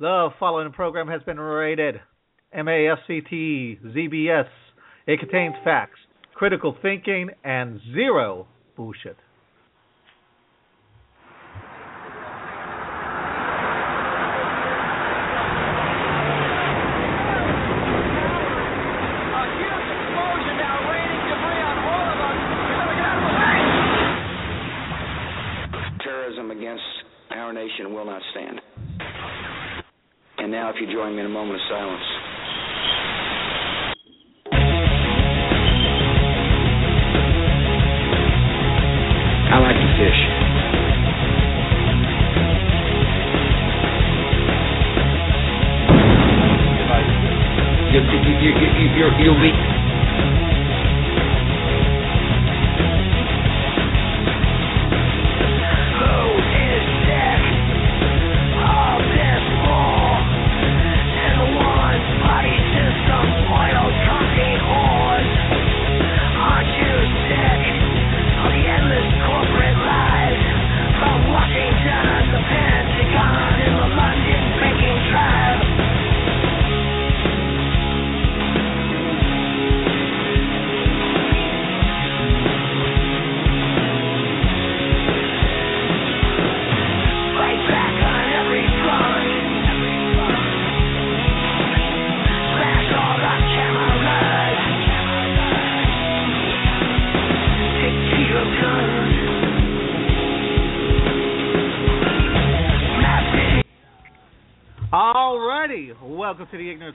The following program has been rated MASCT ZBS. It contains facts, critical thinking, and zero bullshit. A huge explosion now raining debris on all of us. We better get out of the way. Terrorism against our nation will not stand. And now, if you join me in a moment of silence.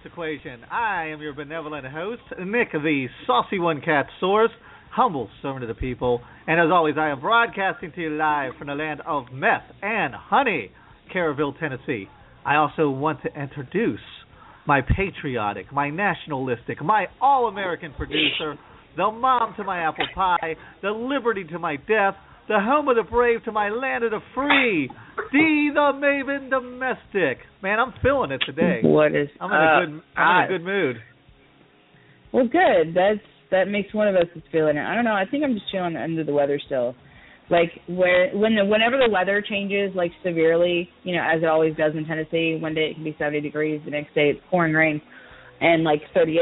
Equation. I am your benevolent host, Nick, the saucy one cat source, humble servant of the people, and as always, I am broadcasting to you live from the land of meth and honey, Caraville, Tennessee. I also want to introduce my patriotic, my nationalistic, my all-American producer, the mom to my apple pie, the liberty to my death, the home of the brave to my land of the free, Dee the Maven Domestic. Man, I'm feeling it today. What is I'm in a good I'm in a good mood. Well, good. That's that makes one of us is feeling it. I don't know. I think I'm just feeling under the weather still. Like where when the whenever the weather changes like severely, you know, as it always does in Tennessee. One day it can be 70 degrees, the next day it's pouring rain, and like 38.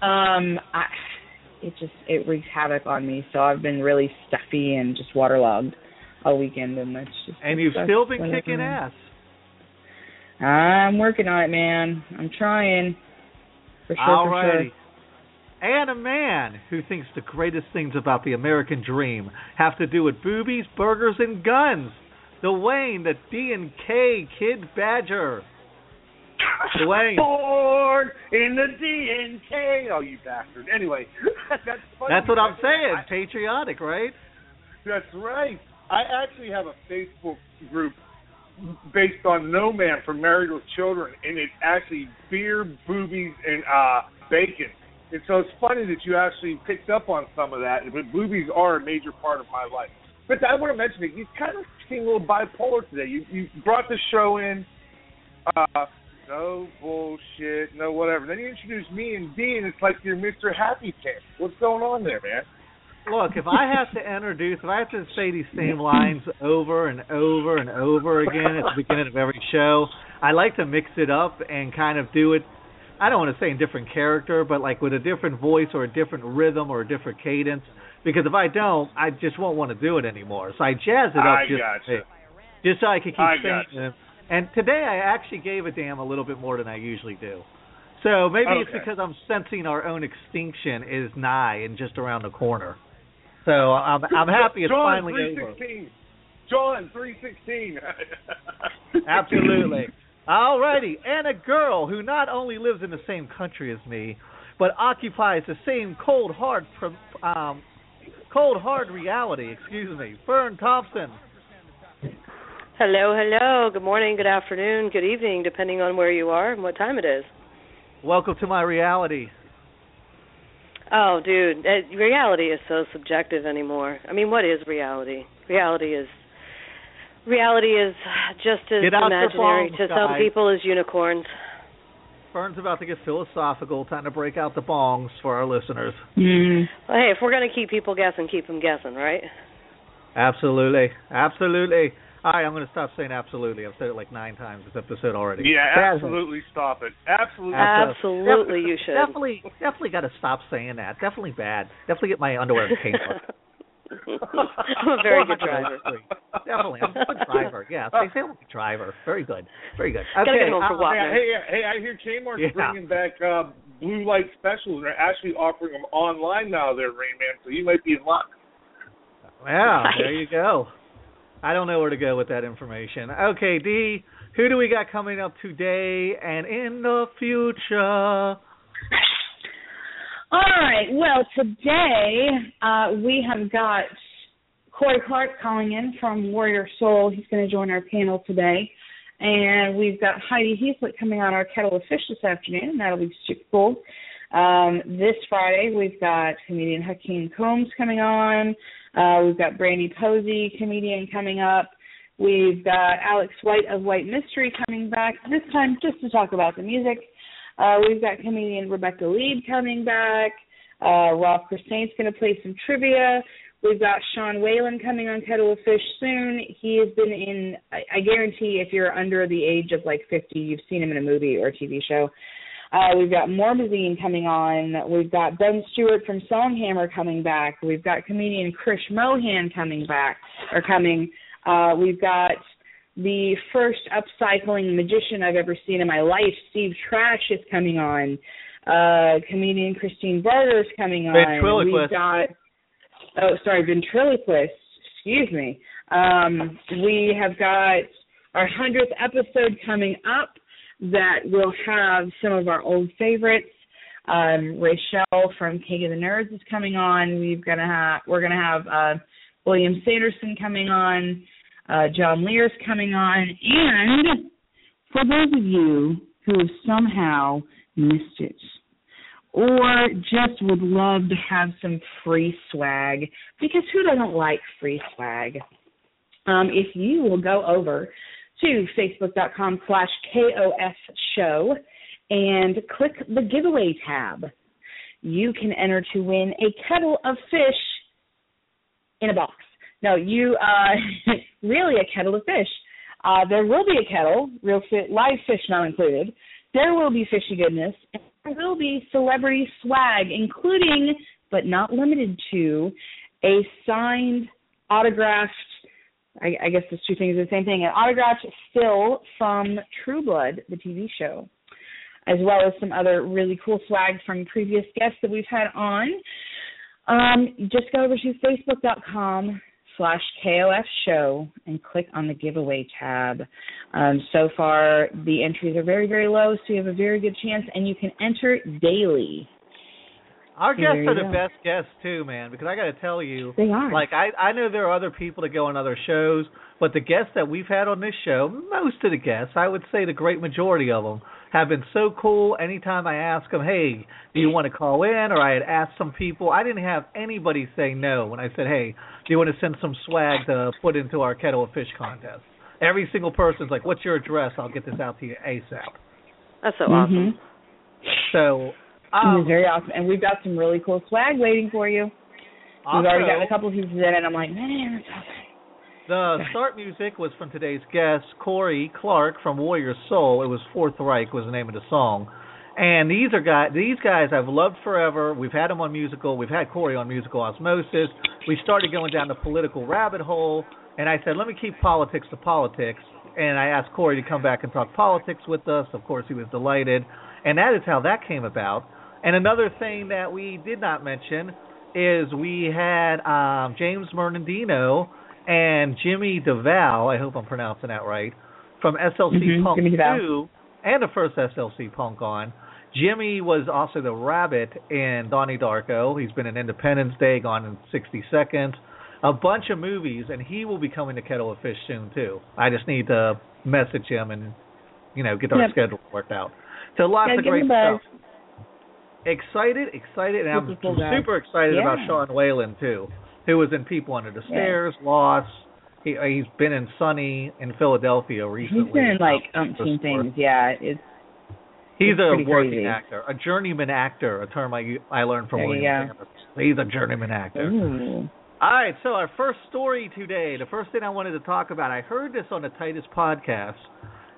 Um, I it just it wreaks havoc on me. So I've been really stuffy and just waterlogged all weekend, and that's just And you've still been what kicking happened. ass. I'm working on it, man. I'm trying. For sure, for sure. And a man who thinks the greatest things about the American dream have to do with boobies, burgers, and guns. Dwayne, the D and K Kid Badger. Dwayne. Born in the DNK. Oh, you bastard. Anyway, that's funny. That's what I'm saying. I- Patriotic, right? that's right. I actually have a Facebook group based on No Man for Married with Children, and it's actually beer, boobies, and uh bacon. And so it's funny that you actually picked up on some of that. But boobies are a major part of my life. But I want to mention that you kind of seem a little bipolar today. You you brought the show in. Uh, no bullshit, no whatever. Then you introduce me and Dean. It's like you're Mr. Happy Pants. What's going on there, man? Look, if I have to introduce, if I have to say these same lines over and over and over again at the beginning of every show, I like to mix it up and kind of do it. I don't want to say in different character, but like with a different voice or a different rhythm or a different cadence. Because if I don't, I just won't want to do it anymore. So I jazz it up I just gotcha. just so I can keep I saying gotcha. it. And today I actually gave a damn a little bit more than I usually do. So maybe it's because I'm sensing our own extinction is nigh and just around the corner. So I'm I'm happy it's John finally over. 316. John 316. Absolutely. Alrighty, and a girl who not only lives in the same country as me, but occupies the same cold hard um cold hard reality. Excuse me, Fern Thompson. Hello, hello. Good morning, good afternoon, good evening, depending on where you are and what time it is. Welcome to my reality. Oh, dude, uh, reality is so subjective anymore. I mean, what is reality? Reality is reality is just as Get out your imaginary phones, to some people as unicorns. Fern's about to get philosophical, time to break out the bongs for our listeners. Mm. Well, hey, if we're going to keep people guessing, keep them guessing, right? Absolutely, absolutely. All right, I'm going to stop saying absolutely. I've said it like nine times this episode already. Yeah, That's- absolutely stop it. Absolutely. Absolutely, you should. Definitely, definitely got to stop saying that. Definitely bad. Definitely get my underwear in Kmart. I'm a very good driver. Definitely, I'm a good driver. Yes, they say I'm a good driver. Very good, very good. Gotta Okay, get home for uh, walk. Hey, hey, I hear Kmart's Yeah. bringing back uh, blue light specials. They're actually offering them online now. There, Rain Man. So you might be in luck. Wow, Nice. there you go. I don't know where to go with that information. Okay, D, who do we got coming up today and in the future? All right. Well, today uh, we have got Kory Clarke calling in from Warrior Soul. He's going to join our panel today. And we've got Heidi Heaslet coming on our kettle of fish this afternoon. That'll be super cool. Um, this Friday, we've got comedian Hakeem Combs coming on. Uh, we've got Brandy Posey, comedian, coming up. We've got Alex White of White Mystery coming back, this time just to talk about the music. Uh, we've got comedian Rebecca Lead coming back. Uh, Ralph Christain's going to play some trivia. We've got Sean Whalen coming on Kettle of Fish soon. He has been in, I, I guarantee if you're under the age of like 50, you've seen him in a movie or a TV show. Uh, we've got Morbazine coming on. We've got Ben Stewart from Songhammer coming back. We've got comedian Krish Mohan coming back, or coming. Uh, we've got the first upcycling magician I've ever seen in my life, Steve Trash, is coming on. Uh, comedian Christine Barter's coming on. Ventriloquist. We've got, oh, sorry, ventriloquist. Excuse me. Um, we have got our hundredth episode coming up that will have some of our old favorites. Um, Rachel from King of the Nerds is coming on. We've gonna have we're gonna have uh, William Sanderson coming on. Uh, John Lear's coming on, and for those of you who have somehow missed it, or just would love to have some free swag, because who doesn't like free swag? Um, if you will go over to facebook.com slash KOF show and click the giveaway tab, you can enter to win a kettle of fish in a box. No, you uh really a kettle of fish. Uh there will be a kettle, real fit live fish not included. There will be fishy goodness and there will be celebrity swag, including but not limited to a signed autographed I, I guess those two things are the same thing. An autographed still from True Blood, the TV show, as well as some other really cool swag from previous guests that we've had on. Um, just go over to facebook.com slash KOF show and click on the giveaway tab. Um, so far, the entries are very, very low, so you have a very good chance, and you can enter daily. Our So guests are you the go. best guests too, man. Because I got to tell you, They are. like I I know there are other people that go on other shows, but the guests that we've had on this show, most of the guests, I would say the great majority of them, have been so cool. Anytime I ask them, hey, do you want to call in, or I had asked some people, I didn't have anybody say no when I said, hey, do you want to send some swag to put into our kettle of fish contest? Every single person's like, what's your address? I'll get this out to you ASAP. That's so Mhm. awesome. So. It Um, was very awesome, and we've got some really cool swag waiting for you. We've already gotten a couple of pieces in, and I'm like, man. The start music was from today's guest, Kory Clarke from Warrior Soul. It was Fourth Reich was the name of the song. And these are guys these guys I've loved forever. We've had them on musical, we've had Kory on musical osmosis. We started going down the political rabbit hole and I said, Let me keep politics to politics and I asked Kory to come back and talk politics with us. Of course he was delighted. And that is how that came about. And another thing that we did not mention is we had um James Merendino and Jimmy Duval, I hope I'm pronouncing that right, from SLC Mhm, Punk Jimmy 2 and the first SLC Punk on. Jimmy was also the rabbit in Donnie Darko. He's been in Independence Day, gone in 60 Seconds, a bunch of movies, and he will be coming to Kettle of Fish soon too. I just need to message him and you know get our Yep. schedule worked out. So lots Gotta of great him a buzz. stuff. Excited, excited, and I'm Super cool guy. super excited about Sean Whalen too, who was in People Under the Stairs, Lost. He he's been in Sunny in Philadelphia recently. He's been in like Um, umpteen things. Yeah, it's He's It's a working crazy. actor, a journeyman actor, a term I I learned from There William. He's a journeyman actor. ooh. All right, so our first story today, the first thing I wanted to talk about, I heard this on the Titus podcast,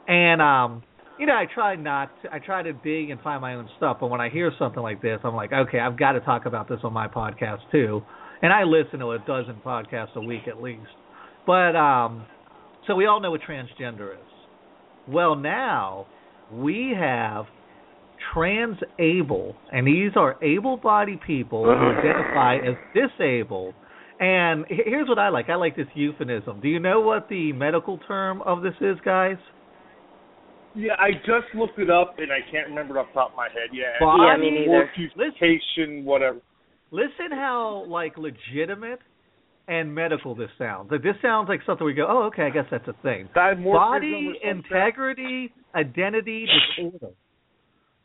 and um, you know, I try not, to, I try to dig and find my own stuff, but when I hear something like this, I'm like, okay, I've got to talk about this on my podcast too, and I listen to a dozen podcasts a week at least, but um, so we all know what transgender is. Well, now we have trans able, and these are able-bodied people who identify as disabled. And here's what I like. I like this euphemism. Do you know what the medical term of this is, guys? Yeah, I just looked it up and I can't remember it off the top of my head. Yeah, Yeah, me neither. Mortification, whatever. Listen how like legitimate and medical this sounds. Like this sounds like something we go, oh, okay, I guess that's a thing. Dimorphism Body integrity identity disorder.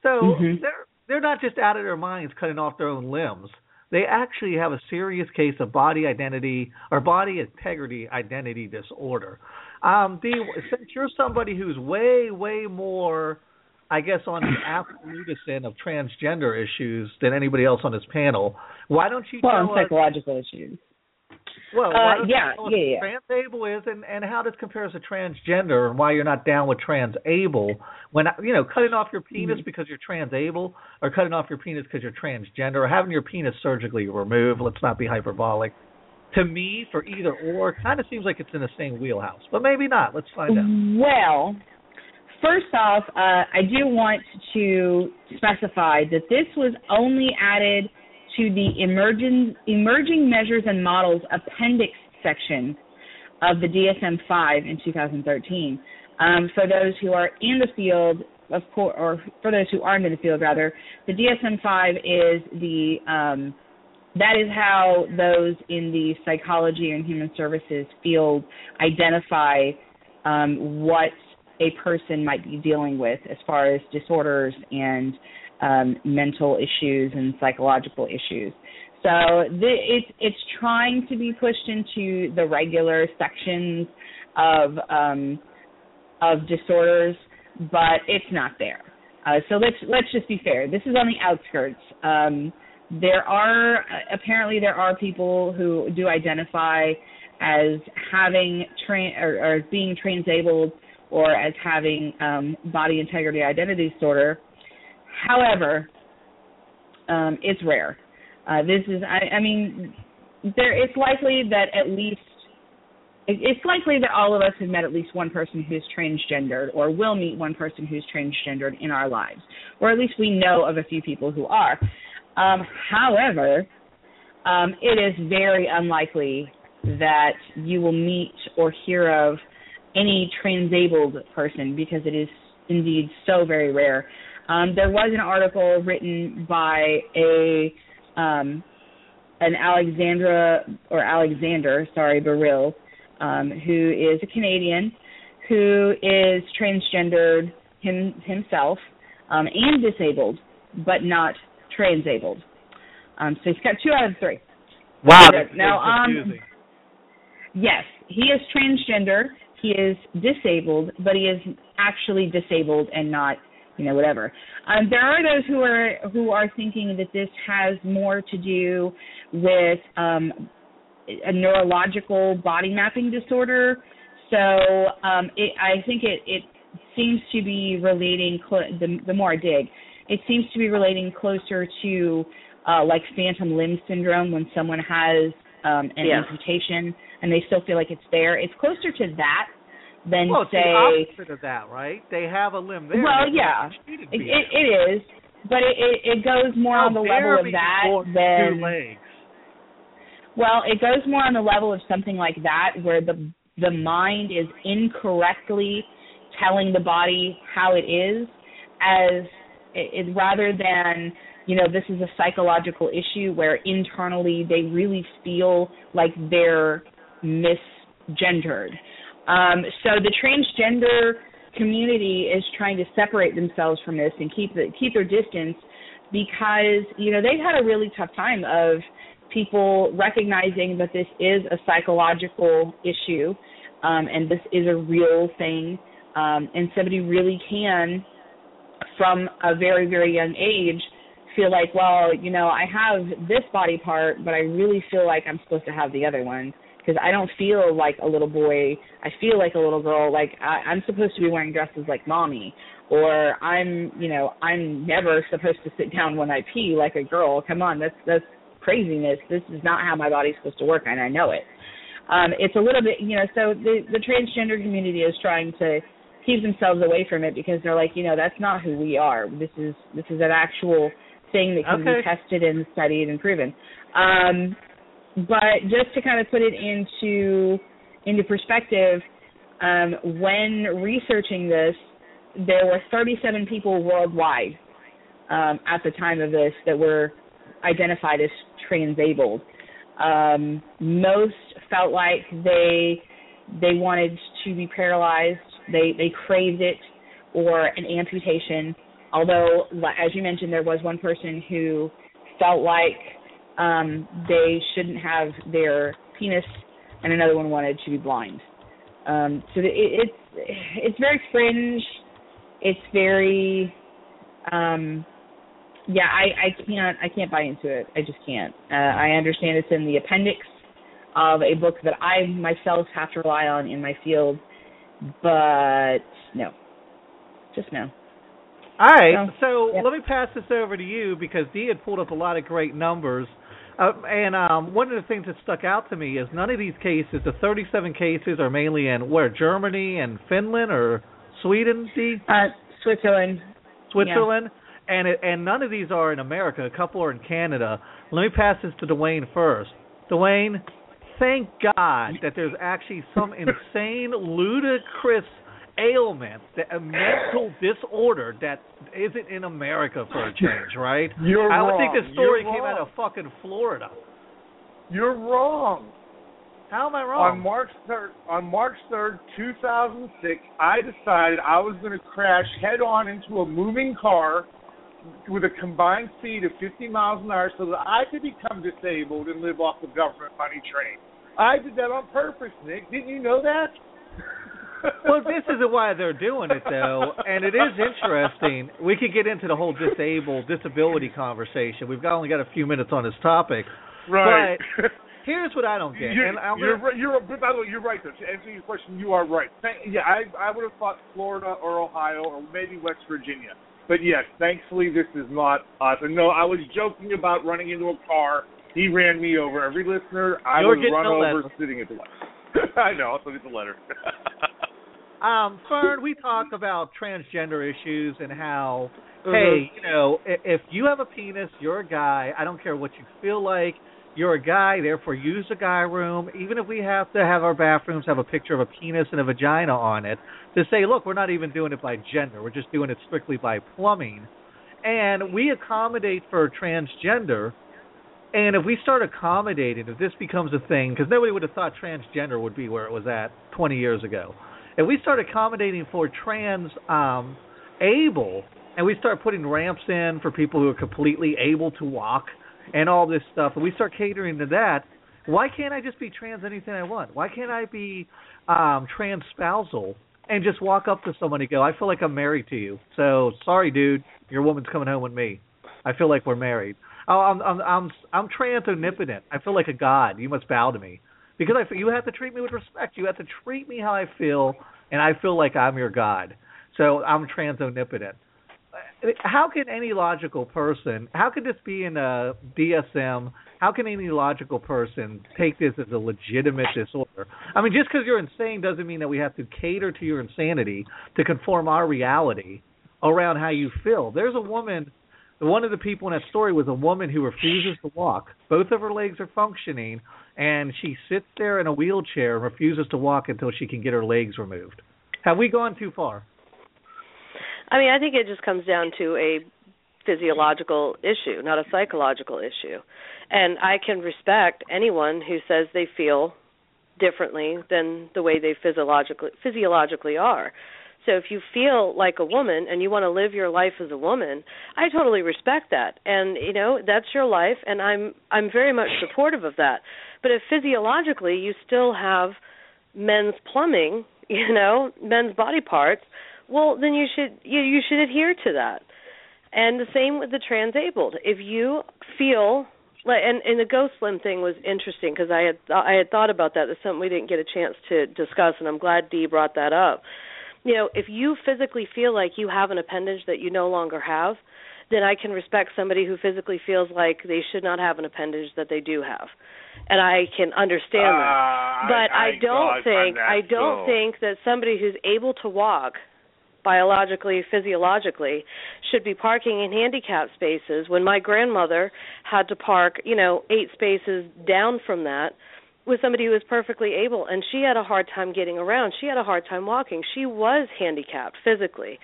So Mhm. they're they're not just out of their minds cutting off their own limbs. They actually have a serious case of body identity or body integrity identity disorder. Um, the, since you're somebody who's way, way more, I guess, on the absolutist end of transgender issues than anybody else on this panel, why don't you Well, tell us psychological issues. well, Uh, yeah, you tell us yeah, what yeah. transable is and, and how this compares to transgender and why you're not down with transable when you know cutting off your penis Mm-hmm. because you're transable or cutting off your penis because you're transgender or having your penis surgically removed. Let's not be hyperbolic. To me, for either or, kind of seems like it's in the same wheelhouse, but maybe not. Let's find out. Well, first off, uh, I do want to specify that this was only added to the emerging emerging measures and models appendix section of the DSM-5 in 2013. Um, for those who are in the field, of course, or for those who aren't in the field, rather, the DSM-5 is the um, that is how those in the psychology and human services field identify um, what a person might be dealing with as far as disorders and um, mental issues and psychological issues. So the, it's it's trying to be pushed into the regular sections of um, of disorders, but it's not there. Uh, so let's let's just be fair. This is on the outskirts. Um, there are apparently there are people who do identify as having train or, or as being transabled or as having um, body integrity identity disorder. However, um, it's rare. Uh, this is I, I mean there it's likely that at least it's likely that all of us have met at least one person who's transgendered or will meet one person who's transgendered in our lives, or at least we know of a few people who are. Um, however, um, it is very unlikely that you will meet or hear of any transabled person because it is indeed so very rare. Um, there was an article written by a um, an Alexandra or Alexander, sorry, Baril, um, who is a Canadian who is transgendered him, himself um, and disabled, but not transabled. Um, so he's got two out of three. Wow, Now, that's now, um. Yes, he is transgender. He is disabled, but he is actually disabled and not, you know, whatever. Um, there are those who are who are thinking that this has more to do with um, a neurological body mapping disorder. So um, it, I think it, it seems to be relating. Cl- the, the more I dig, it seems to be relating closer to uh, like phantom limb syndrome when someone has um, an Yeah. amputation and they still feel like it's there. It's closer to that than well, it's say. the opposite of that, right? They have a limb there. Well, yeah, it, it, it is, but it, it, it goes more How on the level of that than legs. well, it goes more on the level of something like that where the the mind is incorrectly telling the body how it is as it, it rather than you know this is a psychological issue where internally they really feel like they're misgendered. Um, so the transgender community is trying to separate themselves from this and keep the, keep their distance because you know they've had a really tough time of people recognizing that this is a psychological issue um, and this is a real thing um, and somebody really can from a very very young age feel like, well, you know, I have this body part, but I really feel like I'm supposed to have the other one because I don't feel like a little boy. I feel like a little girl. Like I, I'm supposed to be wearing dresses like mommy, or I'm, you know, I'm never supposed to sit down when I pee like a girl. Come on, that's that's craziness. This is not how my body's supposed to work, and I know it. Um, it's a little bit, you know, so the the transgender community is trying to keep themselves away from it because they're like, you know, that's not who we are. This is this is an actual thing that can Okay. be tested and studied and proven. Um, but just to kind of put it into into perspective, um, when researching this, there were 37 people worldwide um, at the time of this that were identified as transabled. Um, most felt like they they wanted to be paralyzed. They they craved it or an amputation. Although, as you mentioned, there was one person who felt like um, they shouldn't have their penis, and another one wanted to be blind. Um, so it, it's it's very fringe. It's very um, yeah. I I can't I can't buy into it. I just can't. Uh, I understand it's in the appendix of a book that I myself have to rely on in my field, but no, just no. All right, Oh, so yeah. let me pass this over to you because Dee had pulled up a lot of great numbers. Uh, and um, one of the things that stuck out to me is none of these cases, the 37 cases, are mainly in where Germany and Finland or Sweden, Dee? Uh, Switzerland. Switzerland, and it, and none of these are in America. A couple are in Canada. Let me pass this to Dwayne first. Dwayne, thank God that there's actually some insane, ludicrous ailment, that a mental disorder that isn't in America for a change, right? You're I would wrong. think the story You're came out of fucking Florida. You're wrong. How am I wrong? On? March third, on March third, two thousand six, I decided I was going to crash head on into a moving car with a combined speed of 50 miles an hour, so that I could become disabled and live off the government money train. I did that on purpose, Nick. Didn't you know that? well, this isn't why they're doing it though, and it is interesting. We could get into the whole disabled disability conversation. We've got, only got a few minutes on this topic. right. Here's what I don't get, You're, and I'm you're, gonna, you're, by the way, you're right though. To answer your question, you are right. Thank, yeah, I I would have thought Florida or Ohio or maybe West Virginia. But yes, thankfully this is not us. And no, I was joking about running into a car. He ran me over. Every listener, I You're was run over sitting at the light. I know. I'll send you the letter. um, Fern, we talk about transgender issues and how, Mm-hmm. hey, you know, i- if you have a penis, you're a guy. I don't care what you feel like. You're a guy, therefore use the guy room. Even if we have to have our bathrooms have a picture of a penis and a vagina on it, to say, look, we're not even doing it by gender. We're just doing it strictly by plumbing. And we accommodate for transgender. And if we start accommodating, if this becomes a thing, because nobody would have thought transgender would be where it was at 20 years ago. If we start accommodating for trans um, able, and we start putting ramps in for people who are completely able to walk, and all this stuff, and we start catering to that, why can't I just be trans anything I want? Why can't I be um trans spousal and just walk up to someone and go, I feel like I'm married to you. So sorry, dude, your woman's coming home with me. I feel like we're married. Oh, I'm I'm I'm I'm trans omnipotent. I feel like a god. You must bow to me because I you have to treat me with respect. You have to treat me how I feel, and I feel like I'm your god. So I'm trans omnipotent. How can any logical person, how could this be in a DSM? How can any logical person take this as a legitimate disorder? I mean, just because you're insane doesn't mean that we have to cater to your insanity to conform our reality around how you feel. There's a woman, one of the people in that story was a woman who refuses to walk. Both of her legs are functioning, and she sits there in a wheelchair and refuses to walk until she can get her legs removed. Have we gone too far? I mean, I think it just comes down to a physiological issue, not a psychological issue. And I can respect anyone who says they feel differently than the way they physiologically physiologically are. So if you feel like a woman and you want to live your life as a woman, I totally respect that. And you know, that's your life and I'm I'm very much supportive of that. But if physiologically you still have men's plumbing, you know, men's body parts, well then you should you you should adhere to that. And the same with the transabled. If you feel like and and the ghost limb thing was interesting because I had I had thought about that. That's something we didn't get a chance to discuss, and I'm glad Dee brought that up. You know, if you physically feel like you have an appendage that you no longer have, then I can respect somebody who physically feels like they should not have an appendage that they do have, and I can understand that. Uh, But I, I, don't think I don't so. think that somebody who's able to walk biologically, physiologically, should be parking in handicap spaces when my grandmother had to park, you know, eight spaces down from that with somebody who was perfectly able and she had a hard time getting around. She had a hard time walking. She was handicapped physically.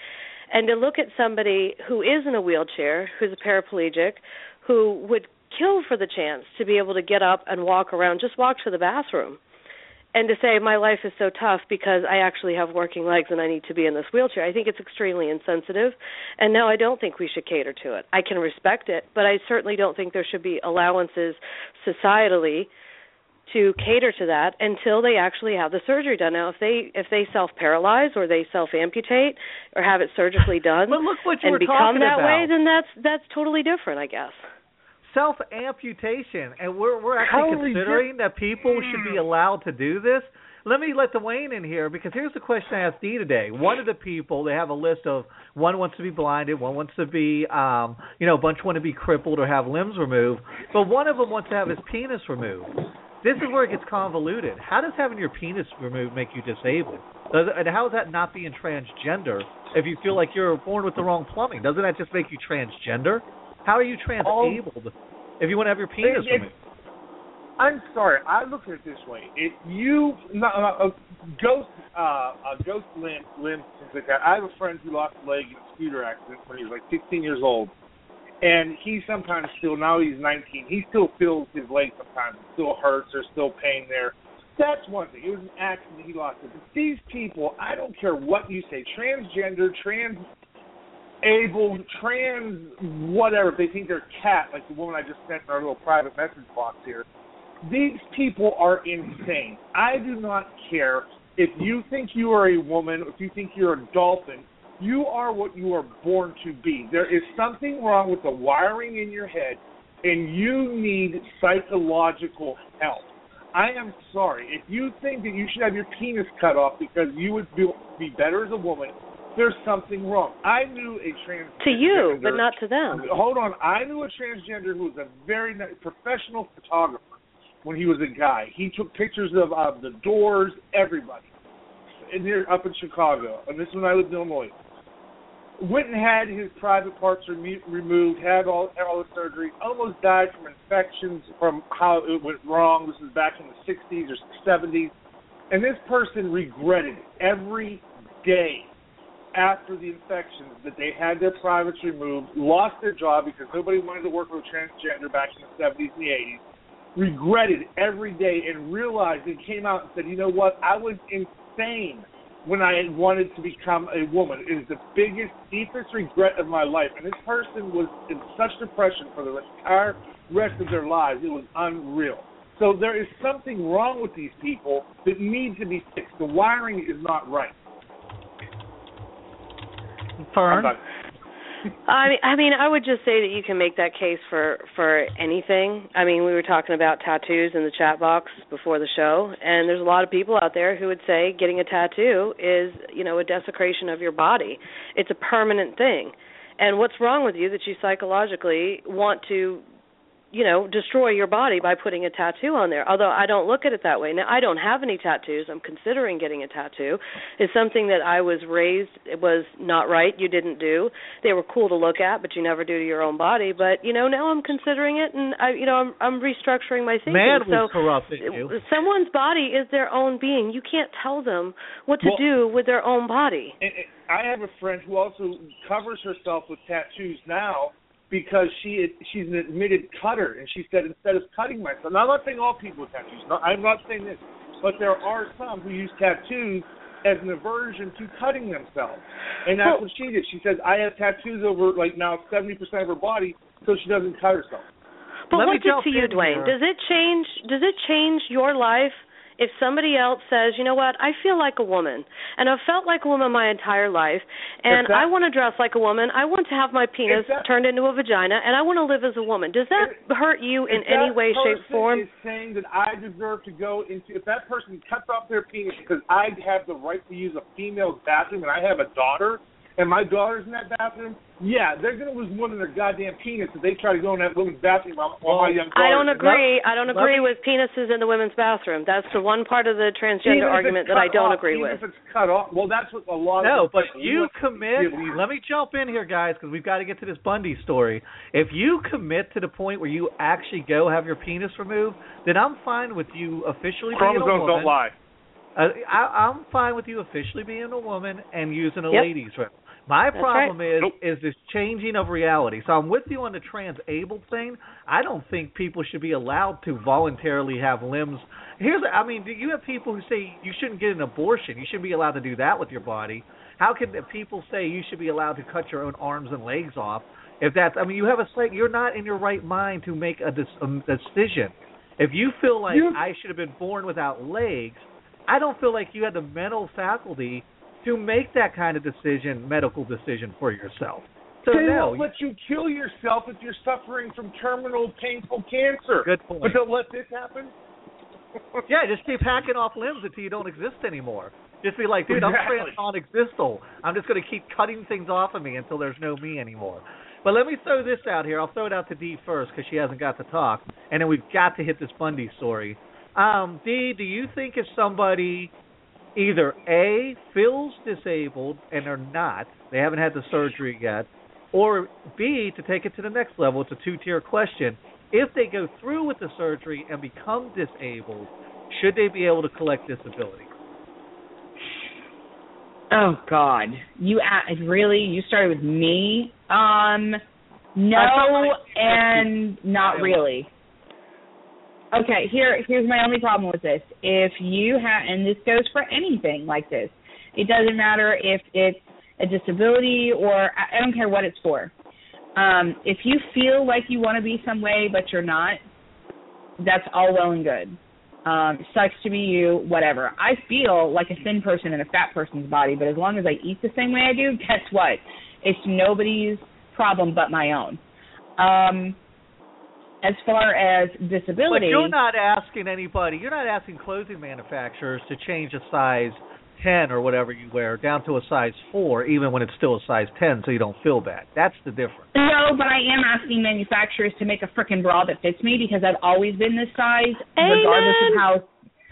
And to look at somebody who is in a wheelchair, who's a paraplegic, who would kill for the chance to be able to get up and walk around, just walk to the bathroom and to say my life is so tough because I actually have working legs and I need to be in this wheelchair. I think it's extremely insensitive, and no, I don't think we should cater to it. I can respect it, but I certainly don't think there should be allowances societally to cater to that until they actually have the surgery done. Now, if they if they self paralyze or they self amputate or have it surgically done But look what you and become that about. way, then that's that's totally different, I guess. self amputation, and we're we're actually considering that people should be allowed to do this. Let me let Dwayne in here because here's the question I asked Dee today. One of the people they have a list of one wants to be blinded, one wants to be um you know, a bunch want to be crippled or have limbs removed, but one of them wants to have his penis removed. This is where it gets convoluted. How does having your penis removed make you disabled? Does and how is that not being transgender if you feel like you're born with the wrong plumbing? Doesn't that just make you transgender? How are you transabled if you want to have your penis It- it- removed? I'm sorry. I look at it this way: if you no, no, a ghost, uh, a ghost limb, limb, things like that. I have a friend who lost a leg in a scooter accident when he was like 16 years old, and he sometimes still now he's 19. He still feels his leg sometimes. It still hurts. There's still pain there. That's one thing. It was an accident. He lost it. But these people, I don't care what you say, transgender, trans able, trans, whatever. They think they're cat, like the woman I just sent in our little private message box here. These people are insane. I do not care if you think you are a woman, if you think you're a dolphin. You are what you are born to be. There is something wrong with the wiring in your head, and you need psychological help. I am sorry. If you think that you should have your penis cut off because you would be, be better as a woman, there's something wrong. I knew a transgender. To you, but not to them. Hold on. I knew a transgender who was a very nice professional photographer when he was a guy. He took pictures of, of the doors, everybody, in here up in Chicago. And this is when I lived in Illinois. Went and had his private parts remo- removed, had all had all the surgery, almost died from infections from how it went wrong. This is back in the 60s or 70s. And this person regretted every day after the infections that they had their privates removed, lost their job because nobody wanted to work with a transgender back in the 70s and the 80s, regretted every day and realized and came out and said, you know what, I was insane when I had wanted to become a woman. It is the biggest, deepest regret of my life. And this person was in such depression for the entire rest of their lives. It was unreal. So there is something wrong with these people that needs to be fixed. The wiring is not right. Fern? I mean, I mean, I would just say that you can make that case for for anything. I mean, we were talking about tattoos in the chat box before the show, and there's a lot of people out there who would say getting a tattoo is, you know, a desecration of your body. It's a permanent thing. And what's wrong with you that you psychologically want to you know, destroy your body by putting a tattoo on there. Although I don't look at it that way. Now I don't have any tattoos. I'm considering getting a tattoo. It's something that I was raised it was not right. You didn't do. They were cool to look at, but you never do to your own body. But you know, now I'm considering it, and I, you know, I'm I'm restructuring my thinking. Man so was you. someone's body is their own being. You can't tell them what to Well- do with their own body. And, and I have a friend who also covers herself with tattoos now because she she's an admitted cutter, and she said instead of cutting myself. Now I'm not saying all people with tattoos. No, I'm not saying this, but there are some who use tattoos as an aversion to cutting themselves, and that's Well- what she did. She says I have tattoos over like now 70% of her body, so she doesn't cut herself. But Let me what's it to you, Dwayne? here. Does it change? Does it change your life if somebody else says, you know what, I feel like a woman, and I've felt like a woman my entire life, and that- I want to dress like a woman, I want to have my penis that- turned into a vagina, and I want to live as a woman. Does that hurt you in any way, shape, form? Is saying that I deserve to go into. If that person cuts off their penis because I have the right to use a female's bathroom and I have a daughter and my daughter's in that bathroom, yeah, they're gonna lose more than their goddamn penis if they try to go in that women's bathroom while, while my young daughter. I don't agree. I don't agree me- with penises in the women's bathroom. That's the one part of the transgender argument that I don't off, agree even with. If it's cut off, well, that's what a lot No, of. but you commit. Let me jump in here, guys, because we've got to get to this Bundy story. If you commit to the point where you actually go have your penis removed, then I'm fine with you officially being a Chromosomes woman. don't lie. Uh, I, I'm fine with you officially being a woman and using a Yep. ladies' room. My That's problem right. is Nope. is this changing of reality. So I'm with you on the trans-abled thing. I don't think people should be allowed to voluntarily have limbs. Here's, I mean, do you have people who say you shouldn't get an abortion? You shouldn't be allowed to do that with your body. How can people say you should be allowed to cut your own arms and legs off? If that's, I mean, you have a slate. You're not in your right mind to make a, dis, a decision. If you feel like You- I should have been born without legs, I don't feel like you had the mental faculty to make that kind of decision, medical decision for yourself. So they no, won't let you kill yourself if you're suffering from terminal painful cancer. Good point. But they'll let this happen. yeah, just keep hacking off limbs until you don't exist anymore. Just be like, dude, I'm Exactly. non-existal. I'm just going to keep cutting things off of me until there's no me anymore. But let me throw this out here. I'll throw it out to Dee first because she hasn't got to talk, and then we've got to hit this Bundy story. Um, Dee, do you think if somebody either A feels disabled and they're not, they haven't had the surgery yet, or B to take it to the next level, it's a two-tier question. If they go through with the surgery and become disabled, should they be able to collect disability? Oh God, you a- really? You started with me? Um, no, and not really. Okay, here here's my only problem with this. If you have, and this goes for anything like this, it doesn't matter if it's a disability or I don't care what it's for. Um, if you feel like you want to be some way but you're not, that's all well and good. Um, sucks to be you, whatever. I feel like a thin person in a fat person's body, but as long as I eat the same way I do, guess what? It's nobody's problem but my own. Um, as far as But you're not asking anybody, you're not asking clothing manufacturers to change a size 10 or whatever you wear down to a size 4, even when it's still a size 10, so you don't feel bad. That's the difference. no, but I am asking manufacturers to make a frickin' bra that fits me because I've always been this size, regardless of how.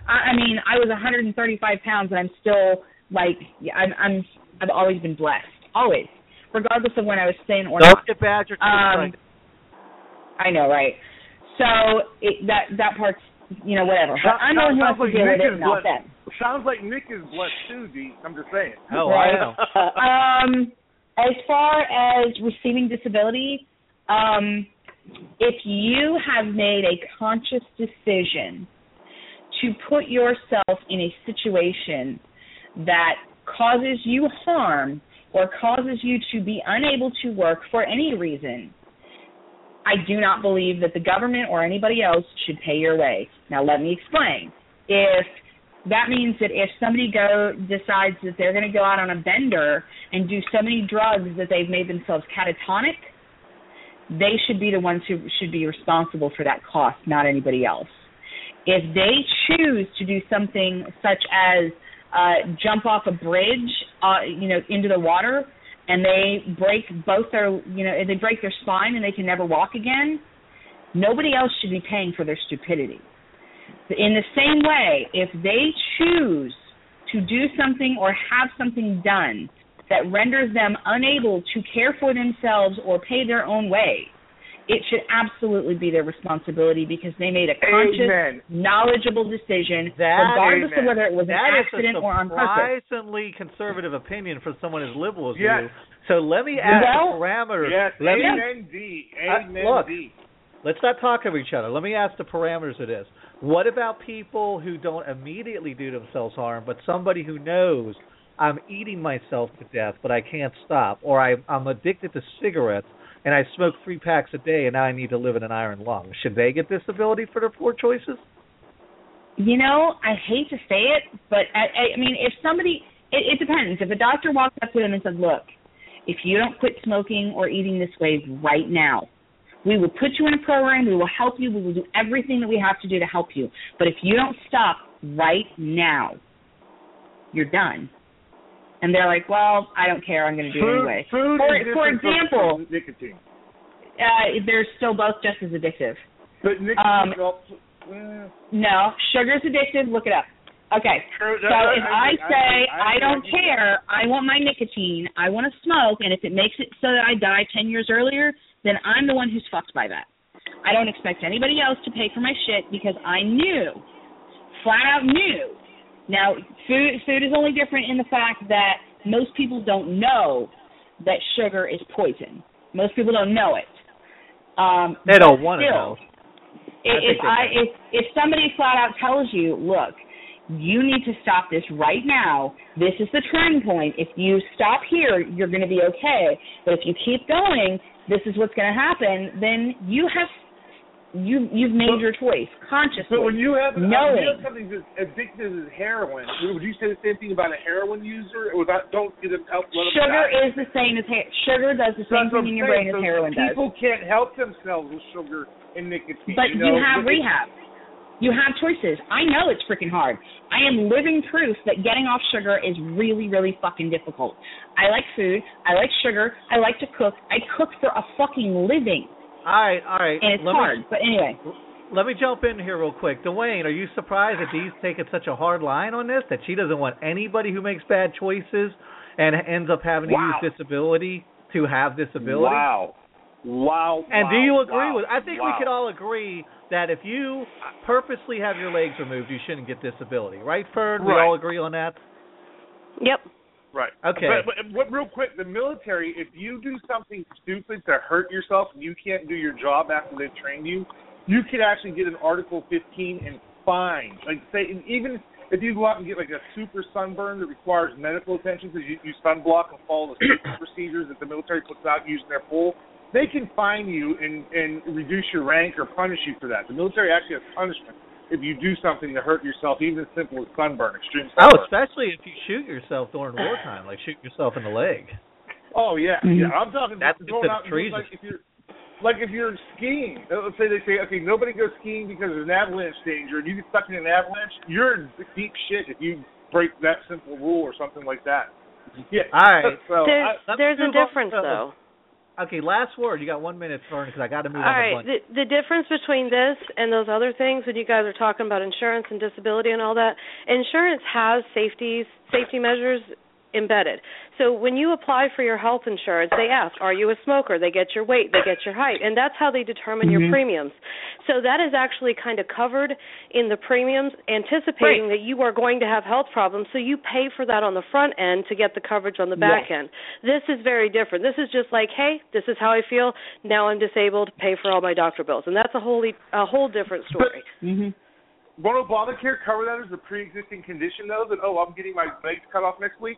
I, I mean, I was 135 pounds, and I'm still like I'm. I'm. I've always been blessed, always, regardless of when I was thin or Don't not. get badgered. Um, I know, right? So it, that that part's you know whatever. But I'm the one who has sounds to like deal with Nick it, is not them. Sounds like Nick is blessed too, D. I'm just saying. oh, I know. um, as far as receiving disability, um, if you have made a conscious decision to put yourself in a situation that causes you harm or causes you to be unable to work for any reason, I do not believe that the government or anybody else should pay your way. Now, let me explain. If that means that if somebody go decides that they're going to go out on a bender and do so many drugs that they've made themselves catatonic, they should be the ones who should be responsible for that cost, not anybody else. If they choose to do something such as uh, jump off a bridge, uh, you know, into the water, and they break both their, you know, they break their spine and they can never walk again, nobody else should be paying for their stupidity. In the same way, if they choose to do something or have something done that renders them unable to care for themselves or pay their own way, it should absolutely be their responsibility because they made a conscious, Amen. knowledgeable decision, That- regardless of whether it was an accident or on purpose. surprisingly conservative opinion for someone as liberal as Yes. you. So let me ask Well, the parameters. Yes. let me, Amen, Uh, look. D. Let's not talk over each other. Let me ask the parameters of this. What about people who don't immediately do themselves harm, but somebody who knows I'm eating myself to death, but I can't stop, or I, I'm addicted to cigarettes and I smoke three packs a day, and now I need to live in an iron lung? Should they get disability for their poor choices? You know, I hate to say it, but I, I mean, if somebody, it, it depends. If a doctor walks up to them and says, "Look, if you don't quit smoking or eating this way right now, we will put you in a program. We will help you. We will do everything that we have to do to help you. But if you don't stop right now, you're done." And they're like, "Well, I don't care. I'm going to do it anyway." food For- for different from example- nicotine. Uh, they're still both just as addictive. But nicotine Um, eh, No, sugar's addictive. Look it up. Okay. true, So if I- I say I- I don't I- care, I want my nicotine, I want to smoke, and if it makes it so that I die 10 years earlier, then I'm the one who's fucked by that. I don't expect anybody else to pay for my shit because I knew, flat out knew. Now, food food is only different in the fact that most people don't know that sugar is poison. Most people don't know it. Um, They don't want to know. If, if I if if somebody flat out tells you, look, you need to stop this right now. This is the turning point. If you stop here, you're going to be okay. But if you keep going, this is what's going to happen. Then you have you you've made But- your choice consciously. But when you have, when you Knowing. have something as addictive as heroin, would you say the same thing about a heroin user? Or that don't get them help? Let sugar die? is the same as ha- sugar does the same thing in your brain as So heroin does. People can't help themselves with sugar and nicotine. But you, you, have But rehab. You have choices. I know it's freaking hard. I am living proof that getting off sugar is really, really fucking difficult. I like food. I like sugar. I like to cook. I cook for a fucking living, All right, all right. and it's let hard. Me, But anyway, let me jump in here real quick. Dwayne, are you surprised that Dee's taking such a hard line on this? That she doesn't want anybody who makes bad choices and ends up having to Wow. use disability to have disability? Wow. Wow. And do you agree wow, with? I think we could all agree that if you purposely have your legs removed, you shouldn't get disability, right, Fern? We all agree on that. Yep. Right. Okay. But, but what, real quick, the military, if you do something stupid to hurt yourself and you can't do your job after they've trained you, you can actually get an Article 15 and fine. Like say, even if you go out and get like a super sunburn that requires medical attention because you, you sunblock and follow the procedures that the military puts out using their pool, they can fine you and and reduce your rank or punish you for that. The military actually has punishment if you do something to hurt yourself, even as simple as sunburn, extreme sunburn. Oh, especially if you shoot yourself during wartime, like shoot yourself in the leg. Oh yeah, Mhm. yeah. I'm talking That's about going out and treason. like if you're like if you're skiing. uh, Let's say they say, okay, nobody goes skiing because there's an avalanche danger, and you get stuck in an avalanche. You're in deep shit if you break that simple rule or something like that. Yeah. All right. So There's I, let's there's a difference though. Okay, last word. You got one minute, Fern, because I got to move All on to right. The, the difference between this and those other things when you guys are talking about insurance and disability and all that, insurance has safety safety measures embedded. So when you apply for your health insurance, they ask, "Are you a smoker?" They get your weight, they get your height, and that's how they determine your Mhm. premiums. So that is actually kind of covered in the premiums, anticipating that you are going to have health problems. So you pay for that on the front end to get the coverage on the back Yes. end. This is very different. This is just like, "Hey, this is how I feel. Now I'm disabled. Pay for all my doctor bills," and that's a wholly a whole different story. Mm-hmm. won't Obamacare cover that as a pre-existing condition though? That oh, I'm getting my legs cut off next week.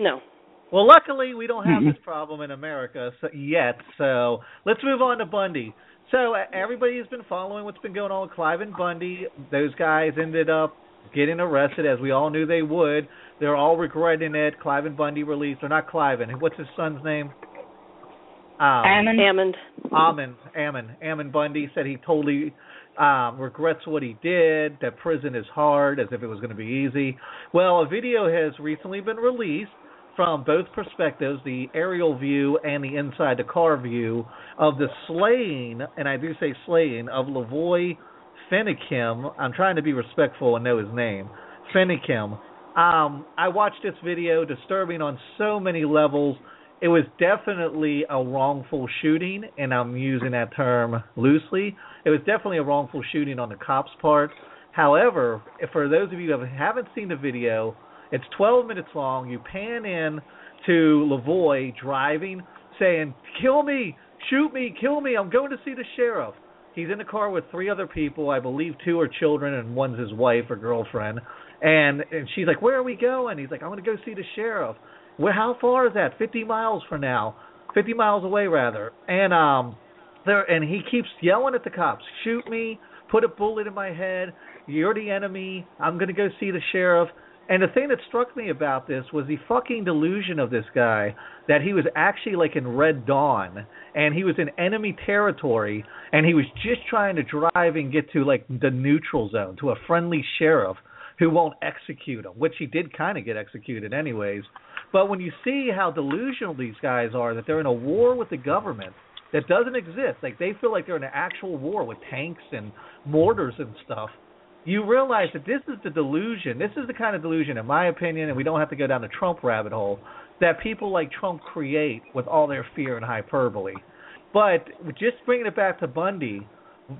No. Well, luckily we don't have Mhm. this problem in America so, yet. So let's move on to Bundy. So everybody has been following what's been going on with Cliven Bundy. Those guys ended up getting arrested, as we all knew they would. They're all regretting it. Cliven Bundy released, or not Cliven what's his son's name? Um, Ammon. Hammond. Ammon, Ammon, Ammon Bundy said he totally um, regrets what he did. That prison is hard, as if it was going to be easy. Well, a video has recently been released from both perspectives, the aerial view and the inside the car view of the slaying, and I do say slaying of Lavoy Finicum. I'm trying to be respectful and know his name. Finicum. Um, I watched this video, disturbing on so many levels it was definitely a wrongful shooting, and I'm using that term loosely. It was definitely a wrongful shooting on the cops' part. However, for those of you who haven't seen the video, it's 12 minutes long. You pan in to Lavoy driving, saying, "Kill me, shoot me, kill me! I'm going to see the sheriff." He's in the car with three other people. I believe two are children and one's his wife or girlfriend. And and she's like, "Where are we going?" He's like, "I'm going to go see the sheriff." Well, how far is that? 50 miles from now. 50 miles away, rather. And um, there, and he keeps yelling at the cops, "Shoot me! Put a bullet in my head!" you're the enemy. I'm going to go see the sheriff. And the thing that struck me about this was the fucking delusion of this guy that he was actually like in Red Dawn and he was in enemy territory and he was just trying to drive and get to like the neutral zone to a friendly sheriff who won't execute him, which he did kind of get executed anyways. But when you see how delusional these guys are, that they're in a war with the government that doesn't exist, like they feel like they're in an actual war with tanks and mortars and stuff you realize that this is the delusion. This is the kind of delusion, in my opinion, and we don't have to go down the Trump rabbit hole, that people like Trump create with all their fear and hyperbole. But just bringing it back to Bundy,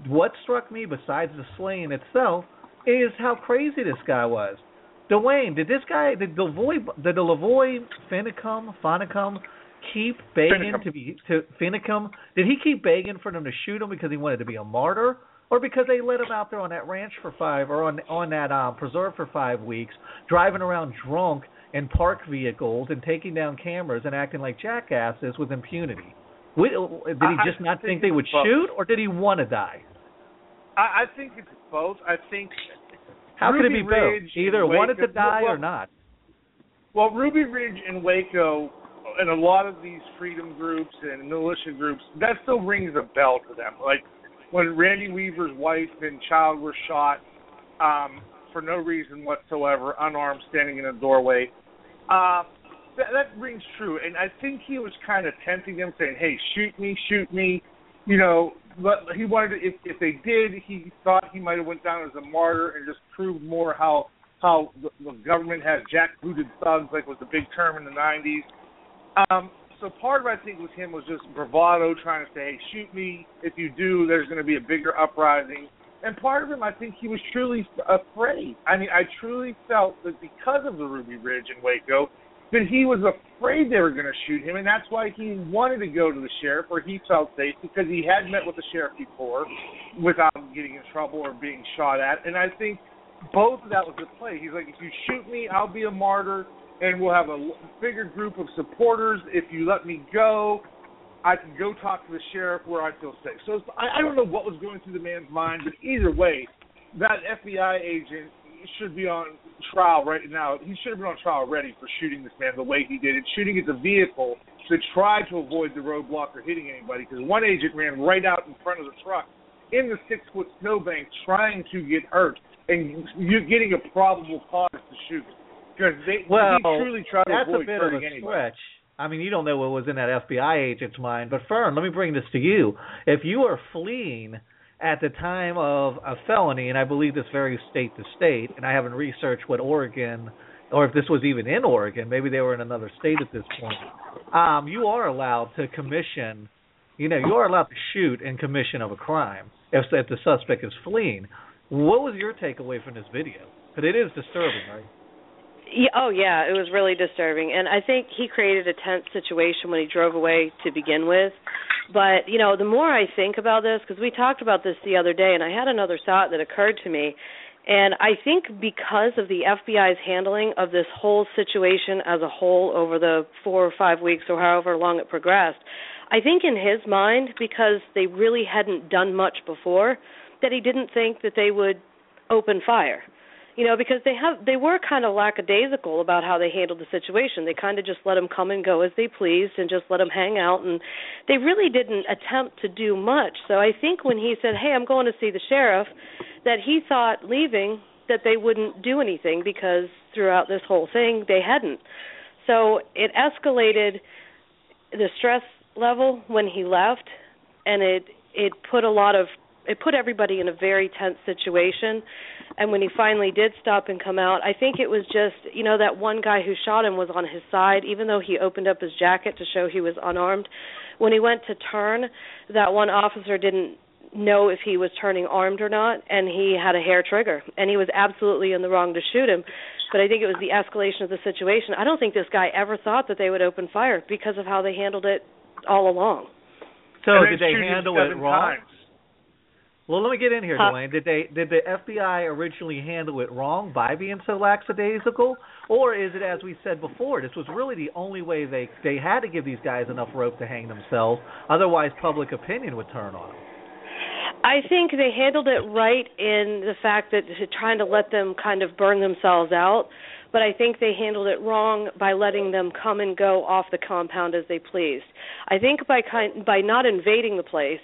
what struck me besides the slaying itself is how crazy this guy was. Dwayne, did this guy, did the Lavoy, did the Lavoy Finicum, Fonicum keep begging Finicum. to be to Finicum? Did he keep begging for them to shoot him because he wanted to be a martyr, or because they let him out there on that ranch for five or on on that um, preserve for five weeks, driving around drunk in parked vehicles and taking down cameras and acting like jackasses with impunity? Did he just not think think they would both. shoot, or did he want to die? I, I think it's both. I think How could it be Ridge both? Either and wanted to die well, or not. Well, Ruby Ridge and Waco and a lot of these freedom groups and militia groups, that still rings a bell to them. Like when Randy Weaver's wife and child were shot um, for no reason whatsoever, unarmed, standing in a doorway. Uh, that, that rings true, and I think he was kind of tempting them, saying, "Hey, shoot me, shoot me." You know, but he wanted to. If, if they did, he thought he might have went down as a martyr and just proved more how how the, the government has jackbooted thugs, like was the big term in the '90s. Um, so part of I think with him was just bravado, trying to say, "Hey, shoot me. If you do, there's going to be a bigger uprising." And part of him, I think he was truly afraid. I mean, I truly felt that because of the Ruby Ridge in Waco, that he was afraid they were going to shoot him, and that's why he wanted to go to the sheriff where he felt safe because he had met with the sheriff before without getting in trouble or being shot at. And I think both of that was at play. He's like, if you shoot me, I'll be a martyr, and we'll have a bigger group of supporters. If you let me go, I can go talk to the sheriff where I feel safe. So I, I don't know what was going through the man's mind, but either way, that FBI agent should be on trial right now. He should have been on trial already for shooting this man the way he did it, shooting at the vehicle to try to avoid the roadblock or hitting anybody. Because one agent ran right out in front of the truck in the six foot snowbank trying to get hurt, and you're getting a probable cause to shoot. Because they Well, he truly tried to That's a bit of a stretch. I mean, you don't know what was in that FBI agent's mind. But Fern, let me bring this to you. If you are fleeing at the time of a felony, and I believe this varies state to state, and I haven't researched what Oregon, or if this was even in Oregon, maybe they were in another state at this point. Um, you are allowed to commission, you know, you are allowed to shoot in commission of a crime if, if the suspect is fleeing. What was your takeaway from this video? Because it is disturbing, right? Yeah, oh yeah, it was really disturbing, and I think he created a tense situation when he drove away to begin with. But you know, the more I think about this, because we talked about this the other day, and I had another thought that occurred to me, and I think because of the FBI's handling of this whole situation as a whole over the four or five weeks or however long it progressed, I think in his mind, because they really hadn't done much before, that he didn't think that they would open fire you know because they have they were kind of lackadaisical about how they handled the situation. They kind of just let them come and go as they pleased and just let them hang out and they really didn't attempt to do much. So i think when he said hey i'm going to see the sheriff that he thought leaving that they wouldn't do anything because throughout this whole thing they hadn't. So it escalated the stress level when he left and it it put a lot of it put everybody in a very tense situation. And when he finally did stop and come out i think it was just you know that one guy who shot him was on his side even though he opened up his jacket to show he was unarmed. When he went to turn that one officer didn't know if he was turning armed or not and he had a hair trigger. And he was absolutely in the wrong to shoot him. But i think it was the escalation of the situation. I don't think this guy ever thought that they would open fire because of how they handled it all along. So did they handle it wrong? times. Well, let me get in here, Huh? Dwayne. Did they did the FBI originally handle it wrong by being so lackadaisical, or is it as we said before? This was really the only way they they had to give these guys enough rope to hang themselves. Otherwise, public opinion would turn on them. I think they handled it right in the fact that trying to let them kind of burn themselves out, but I think they handled it wrong by letting them come and go off the compound as they pleased. I think by kind by not invading the place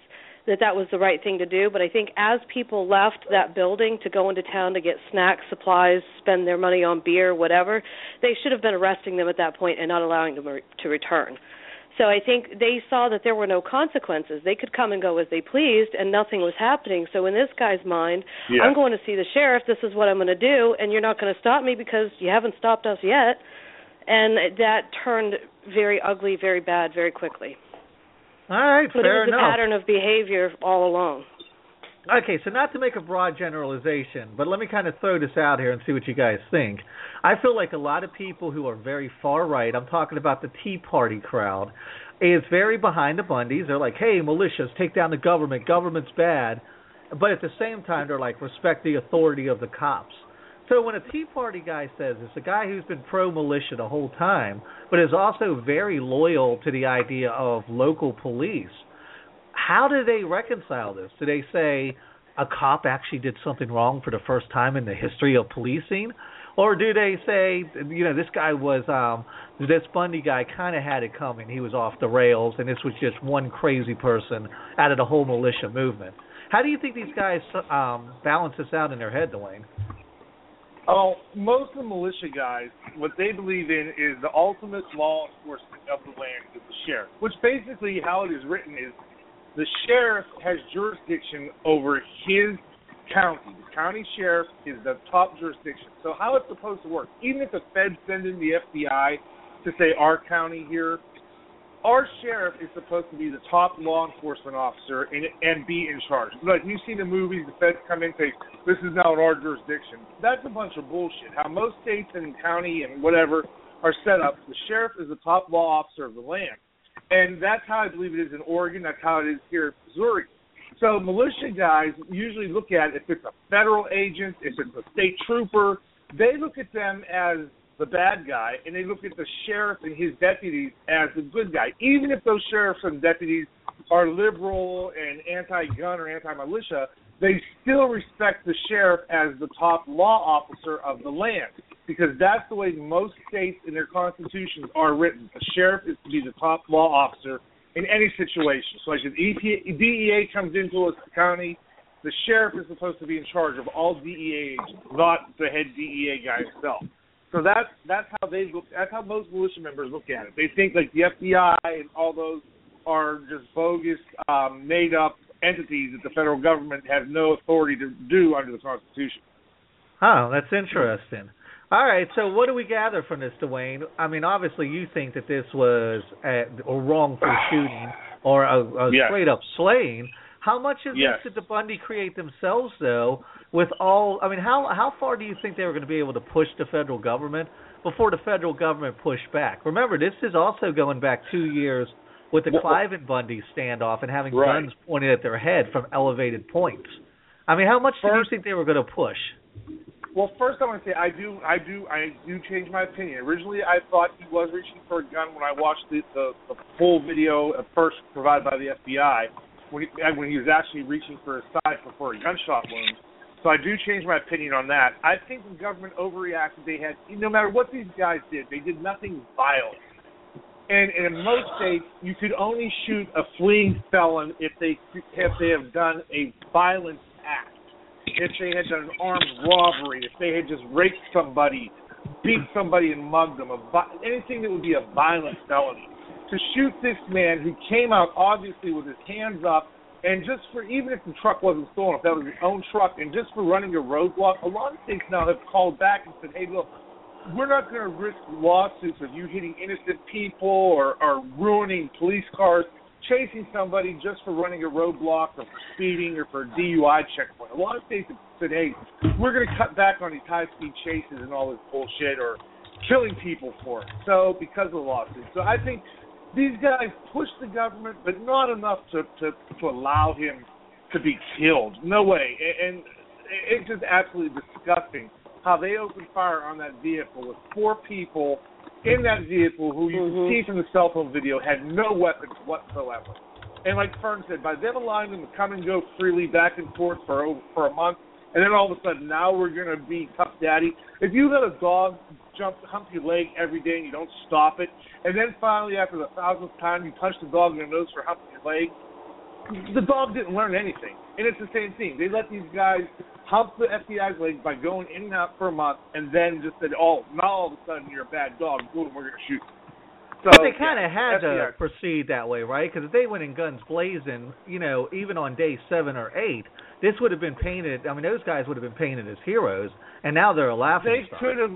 that that was the right thing to do, but I think as people left that building to go into town to get snacks, supplies, spend their money on beer, whatever, they should have been arresting them at that point and not allowing them to return. So I think they saw that there were no consequences. They could come and go as they pleased, and nothing was happening. So in this guy's mind, Yeah. I'm going to see the sheriff. This is what I'm going to do, and you're not going to stop me because you haven't stopped us yet. And that turned very ugly, very bad, very quickly. All right, But fair it was enough. a pattern of behavior all along. Okay, so not to make a broad generalization, but let me kind of throw this out here and see what you guys think. I feel like a lot of people who are very far right, I'm talking about the Tea Party crowd, is very behind the Bundys. They're like, hey, militias, take down the government. Government's bad. But at the same time, they're like, respect the authority of the cops. So when a Tea Party guy says it's a guy who's been pro militia the whole time, but is also very loyal to the idea of local police, how do they reconcile this? Do they say a cop actually did something wrong for the first time in the history of policing? Or do they say, you know, this guy was, um, this Bundy guy kind of had it coming. He was off the rails, and this was just one crazy person out of the whole militia movement. How do you think these guys um, balance this out in their head, Dwayne? Oh, most of the militia guys, what they believe in is the ultimate law enforcement of the land is the sheriff. Which basically, how it is written is, the sheriff has jurisdiction over his county. The county sheriff is the top jurisdiction. So how it's supposed to work? Even if the feds send in the FBI to say our county here, our sheriff is supposed to be the top law enforcement officer and, and be in charge. Like you see the movies, the feds come in and say, "This is now in our jurisdiction." That's a bunch of bullshit. How most states and county and whatever are set up, the sheriff is the top law officer of the land, and that's how I believe it is in Oregon. That's how it is here in Missouri. So militia guys usually look at if it's a federal agent, if it's a state trooper, they look at them as the bad guy, and they look at the sheriff and his deputies as the good guy. Even if those sheriffs and deputies are liberal and anti-gun or anti-militia, they still respect the sheriff as the top law officer of the land because that's the way most states in their constitutions are written. The sheriff is to be the top law officer in any situation. So, like if EPA, DEA comes into a county, the sheriff is supposed to be in charge of all DEA agents, not the head DEA guy himself. So that's that's how they look. That's how most militia members look at it. They think like the FBI and all those are just bogus, um, made up entities that the federal government has no authority to do under the Constitution. Oh, that's interesting. All right, so what do we gather from this, Dwayne? I mean, obviously you think that this was a, a wrongful shooting or a, a Yes. straight up slaying. How much of Yes. this did the Bundy create themselves, though? With all, I mean, how how far do you think they were going to be able to push the federal government before the federal government pushed back? Remember, this is also going back two years with the Well- Cliven Bundy standoff and having Right. guns pointed at their head from elevated points. I mean, how much do you think they were going to push? Well, first I want to say I do, I do, I do change my opinion. Originally, I thought he was reaching for a gun when I watched the the, the full video at first provided by the FBI when he, when he was actually reaching for his side for, for a gunshot wound. So I do change my opinion on that. I think the government overreacted. They had, no matter what these guys did, they did nothing violent. And, in most states, you could only shoot a fleeing felon if they if they have done a violent act if they had done an armed robbery, if they had just raped somebody, beat somebody and mugged them, vi- anything that would be a violent felony. To shoot this man who came out obviously with his hands up, and just for even if the truck wasn't stolen, if that was his own truck, and just for running a roadblock, a lot of states now have called back and said, "Hey, look, we're not going to risk lawsuits of you hitting innocent people or, or ruining police cars." chasing somebody just for running a roadblock or for speeding or for a DUI checkpoint. A lot of states have said, hey, we're going to cut back on these high speed chases and all this bullshit or killing people for it. So, because of lawsuits. So, I think these guys pushed the government, but not enough to, to, to allow him to be killed. No way. And, and it's just absolutely disgusting how they opened fire on that vehicle with four people in that vehicle who you Mhm. can see from the cell phone video had no weapons whatsoever. And like Fern said, by them allowing them to come and go freely back and forth for over, for a month, and then all of a sudden now we're going to be tough daddy. If you let a dog jump hump your leg every day and you don't stop it, and then finally after the thousandth time you punch the dog in the nose for humping your leg, the dog didn't learn anything. And it's the same thing. They let these guys hump the FBI's leg by going in and out for a month, and then just said, "Oh, now all of a sudden you're a bad dog. Boom, we're gonna shoot." So, But they kind of yeah, had to proceed that way, right? Because if they went in guns blazing, you know, even on day seven or eight, this would have been painted. I mean, those guys would have been painted as heroes, and now they're a laughing They could have.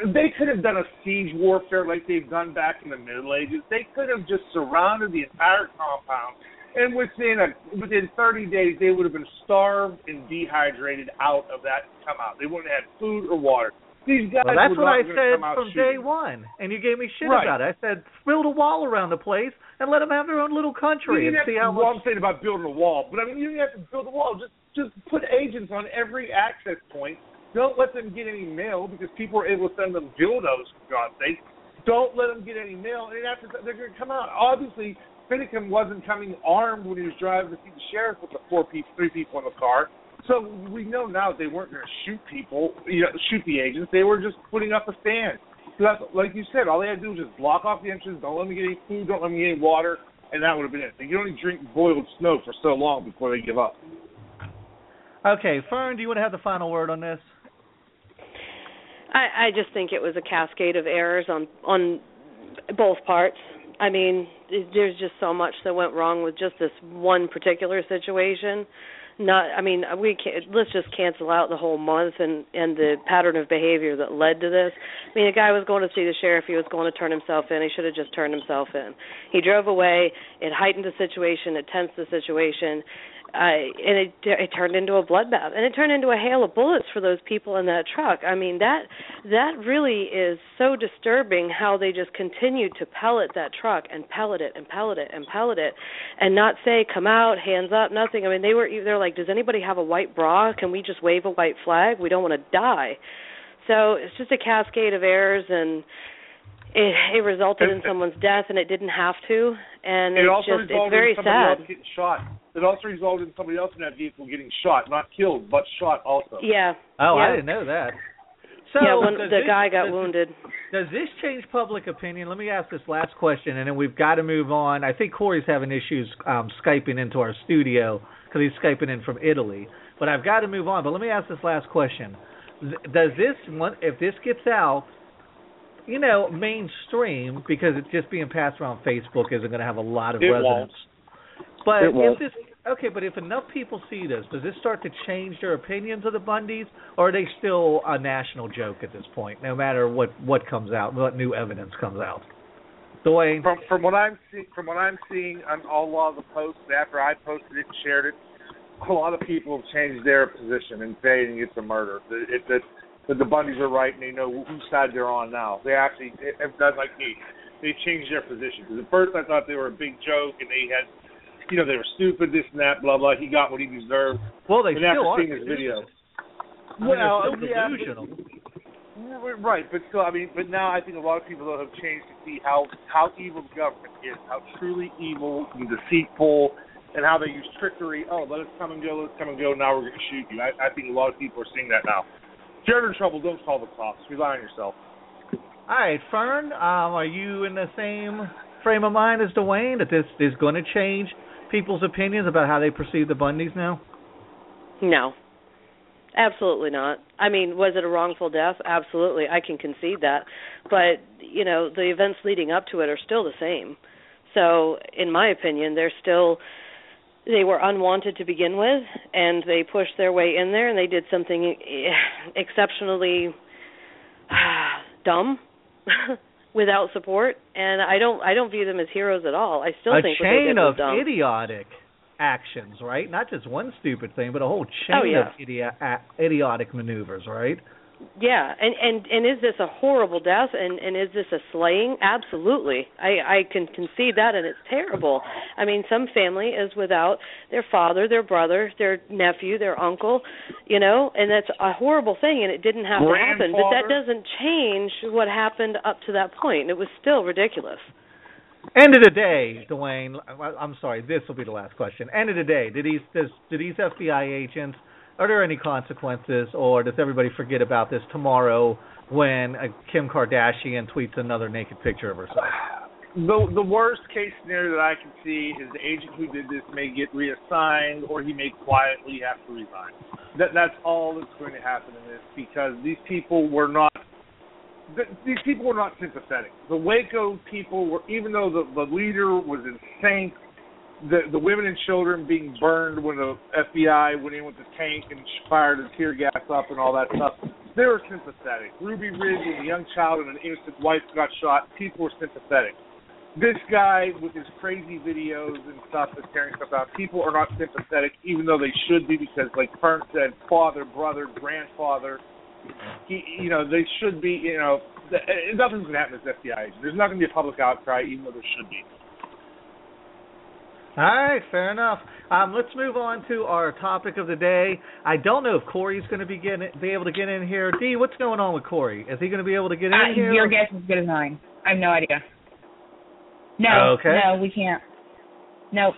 They could have done a siege warfare like they've done back in the Middle Ages. They could have just surrounded the entire compound, and within a within 30 days, they would have been starved and dehydrated out of that come out. They wouldn't have had food or water. These guys Well, that's what I said from shooting. day one, and you gave me shit Right. about it. I said build a wall around the place and let them have their own little You country didn't and see to, how well, much. I'm saying about building a wall, but I mean you didn't have to build a wall. Just just put agents on every access point. Don't let them get any mail because people are able to send them dildos for God's sake. Don't let them get any mail, and after that, they're going to come out. Obviously, Finicum wasn't coming armed when he was driving to see the sheriff with the four people, three people in the car. So we know now they weren't going to shoot people, you know, shoot the agents. They were just putting up a stand. So that's like you said. All they had to do was just block off the entrance. Don't let me get any food. Don't let me get any water, and that would have been it. They can only drink boiled snow for so long before they give up. Okay, Fern, do you want to have the final word on this? I, I just think it was a cascade of errors on on both parts. I mean, there's just so much that went wrong with just this one particular situation. Not, I mean, we can't. Let's just cancel out the whole month and and the pattern of behavior that led to this. I mean, the guy was going to see the sheriff. He was going to turn himself in. He should have just turned himself in. He drove away. It heightened the situation. It tensed the situation. Uh, and it it turned into a bloodbath, and it turned into a hail of bullets for those people in that truck. I mean that that really is so disturbing how they just continued to pellet that truck and pellet it and pellet it and pellet it, and not say come out, hands up, nothing. I mean they were they're like, does anybody have a white bra? Can we just wave a white flag? We don't want to die. So it's just a cascade of errors and. It, it resulted in someone's death, and it didn't have to. And It it's also just it's resulted very in somebody sad. else getting shot. It also resulted in somebody else in that vehicle getting shot, not killed, but shot also. Yeah. Oh, yeah. I didn't know that. So yeah, when the this- guy got does- wounded. Does this change public opinion? Let me ask this last question, and then we've got to move on. I think Kory's having issues um, skyping into our studio because he's skyping in from Italy. But I've got to move on. But let me ask this last question: Does this one, if this gets out, you know, mainstream because it's just being passed around Facebook isn't going to have a lot of It resonance. But It if won't. this okay, but if enough people see this, does this start to change their opinions of the Bundys, or are they still a national joke at this point? No matter what what comes out, what new evidence comes out. Dwayne, From from what I'm seeing, from what I'm seeing on all lot of the posts after I posted it and shared it, a lot of people have changed their position and saying it's a murder. That it, that that the Bundys are right and they know whose side they're on now. They actually have done like me. They changed their position because at first I thought they were a big joke and they had, you know, they were stupid, this and that, blah blah. He got what he deserved. well, they and after still are. seeing his video, I mean, they're well, still yeah, delusional. Right, but still, I mean, but now I think a lot of people though have changed to see how how evil the government is, how truly evil and deceitful, and how they use trickery. Oh, let us come and go, let's come and go. Now we're going to shoot you. I, I think a lot of people are seeing that now. If you're in trouble, don't call the cops. Rely on yourself. All right, Fern, um, are you in the same frame of mind as Dwayne that this is going to change people's opinions about how they perceive the Bundys now? No. Absolutely not. I mean, was it a wrongful death? Absolutely. I can concede that. But, you know, the events leading up to it are still the same. So, in my opinion, they're still they were unwanted to begin with and they pushed their way in there and they did something eh, exceptionally dumb without support and I don't I don't view them as heroes at all. I still a think chain of idiotic actions, right? Not just one stupid thing, but a whole chain Oh, yeah. of idiotic maneuvers, right? Yeah, and and and is this a horrible death? And and is this a slaying? Absolutely, I I can concede that, and it's terrible. I mean, some family is without their father, their brother, their nephew, their uncle, you know, and that's a horrible thing, and it didn't have to happen. But that doesn't change what happened up to that point. It was still ridiculous. End of the day, Dwayne. I'm sorry. This will be the last question. End of the day, did these does, do these FBI agents? Are there any consequences, or does everybody forget about this tomorrow when uh, Kim Kardashian tweets another naked picture of herself? The the worst case scenario that I can see is the agent who did this may get reassigned, or he may quietly have to resign. That that's all that's going to happen in this because these people were not. These people were not sympathetic. The Waco people were, even though the the leader was insane, the the women and children being burned when the FBI went in with the tank and fired the tear gas up and all that stuff. They were sympathetic. Ruby Ridge and a young child and an innocent wife got shot. People were sympathetic. This guy with his crazy videos and stuff that's tearing stuff out, people are not sympathetic, even though they should be, because like Fern said, father, brother, grandfather, he, you know, they should be. You know, nothing's going to happen to this FBI. There's not going to be a public outcry, even though there should be. All right, fair enough. Um, let's move on to our topic of the day. I don't know if Kory's going to be getting be able to get in here. Dee, what's going on with Kory? Is he going to be able to get in Uh, here? your guess is as good as mine. I have no idea. No, Okay. no, we can't. Nope.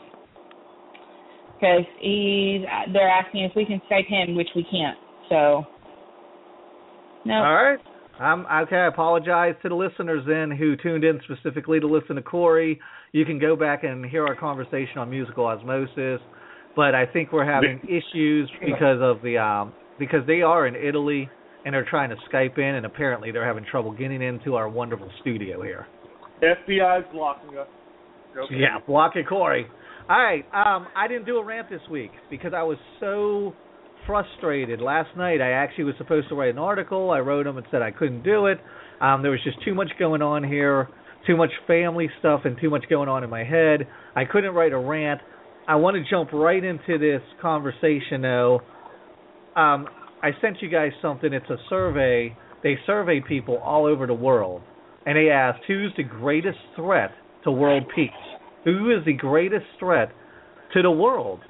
Because he's they're asking if we can Skype him, which we can't. So, no. All right. Um, okay, I apologize to the listeners then who tuned in specifically to listen to Kory. You can go back and hear our conversation on musical osmosis, but I think we're having issues because of the um, because they are in Italy and they're trying to Skype in, and apparently they're having trouble getting into our wonderful studio here. FBI's blocking us. Okay. Yeah, blocking Kory. All right. Um, I didn't do a rant this week because I was so frustrated. Last night, I actually was supposed to write an article. I wrote them and said I couldn't do it. Um, there was just too much going on here, too much family stuff, and too much going on in my head. I couldn't write a rant. I want to jump right into this conversation, though. Um, I sent you guys something. It's a survey. They surveyed people all over the world, and they asked who's the greatest threat to world peace. Who is the greatest threat to the world?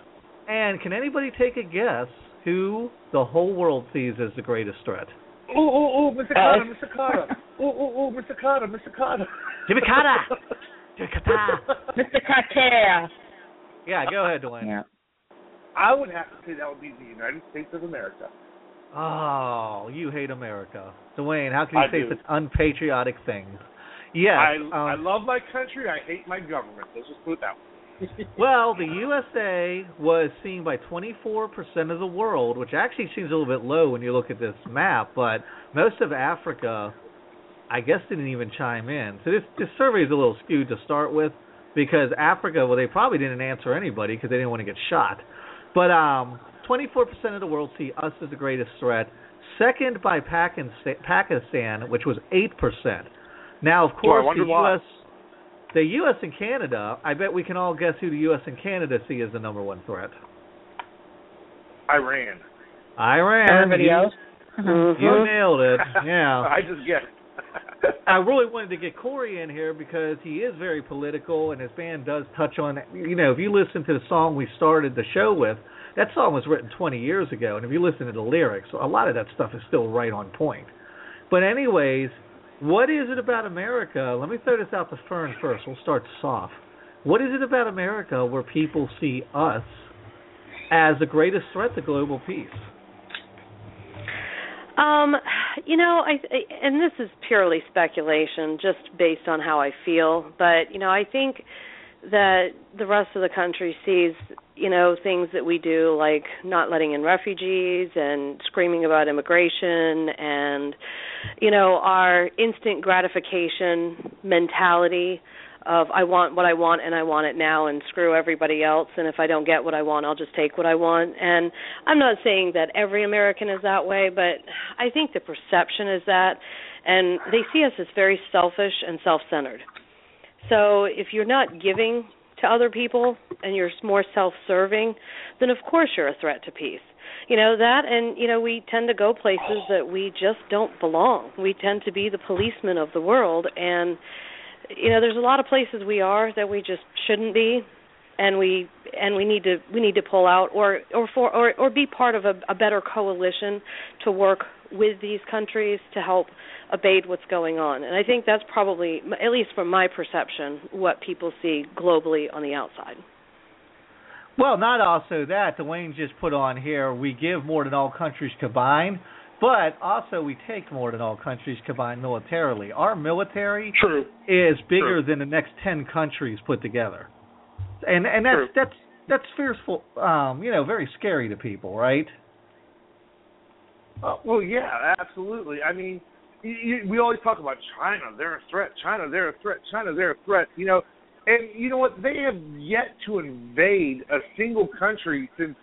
And can anybody take a guess who the whole world sees as the greatest threat? Oh, oh, oh, Mr. Uh, Carter, Mr. Carter. Oh, oh, oh, Mr. Carter, Mr. Carter. Jimmy Carter. Jimmy Carter. Mr. Carter. Yeah, go ahead, Dwayne. Yeah. I would have to say that would be the United States of America. Oh, you hate America. Dwayne, how can you I say do. such unpatriotic things? Yeah. I um, I love my country. I hate my government. Let's just put it that way. Well, the USA was seen by 24% of the world, which actually seems a little bit low when you look at this map, but most of Africa, I guess, didn't even chime in. So this, this survey is a little skewed to start with because Africa, well, they probably didn't answer anybody because they didn't want to get shot. But um, 24% of the world see us as the greatest threat, second by Pakistan, Pakistan which was 8%. Now, of course, wonder the why. U.S. The U.S. and Canada, I bet we can all guess who the U.S. and Canada see as the number one threat. Iran. Iran. Everybody you, else? Mm-hmm. You mm-hmm. nailed it. Yeah. I just get it. I really wanted to get Kory in here because he is very political and his band does touch on you know, if you listen to the song we started the show with, that song was written 20 years ago and if you listen to the lyrics, a lot of that stuff is still right on point. But anyways, what is it about America? Let me throw this out to Fern first. We'll start soft. What is it about America where people see us as the greatest threat to global peace? Um, you know, I I- and this is purely speculation, just based on how I feel. But you know, I think that the rest of the country sees, you know, things that we do, like not letting in refugees and screaming about immigration, and you know, our instant gratification mentality of I want what I want and I want it now and screw everybody else and if I don't get what I want I'll just take what I want and I'm not saying that every American is that way but I think the perception is that and they see us as very selfish and self-centered. So if you're not giving to other people and you're more self-serving then of course you're a threat to peace. You know that and you know we tend to go places that we just don't belong. We tend to be the policemen of the world and you know there's a lot of places we are that we just shouldn't be and we and we need to we need to pull out or or for or or be part of a, a better coalition to work with these countries to help abate what's going on. And I think that's probably, at least from my perception, what people see globally on the outside. Well, not also that. Dwayne just put on here, we give more than all countries combined, but also we take more than all countries combined militarily. Our military True. is bigger True. than the next 10 countries put together. And and that's True. that's that's fearful um, you know, very scary to people, right? Uh, well, yeah, absolutely. I mean, you, we always talk about China. They're a threat. China, they're a threat. China, they're a threat. You know, and you know what? They have yet to invade a single country since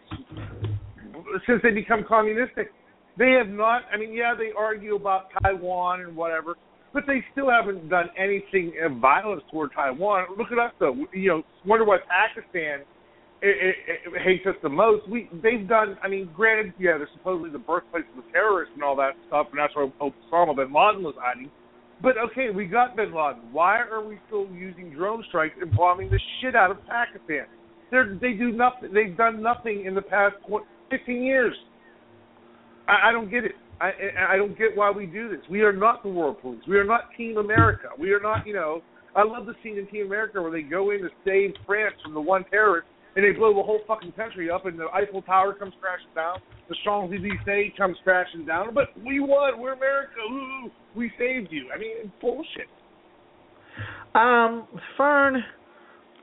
since they become communistic. They have not. I mean, yeah, they argue about Taiwan and whatever, but they still haven't done anything of violence toward Taiwan. Look at us, though. You know, wonder why Pakistan it, it, hates us the most. We they've done. I mean, granted, yeah, they're supposedly the birthplace of the terrorists and all that stuff, and that's where Osama bin Laden was hiding. But okay, we got bin Laden. Why are we still using drone strikes and bombing the shit out of Pakistan? They're they do nothing. They've done nothing in the past tw- 15 years. I, I don't get it. I I don't get why we do this. We are not the world police. We are not Team America. We are not. You know, I love the scene in Team America where they go in to save France from the one terrorist and they blow the whole fucking country up, and the Eiffel Tower comes crashing down, the Champs Elysees comes crashing down. But we won. We're America. Ooh, we saved you. I mean, bullshit. Um, Fern,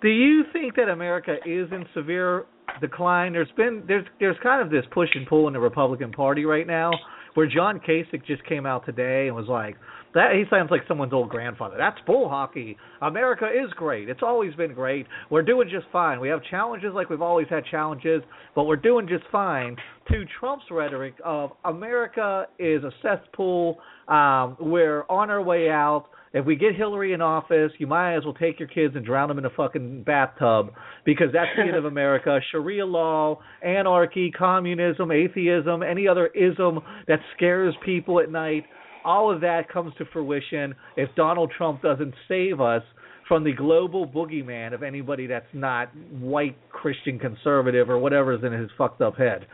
do you think that America is in severe decline? There's been there's there's kind of this push and pull in the Republican Party right now, where John Kasich just came out today and was like, that he sounds like someone's old grandfather. That's bull hockey. America is great. It's always been great. We're doing just fine. We have challenges like we've always had challenges, but we're doing just fine. To Trump's rhetoric of America is a cesspool. Um, we're on our way out. If we get Hillary in office, you might as well take your kids and drown them in a fucking bathtub because that's the end of America. Sharia law, anarchy, communism, atheism, any other ism that scares people at night all of that comes to fruition if Donald Trump doesn't save us from the global boogeyman of anybody that's not white Christian conservative or whatever's in his fucked up head.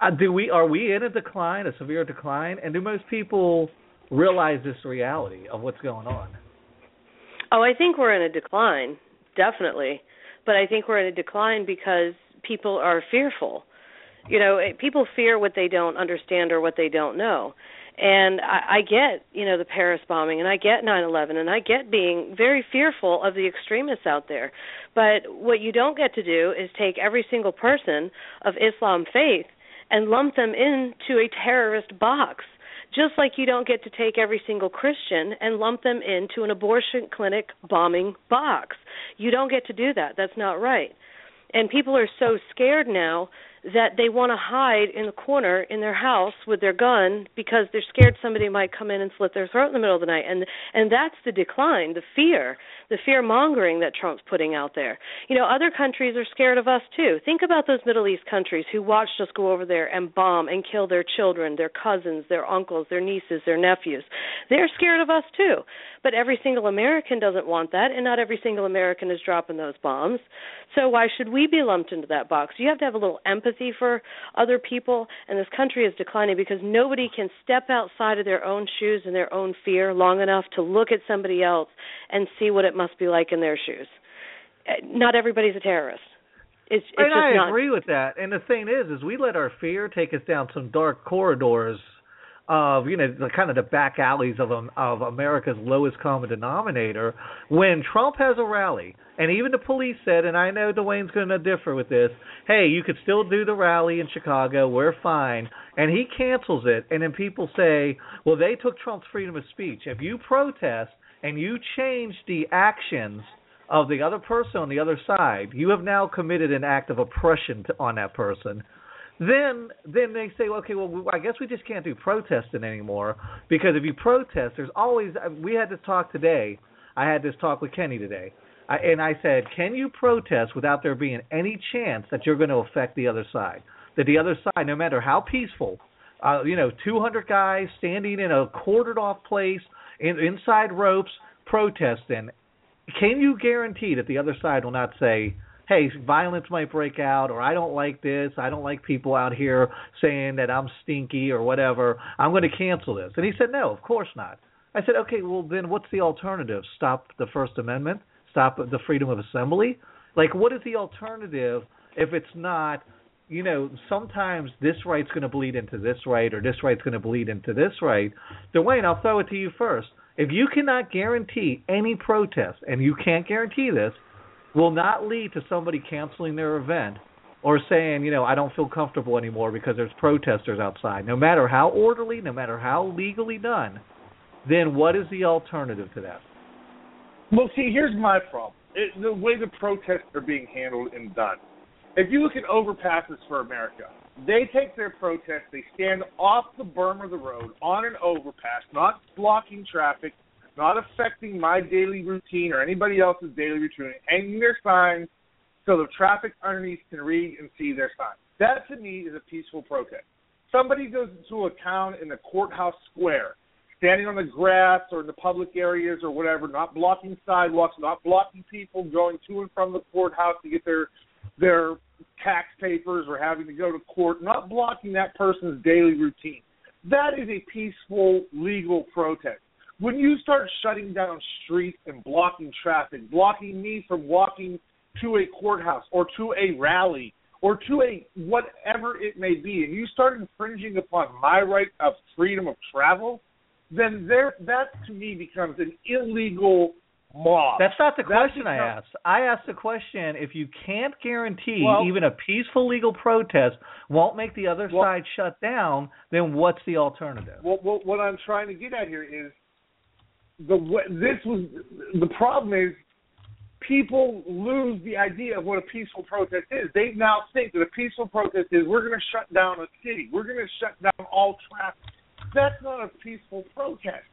Uh, do we are we in a decline, a severe decline, and do most people realize this reality of what's going on? Oh, I think we're in a decline, definitely. But I think we're in a decline because people are fearful. You know, people fear what they don't understand or what they don't know and I, I get you know the Paris bombing, and I get 9/11, and I get being very fearful of the extremists out there. But what you don't get to do is take every single person of Islam faith and lump them into a terrorist box. Just like you don't get to take every single Christian and lump them into an abortion clinic bombing box. You don't get to do that. That's not right. And people are so scared now that they want to hide in the corner in their house with their gun because they're scared somebody might come in and slit their throat in the middle of the night and and that's the decline the fear the fear mongering that Trump's putting out there. You know other countries are scared of us too. Think about those middle east countries who watched us go over there and bomb and kill their children their cousins their uncles their nieces their nephews. They're scared of us too. But every single american doesn't want that and not every single american is dropping those bombs. So why should we be lumped into that box? You have to have a little empathy for other people and this country is declining because nobody can step outside of their own shoes and their own fear long enough to look at somebody else and see what it must be like in their shoes not everybody's a terrorist it's, it's and I not agree with that. And the thing is, is we let our fear take us down some dark corridors of you know the kind of the back alleys of um, of America's lowest common denominator. When Trump has a rally, and even the police said, and I know Dwayne's going to differ with this. Hey, you could still do the rally in Chicago. We're fine. And he cancels it, and then people say, well, they took Trump's freedom of speech. If you protest and you change the actions of the other person on the other side, you have now committed an act of oppression to, on that person. Then, then they say, okay, well, I guess we just can't do protesting anymore because if you protest, there's always. We had this talk today. I had this talk with Kenny today, I, and I said, can you protest without there being any chance that you're going to affect the other side? That the other side, no matter how peaceful, uh, you know, 200 guys standing in a quartered off place in, inside ropes protesting, can you guarantee that the other side will not say, hey, violence might break out, or I don't like this, I don't like people out here saying that I'm stinky or whatever, I'm going to cancel this? And he said, no, of course not. I said, okay, well then what's the alternative? Stop the First Amendment? Stop the freedom of assembly? Like, what is the alternative if it's not? You know, sometimes this right's going to bleed into this right, or this right's going to bleed into this right. Dwayne, I'll throw it to you first. If you cannot guarantee any protest, and you can't guarantee this, will not lead to somebody canceling their event or saying, you know, I don't feel comfortable anymore because there's protesters outside, no matter how orderly, no matter how legally done, then what is the alternative to that? Well, see, here's my problem. It, the way the protests are being handled and done. If you look at overpasses for America, they take their protest, they stand off the berm of the road on an overpass, not blocking traffic, not affecting my daily routine or anybody else's daily routine, hanging their signs so the traffic underneath can read and see their signs. That to me is a peaceful protest. Somebody goes to a town in the courthouse square, standing on the grass or in the public areas or whatever, not blocking sidewalks, not blocking people going to and from the courthouse to get their their tax papers or having to go to court, not blocking that person's daily routine. That is a peaceful legal protest. When you start shutting down streets and blocking traffic, blocking me from walking to a courthouse or to a rally or to a whatever it may be, and you start infringing upon my right of freedom of travel, then there that to me becomes an illegal mob. That's not the question I asked. I asked the question if you can't guarantee Well- even a peaceful legal protest won't make the other Well- side shut down, then what's the alternative? What, what what I'm trying to get at here is the this was the problem is people lose the idea of what a peaceful protest is. They now think that a peaceful protest is we're going to shut down a city, we're going to shut down all traffic. That's not a peaceful protest.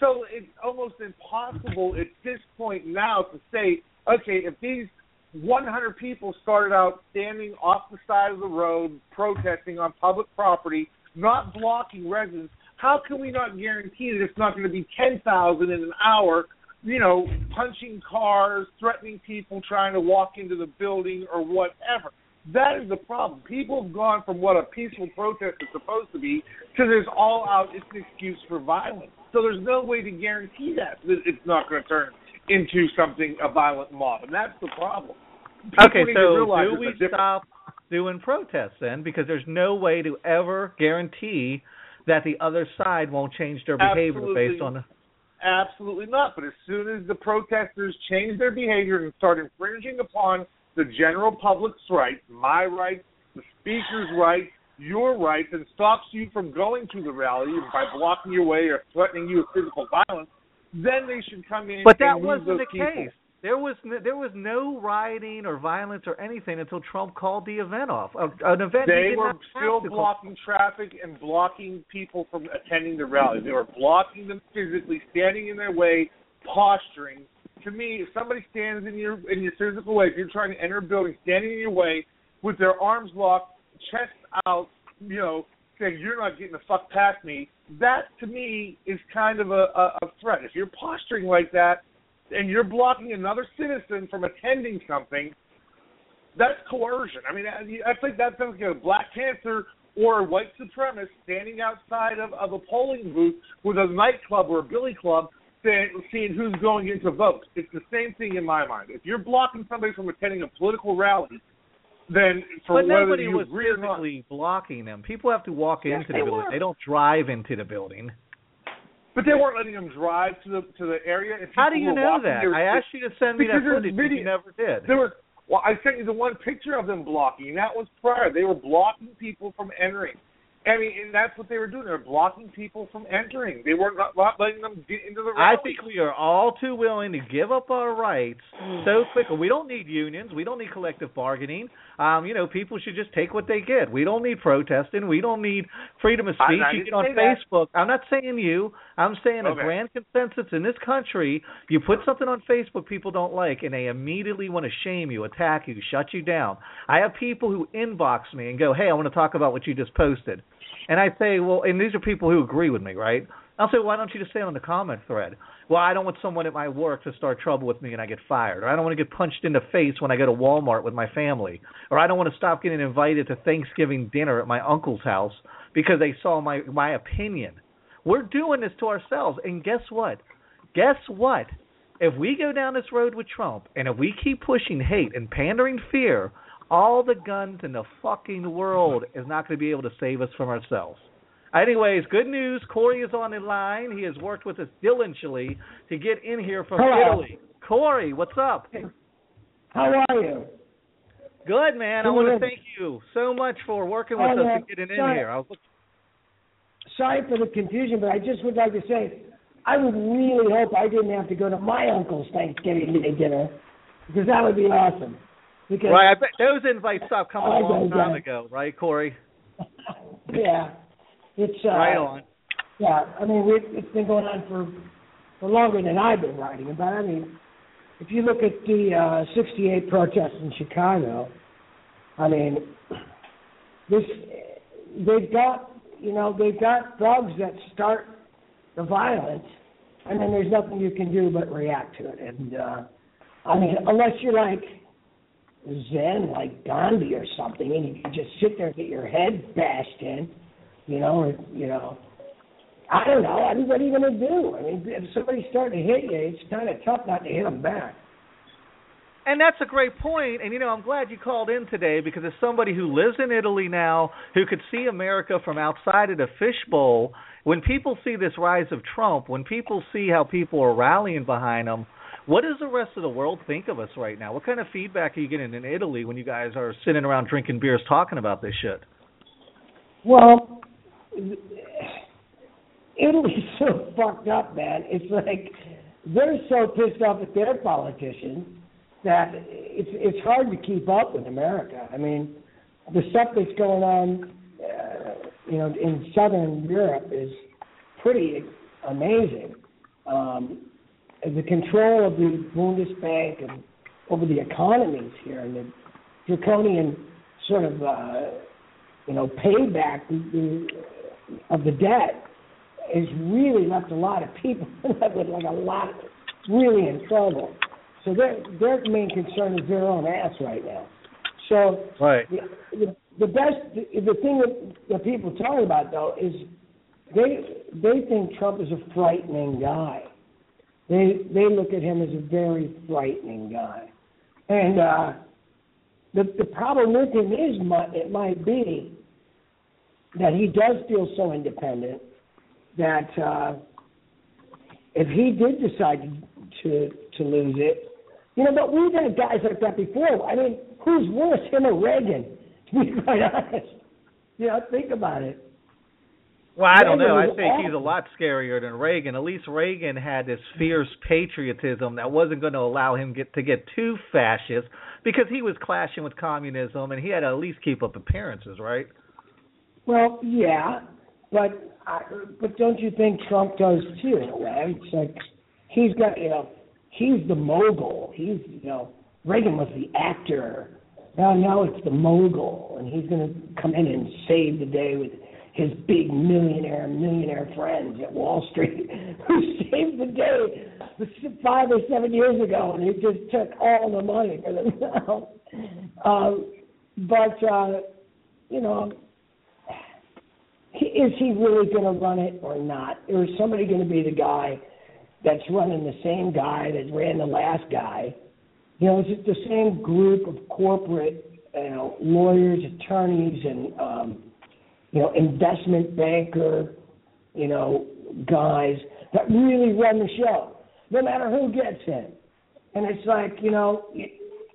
So it's almost impossible at this point now to say, okay, if these 100 people started out standing off the side of the road protesting on public property, not blocking residents, how can we not guarantee that it's not going to be 10,000 in an hour, you know, punching cars, threatening people trying to walk into the building or whatever? That is the problem. People have gone from what a peaceful protest is supposed to be to this all out, it's an excuse for violence. So there's no way to guarantee that, that it's not going to turn into something, a violent mob. And that's the problem. People Okay, so do we different- stop doing protests then? Because there's no way to ever guarantee that the other side won't change their behavior Absolutely. based on. Absolutely not. But as soon as the protesters change their behavior and start infringing upon the general public's rights, my rights, the speaker's rights, your rights, and stops you from going to the rally by blocking your way or threatening you with physical violence, then they should come in But and that wasn't the people. case. There was no, there was no rioting or violence or anything until Trump called the event off. Uh, An event They were still blocking traffic and blocking people from attending the rally. They were blocking them physically, standing in their way, posturing. To me, if somebody stands in your in your physical way, if you're trying to enter a building, standing in your way with their arms locked, chest out, you know, saying you're not getting the fuck past me, that to me is kind of a, a, a threat. If you're posturing like that and you're blocking another citizen from attending something, that's coercion. I mean, I, I think that sounds like a Black Panther or a white supremacist standing outside of, of a polling booth with a nightclub or a billy club saying, seeing who's going in to vote. It's the same thing in my mind. If you're blocking somebody from attending a political rally, then for But nobody was agree or not, physically blocking them. People have to walk Yes, into the building. were. They don't drive into the building. but they weren't letting them drive to the to the area. And How do you know that? I asked you to send me that footage, but you never did. There was well, I sent you the one picture of them blocking, that was prior. They were blocking people from entering. I mean, and that's what they were doing. They were blocking people from entering. They were not, letting them get into the I think we are all too willing to give up our rights so quickly. We don't need unions. We don't need collective bargaining. Um, you know, people should just take what they get. We don't need protesting. We don't need freedom of speech. You get on say that. Facebook. I'm not saying you. I'm saying a grand consensus in this country. You put something on Facebook people don't like, and they immediately want to shame you, attack you, shut you down. I have people who inbox me and go, "Hey, I want to talk about what you just posted." And I say, well, and these are people who agree with me, right? I'll say, why don't you just say on the comment thread? Well, I don't want someone at my work to start trouble with me and I get fired, or I don't want to get punched in the face when I go to Walmart with my family, or I don't want to stop getting invited to Thanksgiving dinner at my uncle's house because they saw my my opinion. We're doing this to ourselves. And guess what? Guess what? If we go down this road with Trump and if we keep pushing hate and pandering fear, all the guns in the fucking world is not going to be able to save us from ourselves. Anyways, good news. Kory is on the line. He has worked with us diligently to get in here from Hello. Italy. Kory, what's up? How are you? Good, man. I want to thank you so much for working with Oh, us and getting in Sorry. here. I was Sorry for the confusion, but I just would like to say I would really hope I didn't have to go to my uncle's Thanksgiving Day dinner because that would be awesome. Because Right, I bet those invites stopped coming I a long time ago, right, Kory? yeah, it's uh, right on. Yeah, I mean we it's been going on for for longer than I've been writing about. I mean, if you look at the uh, '68 protests in Chicago, I mean, this they've got you know they've got thugs that start the violence, and then there's nothing you can do but react to it. And uh, I mean, unless you're like Zen, like Gandhi or something, and you can just sit there and get your head bashed in, you know, or you know. I don't know. I mean, what are you going to do? I mean, if somebody's starting to hit you, it's kind of tough not to hit them back. And that's a great point. And you know, I'm glad you called in today because as somebody who lives in Italy now, who could see America from outside of the fishbowl, when people see this rise of Trump, when people see how people are rallying behind him, what does the rest of the world think of us right now? What kind of feedback are you getting in Italy when you guys are sitting around drinking beers talking about this shit? Well, Italy's so fucked up, man. It's like they're so pissed off at their politicians that it's it's hard to keep up with America. I mean, the stuff that's going on, uh, you know, in southern Europe is pretty amazing. Um, the control of the Bundesbank and over the economies here and the draconian sort of uh, you know payback the, the, of the debt has really left a lot of people with like a lot really in trouble. So their their main concern is their own ass right now. So Right. the, the, the best the, the thing that, that people talk about though is they they think Trump is a frightening guy. They they look at him as a very frightening guy, and uh, the the problem with him is might, it might be that he does feel so independent that uh, if he did decide to to lose it, you know. But we've had guys like that before. I mean, who's worse, him or Reagan? To be quite honest, you know, think about it. Well, I don't know. I think he's a lot scarier than Reagan. At least Reagan had this fierce patriotism that wasn't going to allow him get to get too fascist because he was clashing with communism and he had to at least keep up appearances, right? Well, yeah, but I, but don't you think Trump does too? In a way, it's like he's got you know he's the mogul. He's you know Reagan was the actor. Now now it's the mogul, and he's going to come in and save the day with his big millionaire millionaire friends at Wall Street who saved the day five or seven years ago, and he just took all the money for themselves. Um, but uh, you know, is he really going to run it or not? Or is somebody going to be the guy that's running the same guy that ran the last guy? You know, is it the same group of corporate, you know, lawyers, attorneys, and um, you know, investment banker, you know, guys that really run the show, no matter who gets in? And it's like, you know, you,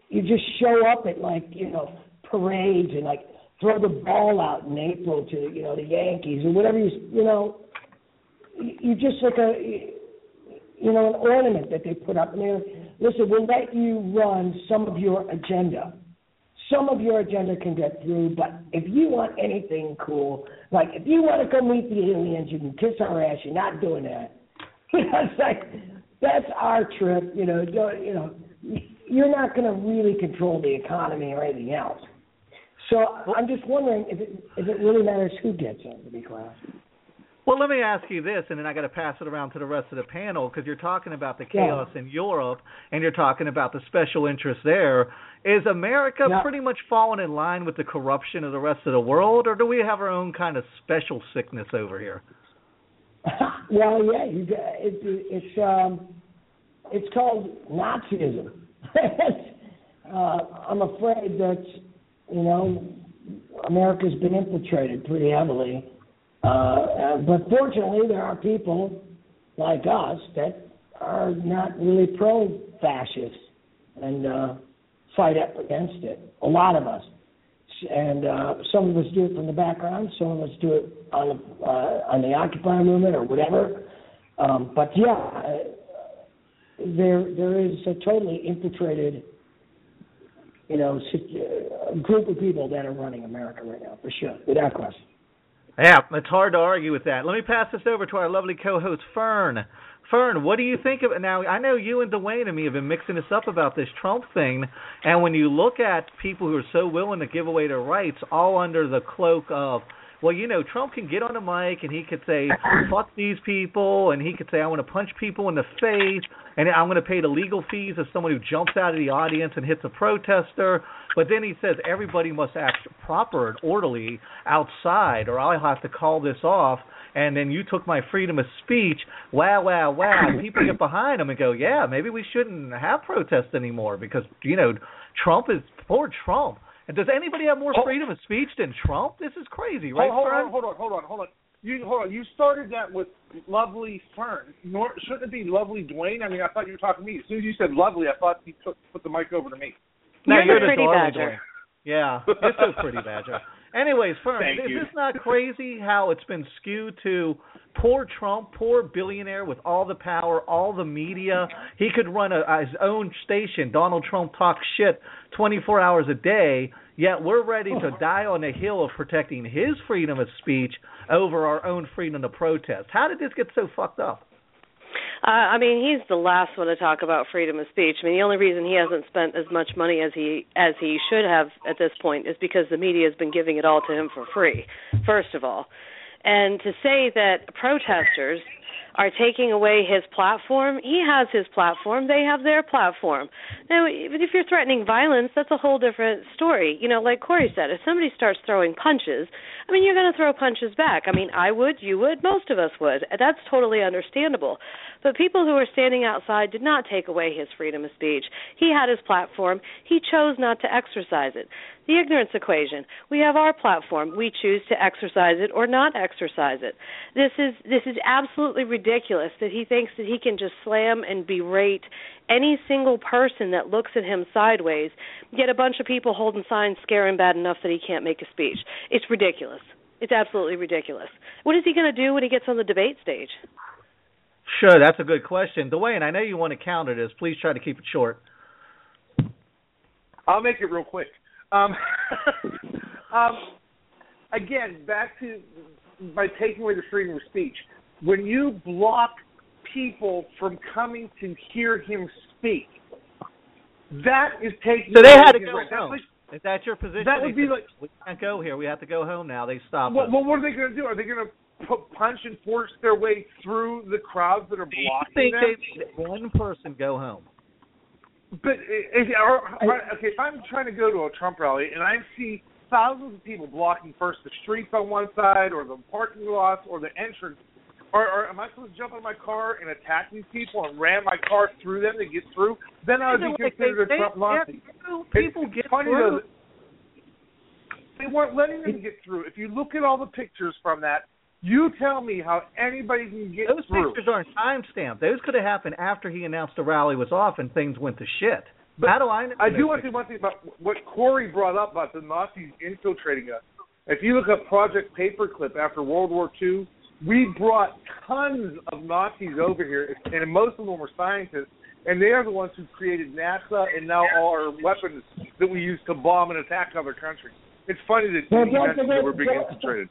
you just show up at like, you know, parades and like throw the ball out in April to you know the Yankees or whatever you you know you you just like a you know an ornament that they put up. And they're listen we'll let you run some of your agenda. Some of your agenda can get through but if you want anything cool like if you want to go meet the aliens you can kiss our ass. You're not doing that. It's like that's our trip you know you know you're not going to really control the economy or anything else so I'm just wondering if it if it really matters who gets in, to be quite honest. Well, let me ask you this, and then I got to pass it around to the rest of the panel because you're talking about the chaos in Europe and you're talking about the special interest there. Is America Yeah. pretty much falling in line with the corruption of the rest of the world, or do we have our own kind of special sickness over here? well, yeah, you got, it, it's um, it's called Nazism. uh, I'm afraid that you know America's been infiltrated pretty heavily, uh, uh, but fortunately, there are people like us that are not really pro-fascist and uh, fight up against it. A lot of us, and uh, some of us do it from the background, some of us do it on the uh, on the Occupy movement or whatever. Um, but yeah, uh, there there is a totally infiltrated, you know, uh, group of people that are running America right now for sure, without question. Yeah, it's hard to argue with that. Let me pass this over to our lovely co-host Fern. Fern, what do you think of it now? I know you and Dwayne and me have been mixing this up about this Trump thing, and when you look at people who are so willing to give away their rights, all under the cloak of, well, you know, Trump can get on a mic and he could say, "Fuck these people," and he could say, "I want to punch people in the face," and I'm going to pay the legal fees of someone who jumps out of the audience and hits a protester. But then he says everybody must act proper and orderly outside, or I'll have to call this off. And then you took my freedom of speech. Wow, wow, wow. People get behind him and go, yeah, maybe we shouldn't have protests anymore because you know Trump is poor Trump. And does anybody have more freedom of speech than Trump? This is crazy, right? hold, hold on, hold on, hold on, hold on. You hold on. You started that with lovely Fern. Nor, shouldn't it be lovely Dwayne? I mean, I thought you were talking to me. As soon as you said lovely, I thought you took put the mic over to me. No, You're you're the pretty darling badger. Dwayne. Yeah, you're so pretty, Badger. Anyways, Fern, Thank is you. this not crazy how it's been skewed to poor Trump, poor billionaire with all the power, all the media? He could run a, his own station. Donald Trump talks shit 24 hours a day, yet we're ready to die on the hill of protecting his freedom of speech over our own freedom to protest. How did this get so fucked up? Uh, I mean, he's the last one to talk about freedom of speech. I mean, the only reason he hasn't spent as much money as he as he should have at this point is because the media has been giving it all to him for free. First of all, and to say that protesters are taking away his platform, he has his platform, they have their platform. Now, even if you're threatening violence, that's a whole different story. You know, like Kory said, if somebody starts throwing punches, I mean, you're going to throw punches back. I mean, I would, you would, most of us would. That's totally understandable. But people who were standing outside did not take away his freedom of speech. He had his platform. He chose not to exercise it. The ignorance equation. We have our platform. We choose to exercise it or not exercise it. This is this is absolutely ridiculous that he thinks that he can just slam and berate any single person that looks at him sideways, yet a bunch of people holding signs scare him bad enough that he can't make a speech. It's ridiculous. It's absolutely ridiculous. What is he going to do when he gets on the debate stage? Sure, that's a good question. Dwayne, I know you want to counter this. Please try to keep it short. I'll make it real quick. Um, um, again, back to by taking away the freedom of speech. When you block people from coming to hear him speak, that is taking. So they away had to go right. Home. like- Is that your position? That would be said, like- we can't go here. We have to go home now. They stopped well, us. well, what are they going to do? Are they going to punch and force their way through the crowds that are blocking them? they one person go home? But eh, if, or, okay, if I'm trying to go to a Trump rally and I see thousands of people blocking first the streets on one side or the parking lots or the entrance, or, or am I supposed to jump in my car and attack these people and ram my car through them to get through? Then I would be considered they- a Trump Nazi. through. It's People get funny through. though. They weren't letting them get through. If you look at all the pictures from that, you tell me how anybody can get Those through. pictures aren't time stamped. Those could have happened after he announced the rally was off and things went to shit. But How do I know? I do want to say one thing about what Kory brought up about the Nazis infiltrating us. If you look up Project Paperclip after World War II, we brought tons of Nazis over here, and most of them were scientists, and they are the ones who created NASA and now all our weapons that we use to bomb and attack other countries. It's funny that Well, you don't mentioned forget- that we're being infiltrated.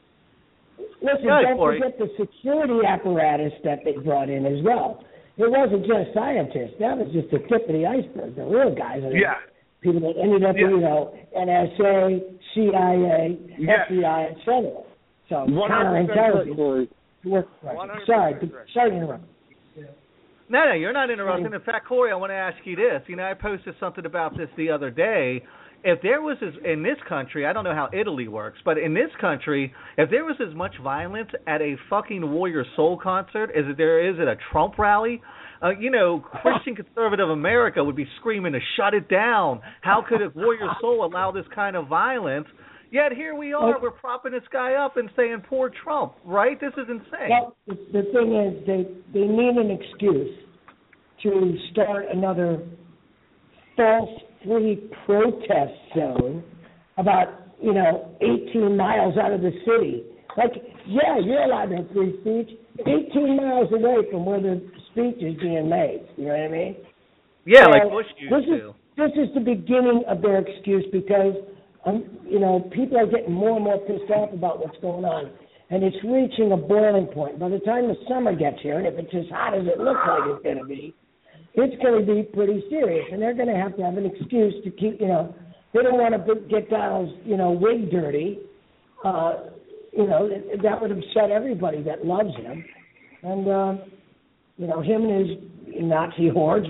Listen, Go don't forget the security apparatus that they brought in as well. It wasn't just scientists. That was just the tip of the iceberg. The real guys are Yeah. people that ended up, Yeah. you know, NSA, CIA, Yes. FBI, et cetera. So 100% correct, counterintelligence Kory. work. 100% Sorry, sorry to interrupt. No, no, you're not interrupting. In fact, Kory, I want to ask you this. You know, I posted something about this the other day, if there was as in this country, I don't know how Italy works, but in this country, if there was as much violence at a fucking Warrior Soul concert as there is at a Trump rally, uh, you know, Christian conservative America would be screaming to shut it down. How could a Warrior Soul allow this kind of violence? Yet here we are, we're propping this guy up and saying poor Trump, right? This is insane. Well, the the thing is, they they need an excuse to start another false free protest zone about you know 18 miles out of the city. Like, yeah, you're allowed to have free speech 18 miles away from where the speech is being made. You know what I mean? yeah, So, like Bush used this to. is this is the beginning of their excuse because um, you know people are getting more and more pissed off about what's going on, and it's reaching a boiling point. By the time the summer gets here, and if it's as hot as it looks like it's going to be, it's going to be pretty serious, and they're going to have to have an excuse to keep you know they don't want to get Donald's you know wig dirty. Uh, you know that, would upset everybody that loves him, and uh, you know him and his Nazi hordes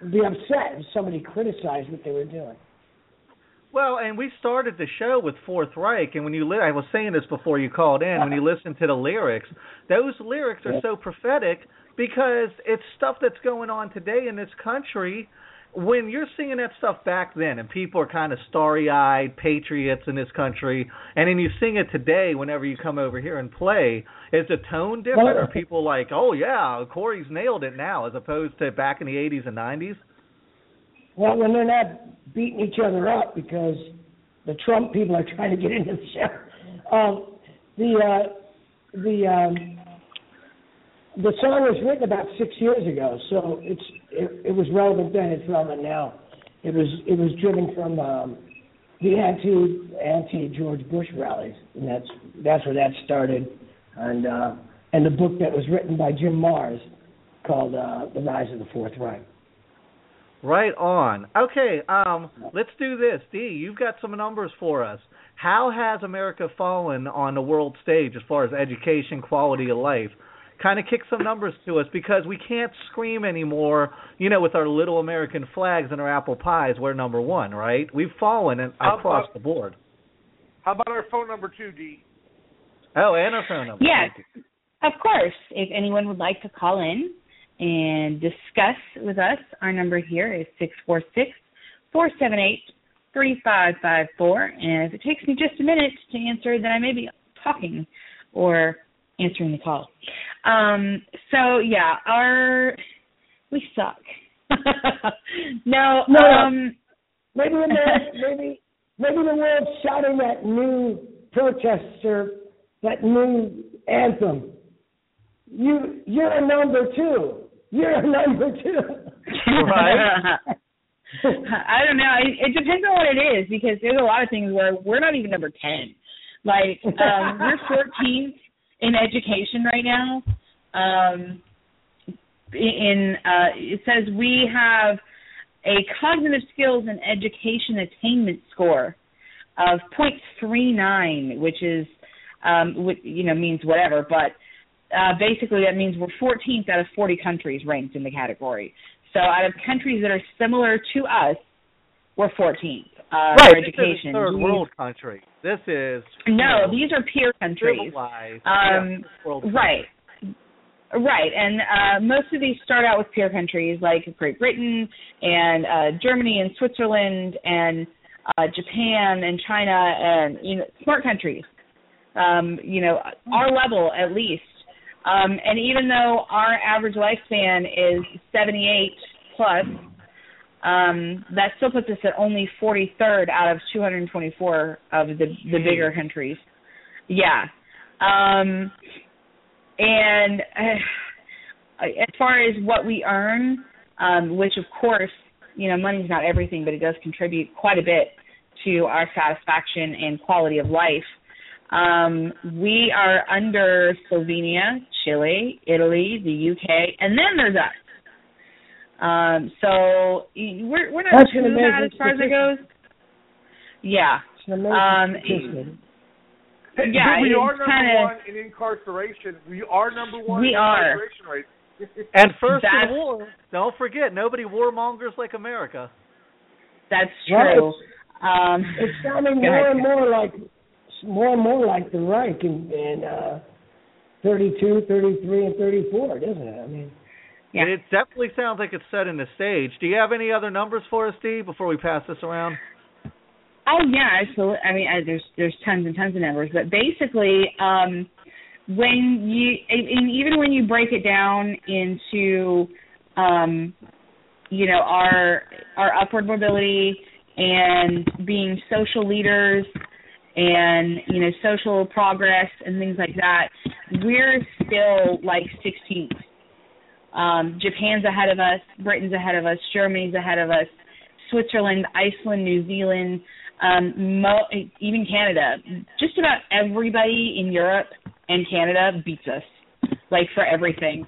would be upset if somebody criticized what they were doing. Well, and we started the show with Fourth Reich, and when you li- I was saying this before you called in, when you listen to the lyrics, those lyrics are so prophetic because it's stuff that's going on today in this country. When you're singing that stuff back then, and people are kind of starry-eyed patriots in this country, and then you sing it today, whenever you come over here and play, is the tone different? Are people like, "Oh yeah, Kory's nailed it now," as opposed to back in the '80s and '90s? Well, when they're not beating each other up because the Trump people are trying to get into the show. Um, the uh, the um, the song was written about six years ago, so it's it, it was relevant then. It's relevant now. It was it was driven from um, the anti anti George Bush rallies, and that's that's where that started. And uh, and the book that was written by Jim Marrs called uh, The Rise of the Fourth Reich. Right on. Okay, um, let's do this. Dee, you've got some numbers for us. How has America fallen on the world stage as far as education, quality of life? Kind of kick some numbers to us because we can't scream anymore, you know, with our little American flags and our apple pies, we're number one, right? We've fallen in, How across about- the board. How about our phone number two, Dee? Oh, and our phone number. Yes. Thank you. Of course, if anyone would like to call in and discuss with us, our number here is six four six four seven eight three five five four. And if it takes me just a minute to answer, then I may be talking or answering the call. Um, so yeah, our we suck. no, No, um, Maybe when maybe maybe the world's shouting that new protester, that new anthem. You you're a number two. You're a number two. Right. I don't know. It, it depends on what it is because there's a lot of things where we're not even number ten. Like um, we're 14th in education right now. Um, in uh, it says we have a cognitive skills and education attainment score of 0.39, which is um, which, you know means whatever, but uh, basically that means we're 14th out of 40 countries ranked in the category. So out of countries that are similar to us, we're 14th. Uh, right, education. third world country. This is No, know, these are peer countries. Um, yeah, Right. Right, and uh, most of these start out with peer countries like Great Britain and uh, Germany and Switzerland and uh, Japan and China and you know smart countries. Um, you know, our level at least. Um, and even though our average lifespan is 78 plus, um, that still puts us at only 43rd out of 224 of the the bigger countries. Yeah. Um, and uh, as far as what we earn, um, which of course, you know, money's not everything, but it does contribute quite a bit to our satisfaction and quality of life. Um, we are under Slovenia, Chile, Italy, the UK, and then there's us. Um, so we're we're not That's too an amazing bad as far as it goes. Yeah. It's an Um, statistic. Hey, Yeah, we are number kinda- one in incarceration. We are number one We in are. incarceration rate. And first in That's- the war, don't forget, nobody warmongers like America. That's true. it's- Um, It's sounding more ahead. and more like more and more like the Reich in, in uh, 32, 33, and 34, doesn't it? I mean, Yeah. It definitely sounds like it's setting the stage. Do you have any other numbers for us, Steve, before we pass this around? Oh yeah, absolutely. I mean, I, there's there's tons and tons of numbers, but basically, um, when you and and even when you break it down into, um, you know, our our upward mobility and being social leaders and you know social progress and things like that, we're still like 16th. Um, Japan's ahead of us, Britain's ahead of us, Germany's ahead of us, Switzerland, Iceland, New Zealand, um, mo- even Canada. Just about everybody in Europe and Canada beats us, like for everything.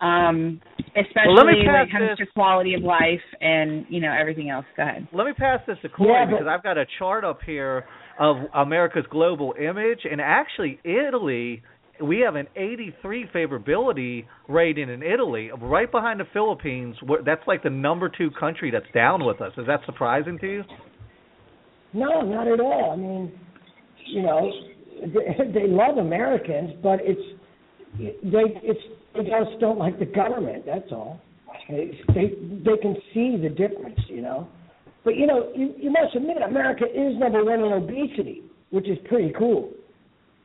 Um, especially Well, let me when it comes this- to quality of life and you know everything else. Go ahead. Let me pass this to Kory Yeah, but- because I've got a chart up here of America's global image, and actually Italy, we have an 83 favorability rating in Italy, right behind the Philippines. That's like the number two country that's down with us. Is that surprising to you? no, not at all. I mean, you know, they, they love Americans, but it's they it's they just don't like the government. That's all. They they, they can see the difference, you know. But you know, you, you must admit, America is number one in obesity, which is pretty cool.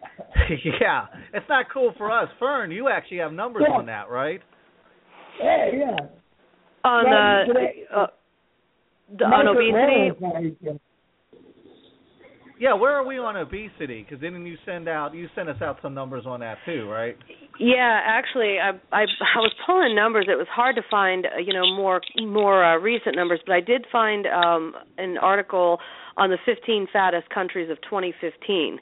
yeah, it's not cool for us. Fern, you actually have numbers Yeah. on that, right? Yeah, yeah. On Well, uh, uh, the, on obesity, Warren is, Yeah, where are we on obesity? Because then you send out you send us out some numbers on that too, right? Yeah, actually, I I I was pulling numbers. It was hard to find, uh, you know, more more uh, recent numbers, but I did find um an article on the 15 fattest countries of 2015.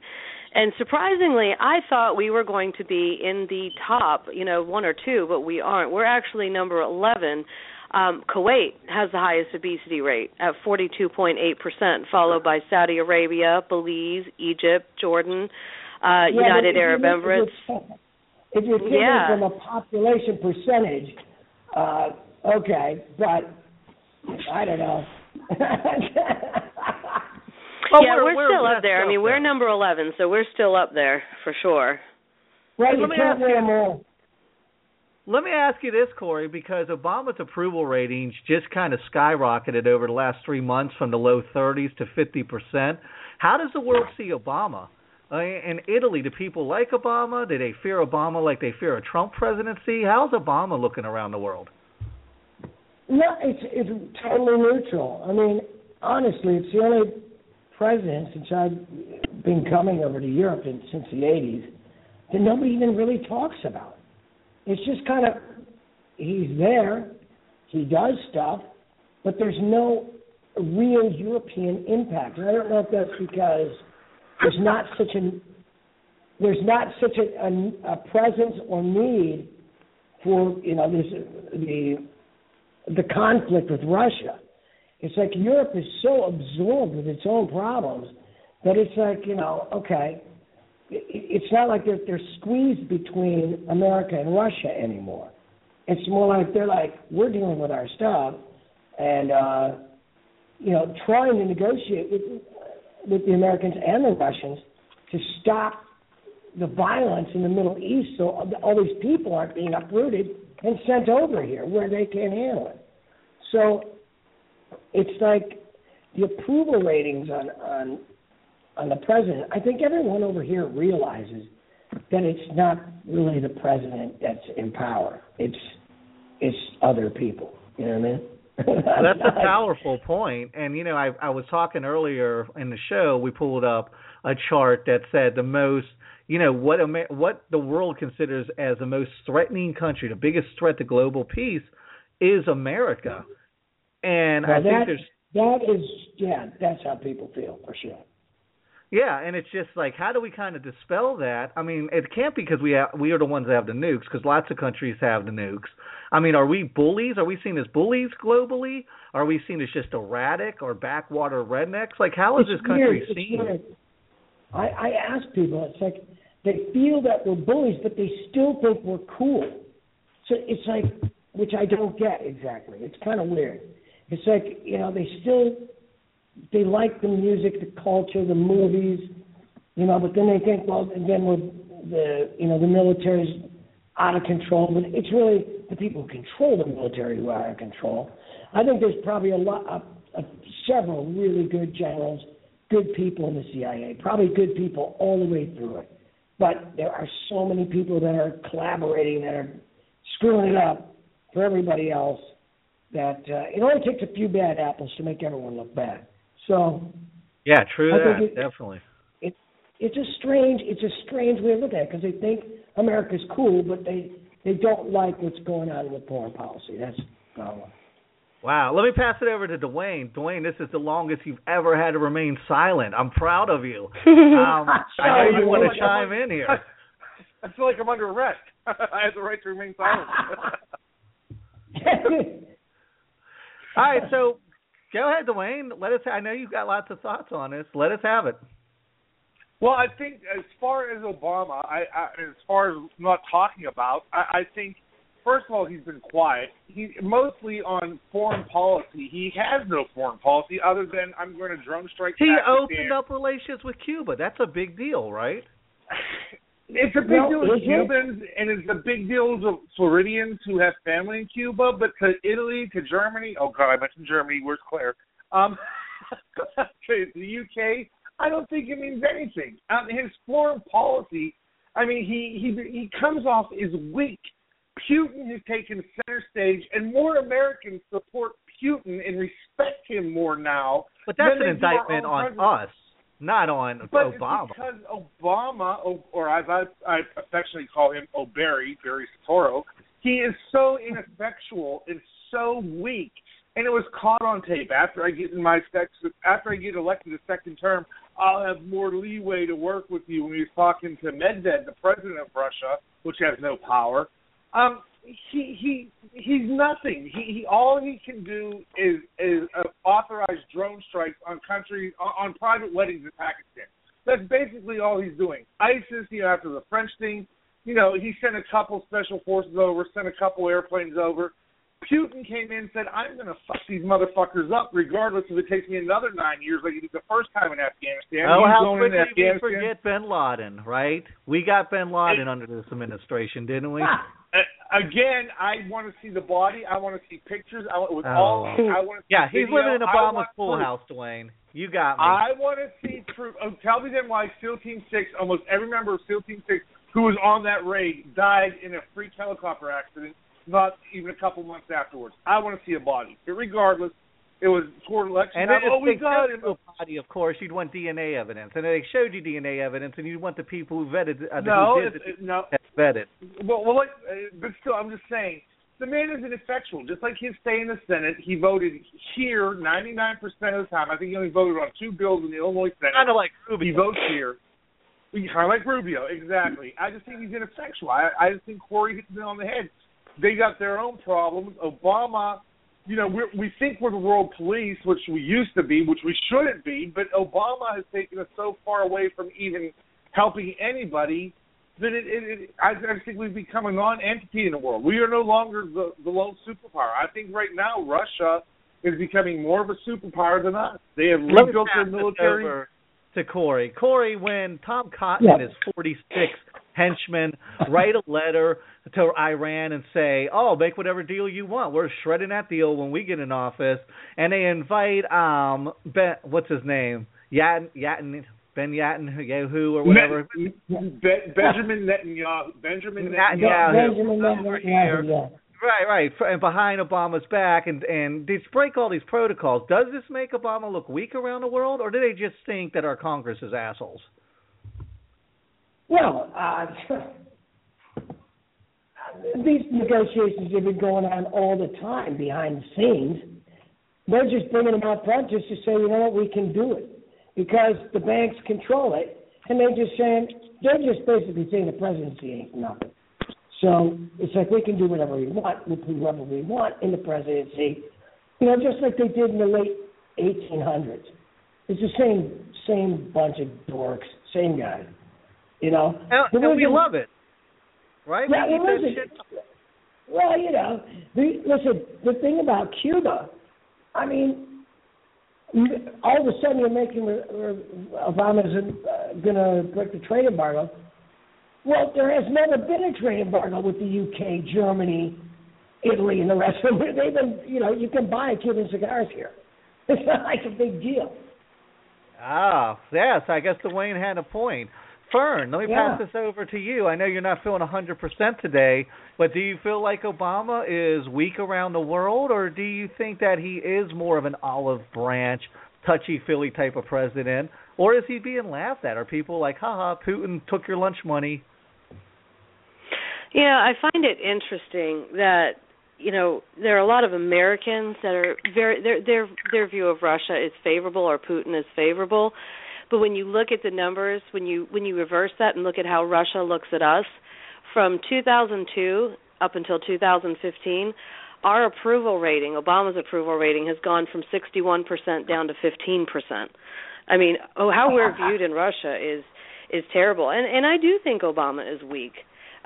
And surprisingly, I thought we were going to be in the top, you know, one or two, but we aren't. We're actually number 11. Um, Kuwait has the highest obesity rate at 42.8%, followed by Saudi Arabia, Belize, Egypt, Jordan, uh, yeah, United Arab Emirates. If you're, if you're taking Yeah. from a population percentage, uh, okay, but I don't know. Oh, yeah, we're- we're, we're still up messed there. I up mean, we're number 11, so we're still up there for sure. right, Let me ask you- win. Let me ask you this, Kory, because Obama's approval ratings just kind of skyrocketed over the last three months from the low 30s to 50 percent. How does the world see Obama? Uh, in Italy, do people like Obama? Do they fear Obama like they fear a Trump presidency? How's Obama looking around the world? No, it's it's totally neutral. I mean, honestly, it's the only president since I've been coming over to Europe in, since the '80s that nobody even really talks about. It's just kind of he's there, he does stuff, but there's no real European impact. And I don't know if that's because there's not such an there's not such a, a, a presence or need for you know this the the conflict with Russia. It's like Europe is so absorbed with its own problems that it's like you know okay, it's not like they're they're squeezed between America and Russia anymore. It's more like they're like we're dealing with our stuff, and uh, you know trying to negotiate with with the Americans and the Russians to stop the violence in the Middle East, so all these people aren't being uprooted and sent over here where they can't handle it. So it's like the approval ratings on on on the president. I think everyone over here realizes that it's not really the president that's in power. It's it's other people. You know what I mean? That's a powerful point. And you know, I I was talking earlier in the show. We pulled up a chart that said the most, you know, what Amer- what the world considers as the most threatening country, the biggest threat to global peace, is America. And I Well, think that- there's That is, yeah, that's how people feel for sure. Yeah, and it's just like, how do we kind of dispel that? I mean, it can't be because we have, we are the ones that have the nukes, because lots of countries have the nukes. I mean, are we bullies? Are we seen as bullies globally? Are we seen as just erratic or backwater rednecks? Like, how is It's this country weird. Seen? weird. I, I ask people, it's like they feel that we're bullies, but they still think we're cool. So it's like, which I don't get exactly. It's kind of weird. It's like, you know, they still they like the music, the culture, the movies, you know. But then they think, well, again, we're the you know the military's out of control. But it's really the people who control the military who are out of control. I think there's probably a lot, a, a, several really good generals, good people in the CIA, probably good people all the way through it. But there are so many people that are collaborating that are screwing it up for everybody else that uh, it only takes a few bad apples to make everyone look bad. So yeah, true I that think it- definitely. it it's a strange it's a strange way of looking at it because they think America's cool, but they they don't like what's going on with foreign policy. That's the problem. Wow. Let me pass it over to Dwayne. Dwayne, this is the longest you've ever had to remain silent. I'm proud of you. Um, I know you want to chime in here. I feel like I'm under arrest. I have the right to remain silent. All right, so go ahead, Dwayne. Let us. I know you've got lots of thoughts on this. Let us have it. Well, I think as far as Obama, I, I as far as not talking about, I, I think first of all he's been quiet. He mostly on foreign policy. He has no foreign policy other than I'm going to drone strike. He opened up relations with Cuba. That's a big deal, right? It's a big Well, deal to is it? Cubans, and it's a big deal to Floridians who have family in Cuba. But to Italy, to Germany, oh god, I mentioned Germany. Where's Claire? Um, to the UK, I don't think it means anything. Um, his foreign policy, I mean, he he he comes off as weak. Putin has taken center stage, and more Americans support Putin and respect him more now. But that's an they do our indictment on president. us, not on But Obama. because Obama, or I, I affectionately call him, O'Barry, Barry Soetoro, he is so ineffectual and so weak. And it was caught on tape. After I get in my sex, after I get elected a second term, I'll have more leeway to work with you. When he was talking to Medved, the president of Russia, which has no power, um, he he he's nothing. He, he all he can do is is uh, authorize drone strikes on countries on, on private weddings in Pakistan. That's basically all he's doing. ISIS, you know, after the French thing, you know, he sent a couple special forces over, sent a couple airplanes over. Putin came in and said, I'm going to fuck these motherfuckers up regardless if it takes me another nine years like he did the first time in Afghanistan. Oh, He's how going into quickly we forget Bin Laden, right? We got Bin Laden under this administration, didn't we? Uh, again, I want to see the body. I want to see pictures. I want with Oh. all. I want to see Yeah, he's video. living in Obama's pool proof. house, Dwayne. You got me. I want to see proof. Oh, tell me then why SEAL Team Six, almost every member of SEAL Team Six who was on that raid, died in a freak helicopter accident. Not even a couple months afterwards. I want to see a body. But regardless, it was toward election and if Oh, we got him. body, of course, you'd want DNA evidence, and they showed you DNA evidence, and you'd want the people who vetted, uh, No, who did it's- the, no. that vetted. Well, well, like, uh, but still, I'm just saying, the man is ineffectual. Just like his stay in the Senate, he voted here 99% of the time. I think he only voted on two bills in the Illinois Senate. Kind of like He Rubio. votes here. Kind of like Rubio, exactly. I just think he's ineffectual. I, I just think Kory hits it on the head. They got their own problems. Obama, you know, we're, we think we're the world police, which we used to be, which we shouldn't be. But Obama has taken us so far away from even helping anybody that it, it, it I, I think we've become a non-entity in the world. We are no longer the, the lone superpower. I think right now Russia is becoming more of a superpower than us. They have Let me rebuilt their military. over to Kory. Kory, when Tom Cotton Yeah. and his 46 henchmen write a letter to Iran and say, "Oh, make whatever deal you want. We're shredding that deal when we get in office," and they invite um ben, what's his name, Yatin Yatin Ben Netanyahu or whatever. Ne- Be- Benjamin Netanyahu. Benjamin Netanyahu. Netanyahu. Benjamin Netanyahu, yeah. Right, right, and behind Obama's back, and and they break all these protocols. Does this make Obama look weak around the world, or do they just think that our Congress is assholes? Well, uh, these negotiations have been going on all the time behind the scenes. They're just bringing them out front just to say, you know what, we can do it because the banks control it, and they're just saying they're just basically saying the presidency ain't nothing. So it's like we can do whatever we want with whoever we want in the presidency, you know, just like they did in the late 1800s. It's the same same bunch of dorks, same guy. You know, And, and we love it, right? yeah, we it keep that wasn't. shit- Well, you know, the, listen. The thing about Cuba, I mean, all of a sudden you're making Obama's uh, going to break the trade embargo. Well, there has never been a trade embargo with the UK, Germany, Italy, and the rest of them. They've been, you know, you can buy Cuban cigars here. It's not like a big deal. Ah, yes, I guess Dwayne had a point. Fern, let me Yeah. pass this over to you. I know you're not feeling 100% today, but do you feel like Obama is weak around the world, or do you think that he is more of an olive branch, touchy feely type of president, or is he being laughed at? Are people like, haha, Putin took your lunch money? Yeah, I find it interesting that you know there are a lot of Americans that are very their their their view of Russia is favorable or Putin is favorable, but when you look at the numbers, when you when you reverse that and look at how Russia looks at us, from 2002 up until 2015, our approval rating, Obama's approval rating, has gone from 61% down to 15%. I mean, oh, how we're viewed in Russia is is terrible, and and I do think Obama is weak.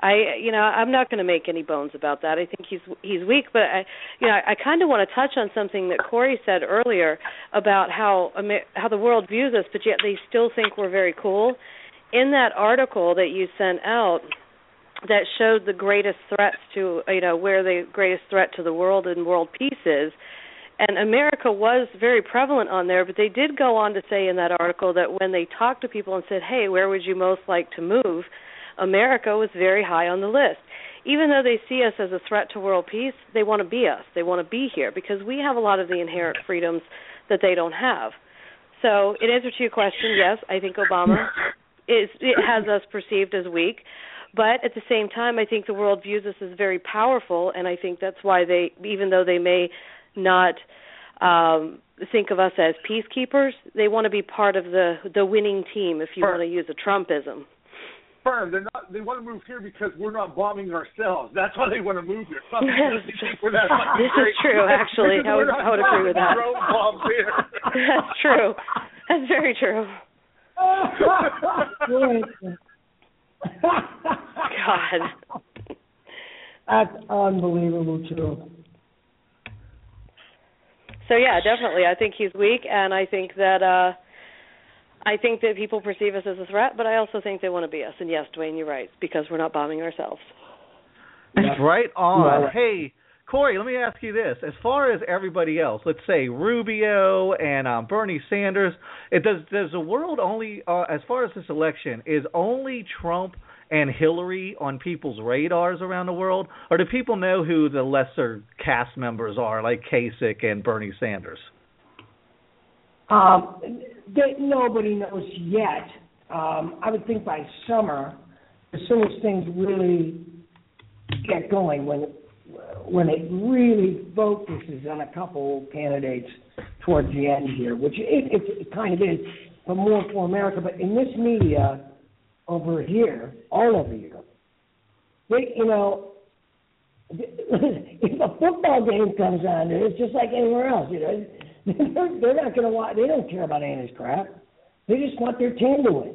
I you know I'm not going to make any bones about that. I think he's he's weak, but I you know I, kind of want to touch on something that Kory said earlier about how how the world views us, but yet they still think we're very cool. In that article that you sent out, that showed the greatest threats to you know where the greatest threat to the world and world peace is. And America was very prevalent on there, but they did go on to say in that article that when they talked to people and said, "Hey, where would you most like to move?" America was very high on the list. Even though they see us as a threat to world peace, they want to be us. They want to be here because we have a lot of the inherent freedoms that they don't have. So, in answer to your question, yes, I think Obama is it has us perceived as weak, but at the same time, I think the world views us as very powerful, and I think that's why they, even though they may not um think of us as peacekeepers, they want to be part of the the winning team. If you want to use a Trumpism. Firm. They're not. They want to move here because we're not bombing ourselves. That's why they want to move here. It's not think we're that fucking This is true, actually. I would- I would agree with that. bombs here. That's true. That's very true. God. That's unbelievable too. So yeah, definitely. I think he's weak, and I think that uh I think that people perceive us as a threat, but I also think they want to be us. And yes, Dwayne, you're right because we're not bombing ourselves. That's right on. Right. Hey, Kory, let me ask you this: as far as everybody else, let's say Rubio and um, Bernie Sanders, it does does the world only, uh, as far as this election, is only Trump and Hillary on people's radars around the world, or do people know who the lesser cast members are, like Kasich and Bernie Sanders? Um, they, nobody knows yet. Um, I would think by summer, as soon as things really get going, when when it really focuses on a couple candidates towards the end here, which it, it, it kind of is, but more for America. But in this media over here, all over here, they, you know, if a football game comes on, it's just like anywhere else. You know, they're, they're not going to watch. They don't care about any of this crap. They just want their team to win.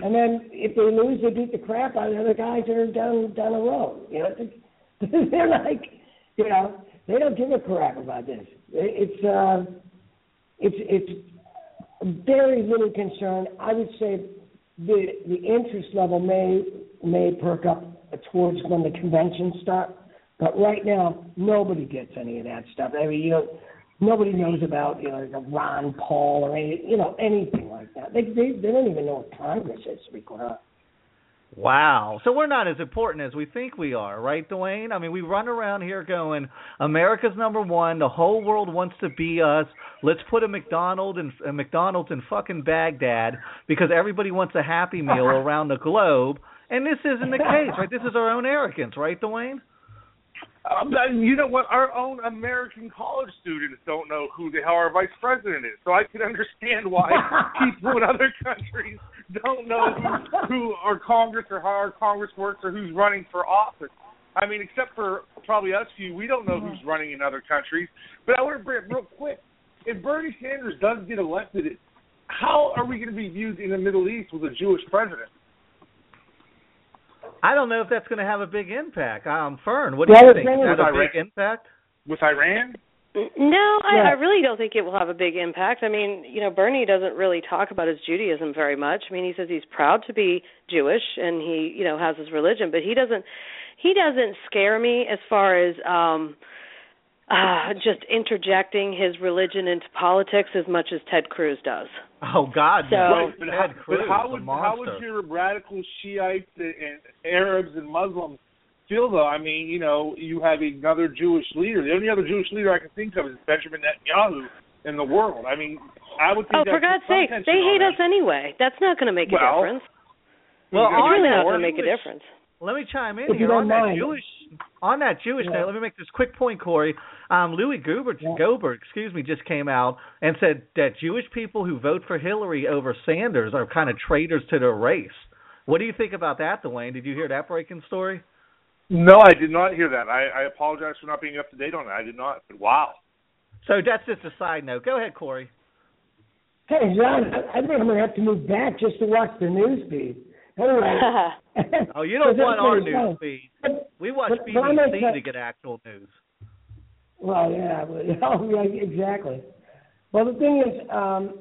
And then if they lose, they beat the crap out of the other guys that are down down the road. You know, they're like, you know, they don't give a crap about this. It's uh, it's it's very little concern. I would say the the interest level may may perk up towards when the conventions start, but right now nobody gets any of that stuff. I mean, you know, nobody knows about you know Ron Paul or any you know anything like that. They they they don't even know what Congress is. To be quite honest. Wow. So we're not as important as we think we are, right, Dwayne? I mean, we run around here going, America's number one. The whole world wants to be us. Let's put a McDonald's in a McDonald's in fucking Baghdad because everybody wants a Happy Meal around the globe. And this isn't the case, right? This is our own arrogance, right, Dwayne? Um, you know what? Our own American college students don't know who the hell our vice president is. So I can understand why people in other countries don't know who, who our Congress or how our Congress works or who's running for office. I mean, except for probably us few, we don't know who's running in other countries. But I want to bring it real quick. If Bernie Sanders does get elected, how are we going to be viewed in the Middle East with a Jewish president? I don't know if that's going to have a big impact. Um, Fern, what do Well, you think? thing Is is- that a With big impact? With Iran? No, I, Yeah. I really don't think it will have a big impact. I mean, you know, Bernie doesn't really talk about his Judaism very much. I mean, he says he's proud to be Jewish and he, you know, has his religion, but he doesn't he doesn't scare me as far as um uh just interjecting his religion into politics as much as Ted Cruz does. Oh God, So- Right, but how, Ted but how would how would your radical Shiites and and Arabs and Muslims feel though? I mean, you know, you have another Jewish leader. The only other Jewish leader I can think of is Benjamin Netanyahu in the world. I mean, I would think Oh, for God's sake, they hate that. us anyway. That's not going to make a Well, difference. Well, It's It's really not going to make a difference. Let me chime in If here on don't that. Jewish on that Jewish Yeah. note. Let me make this quick point, Kory. Um, Louis Goobert, Yeah. Goldberg, excuse me, just came out and said that Jewish people who vote for Hillary over Sanders are kind of traitors to their race. What do you think about that, Dwayne? Did you hear that breaking story? No, I did not hear that. I, I apologize for not being up to date on that. I did not. But wow. So that's just a side note. Go ahead, Kory. Hey, John, I, I think I'm going to have to move back just to watch the news feed. Anyway. Oh, you don't want our news fine. feed. We watch but- but I'm BBC not- to get actual news. Well, yeah, but, oh, yeah, exactly. Well, the thing is, um,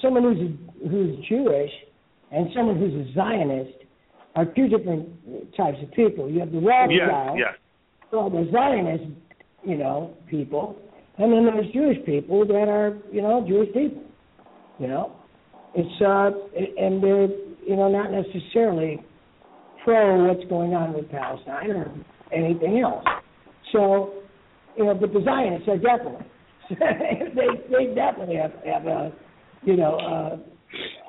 someone who's who's Jewish and someone who's a Zionist are two different types of people. You have the Yes, Rothschild, yes. well, the Zionist, you know, people, and then there's Jewish people that are, you know, Jewish people. You know, it's uh, and they're, you know, not necessarily pro what's going on with Palestine or anything else. So, you know, but the Zionists are definitely they they definitely have have a you know uh,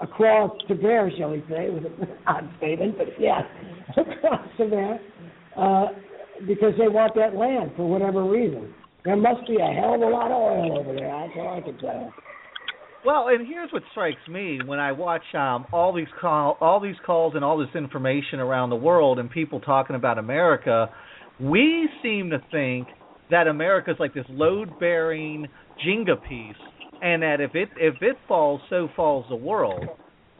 a cross to bear, shall we say, with an odd statement, but yeah, a cross to bear, uh, because they want that land for whatever reason. There must be a hell of a lot of oil over there. That's all I can tell you. Well, and here's what strikes me when I watch um, all these call, all these calls and all this information around the world and people talking about America. We seem to think that America's like this load-bearing Jenga piece, and that if it if it falls, so falls the world.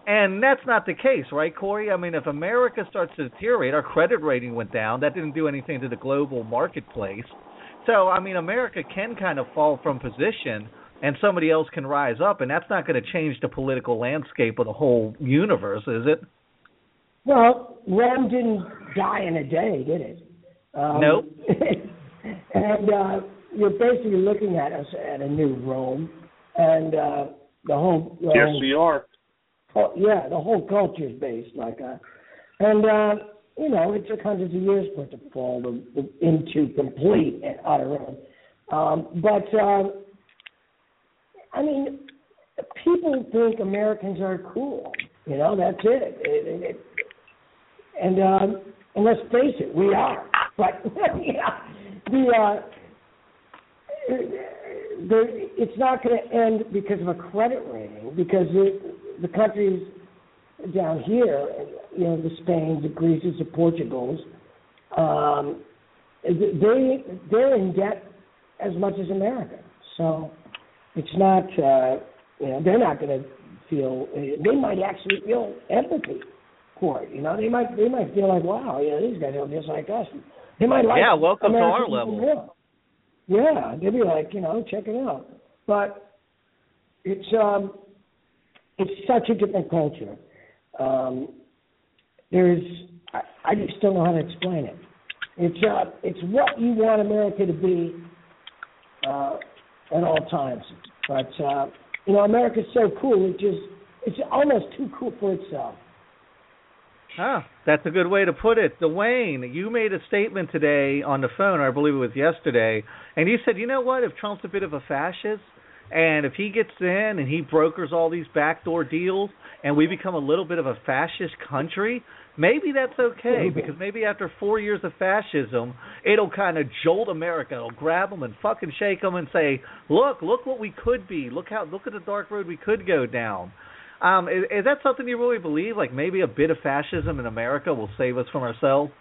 And that's not the case, right, Kory? I mean, if America starts to deteriorate, our credit rating went down. That didn't do anything to the global marketplace. So, I mean, America can kind of fall from position and somebody else can rise up, and that's not going to change the political landscape of the whole universe, is it? Well, Rome didn't die in a day, did it? Um, Nope. and uh, you're basically looking at us at a new Rome, and uh, the whole the Yes, we are. oh, yeah, the whole culture is based like that. And uh, you know, it took hundreds of years for it to fall to, into complete and utter ruin. Um, but uh, I mean, people think Americans are cool. You know, that's it. it, it, it and um, and let's face it, we are. But the uh, it's not going to end because of a credit rating because the the countries down here, you know, the Spains, the Greeces, the Portugals, um, they they're in debt as much as America. So it's not uh, you know they're not going to feel they might actually feel empathy for it. You know they might they might feel like wow yeah these guys are just like us. They might like Yeah, welcome to our level. more. Yeah, they'd be like you know check it out. But it's um it's such a different culture. Um, there's I, I just don't know how to explain it. It's uh it's what you want America to be uh, at all times. But uh, you know, America's so cool. It just it's almost too cool for itself. Ah, that's a good way to put it. Dwayne, you made a statement today on the phone, I believe it was yesterday, and you said, you know what, if Trump's a bit of a fascist, and if he gets in and he brokers all these backdoor deals, and we become a little bit of a fascist country, maybe that's okay, because maybe after four years of fascism, it'll kind of jolt America. It'll grab them and fucking shake them and say, look, look what we could be. Look how, look at the dark road we could go down. Um, is, is that something you really believe? Like maybe a bit of fascism in America will save us from ourselves?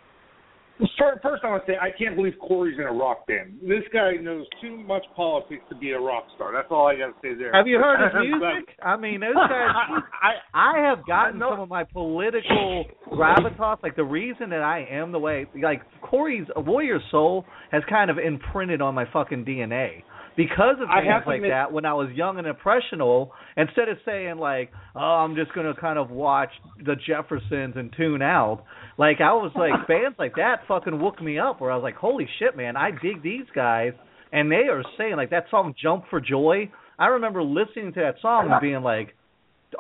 First, I want to say I can't believe Kory's in a rock band. This guy knows too much politics to be a rock star. That's all I got to say there. Have you heard his music? I mean, those guys. I, I have gotten some of my political gravitas. Like the reason that I am the way, like Kory's Warrior Soul has kind of imprinted on my fucking DNA. because of things like admit- that when I was young and impressionable, instead of saying like, "Oh, I'm just going to kind of watch the Jeffersons and tune out," like I was like bands like that fucking woke me up where I was like, "Holy shit, man, I dig these guys." And they are saying like that song "Jump for Joy." I remember listening to that song and being like,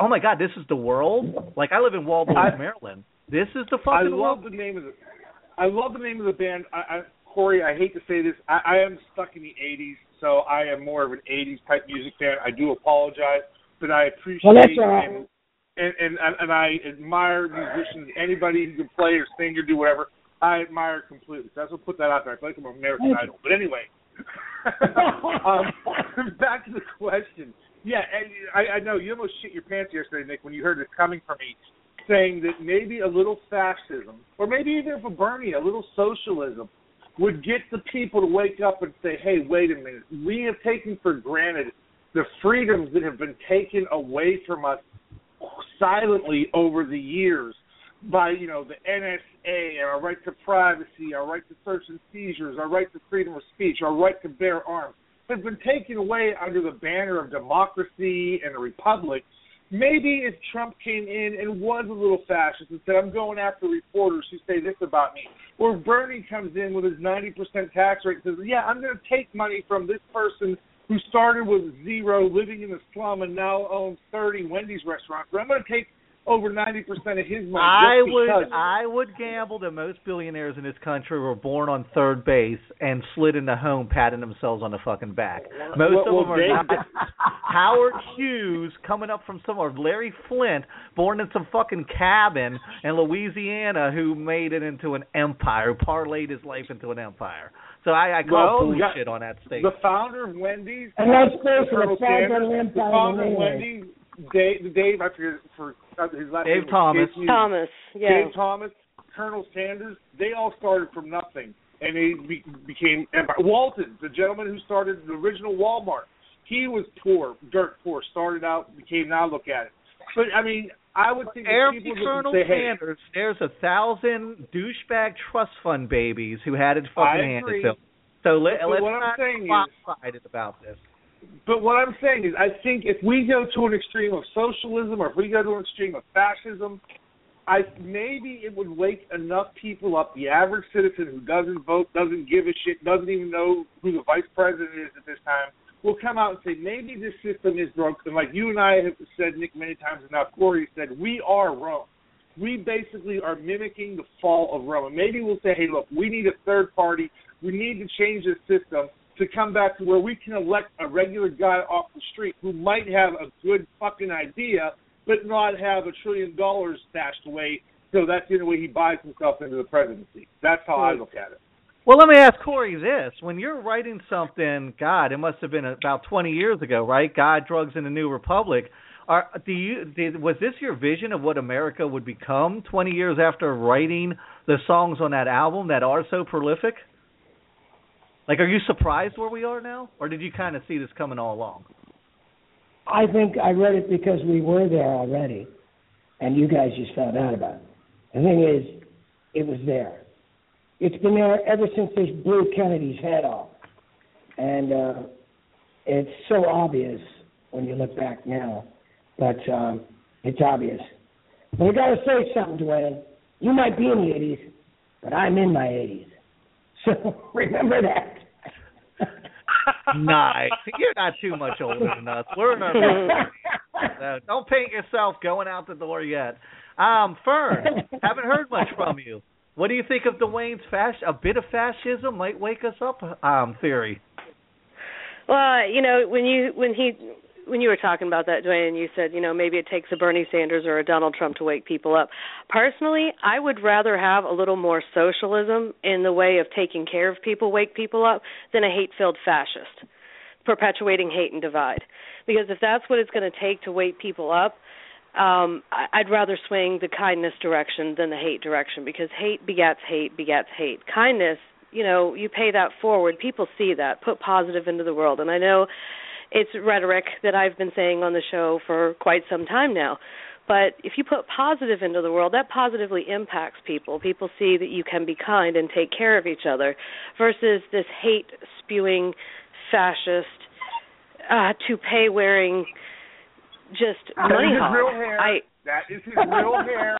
"Oh my god, this is the world!" Like I live in Waldorf, Maryland. This is the fucking. I fucking love world. the name of the. I love the name of the band. I, I Kory, I hate to say this, I, I am stuck in the '80s, so I am more of an '80s type music fan. I do apologize, but I appreciate Well, that's all right. and, and and and I admire musicians. Anybody who can play or sing or do whatever, I admire completely. So that's what put that out there. I feel like I'm an American Idol. But anyway, um, back to the question. Yeah, and I, I know you almost shit your pants yesterday, Nick, when you heard it coming from me, saying that maybe a little fascism, or maybe even for Bernie, a little socialism, would get the people to wake up and say, "Hey, wait a minute. We have taken for granted the freedoms that have been taken away from us silently over the years by you know the NSA and our right to privacy, our right to search and seizures, our right to freedom of speech, our right to bear arms has been taken away under the banner of democracy and a republic. Maybe if Trump came in and was a little fascist and said, "I'm going after reporters who say this about me," or Bernie comes in with his 90% tax rate and says, "Yeah, I'm going to take money from this person." Who started with zero, living in the slum, and now owns 30 Wendy's restaurants. But I'm going to take over 90% of his money. I would. I would gamble that most billionaires in this country were born on third base and slid into home patting themselves on the fucking back. Most Well- of well, them are not. Howard Hughes coming up from somewhere. Larry Flynt, born in some fucking cabin in Louisiana, who made it into an empire, parlayed his life into an empire. So I, I call Well, yeah, bullshit on that statement. The founder of Wendy's, And let's face it, Colonel Sanders, the empire founder of. Wendy's, Dave, Dave, I forget for uh, his last Dave name. Thomas. escapes me. Thomas, yeah. Dave Thomas, Colonel Sanders, they all started from nothing, and they be, became empire. Walton, the gentleman who started the original Walmart, he was poor, dirt poor. Started out, became now look at it. But I mean, I would think people Colonel say, hey, Sanders, there's a thousand douchebag trust fund babies who had it fucking handed to them. So let, But let's what I'm not saying is- about this. But what I'm saying is, I think if we go to an extreme of socialism, or if we go to an extreme of fascism, I maybe it would wake enough people up. The average citizen who doesn't vote, doesn't give a shit, doesn't even know who the vice president is at this time, will come out and say maybe this system is broken. And like you and I have said, Nick, many times, and now Kory said, we are Rome. We basically are mimicking the fall of Rome. And maybe we'll say, hey, look, we need a third party. We need to change this system to come back to where we can elect a regular guy off the street who might have a good fucking idea, but not have a trillion dollars stashed away. So that's the only way he buys himself into the presidency. That's how I look at it. Well, let me ask Kory this: When you're writing something, God, it must have been about 20 years ago, right? God, drugs, and the New Republic. Are do you did, was this your vision of what America would become 20 years after writing the songs on that album that are so prolific? Like, are you surprised where we are now, or did you kind of see this coming all along? I think I read it because we were there already, and you guys just found out about it. The thing is, it was there. It's been there ever since they blew Kennedy's head off, and uh, it's so obvious when you look back now. But um, it's obvious. But I got to say something, Dwayne. You might be in the '80s, but I'm in my '80s. So remember that. nice. You're not too much older than us. We're in our so don't paint yourself going out the door yet. Um, Fern, haven't heard much from you. What do you think of Dwayne's fasc- a bit of fascism might wake us up um theory? Well, you know, when you when he when you were talking about that, Dwayne, you said, you know, maybe it takes a Bernie Sanders or a Donald Trump to wake people up. Personally, I would rather have a little more socialism in the way of taking care of people, wake people up, than a hate-filled fascist perpetuating hate and divide. Because if that's what it's going to take to wake people up, um I'd rather swing the kindness direction than the hate direction because hate begets hate begets hate. Kindness, you know, you pay that forward. People see that. Put positive into the world. And I know it's rhetoric that I've been saying on the show for quite some time now. But if you put positive into the world, that positively impacts people. People see that you can be kind and take care of each other versus this hate spewing fascist uh toupee wearing just That money is his real hair. I That is his real hair.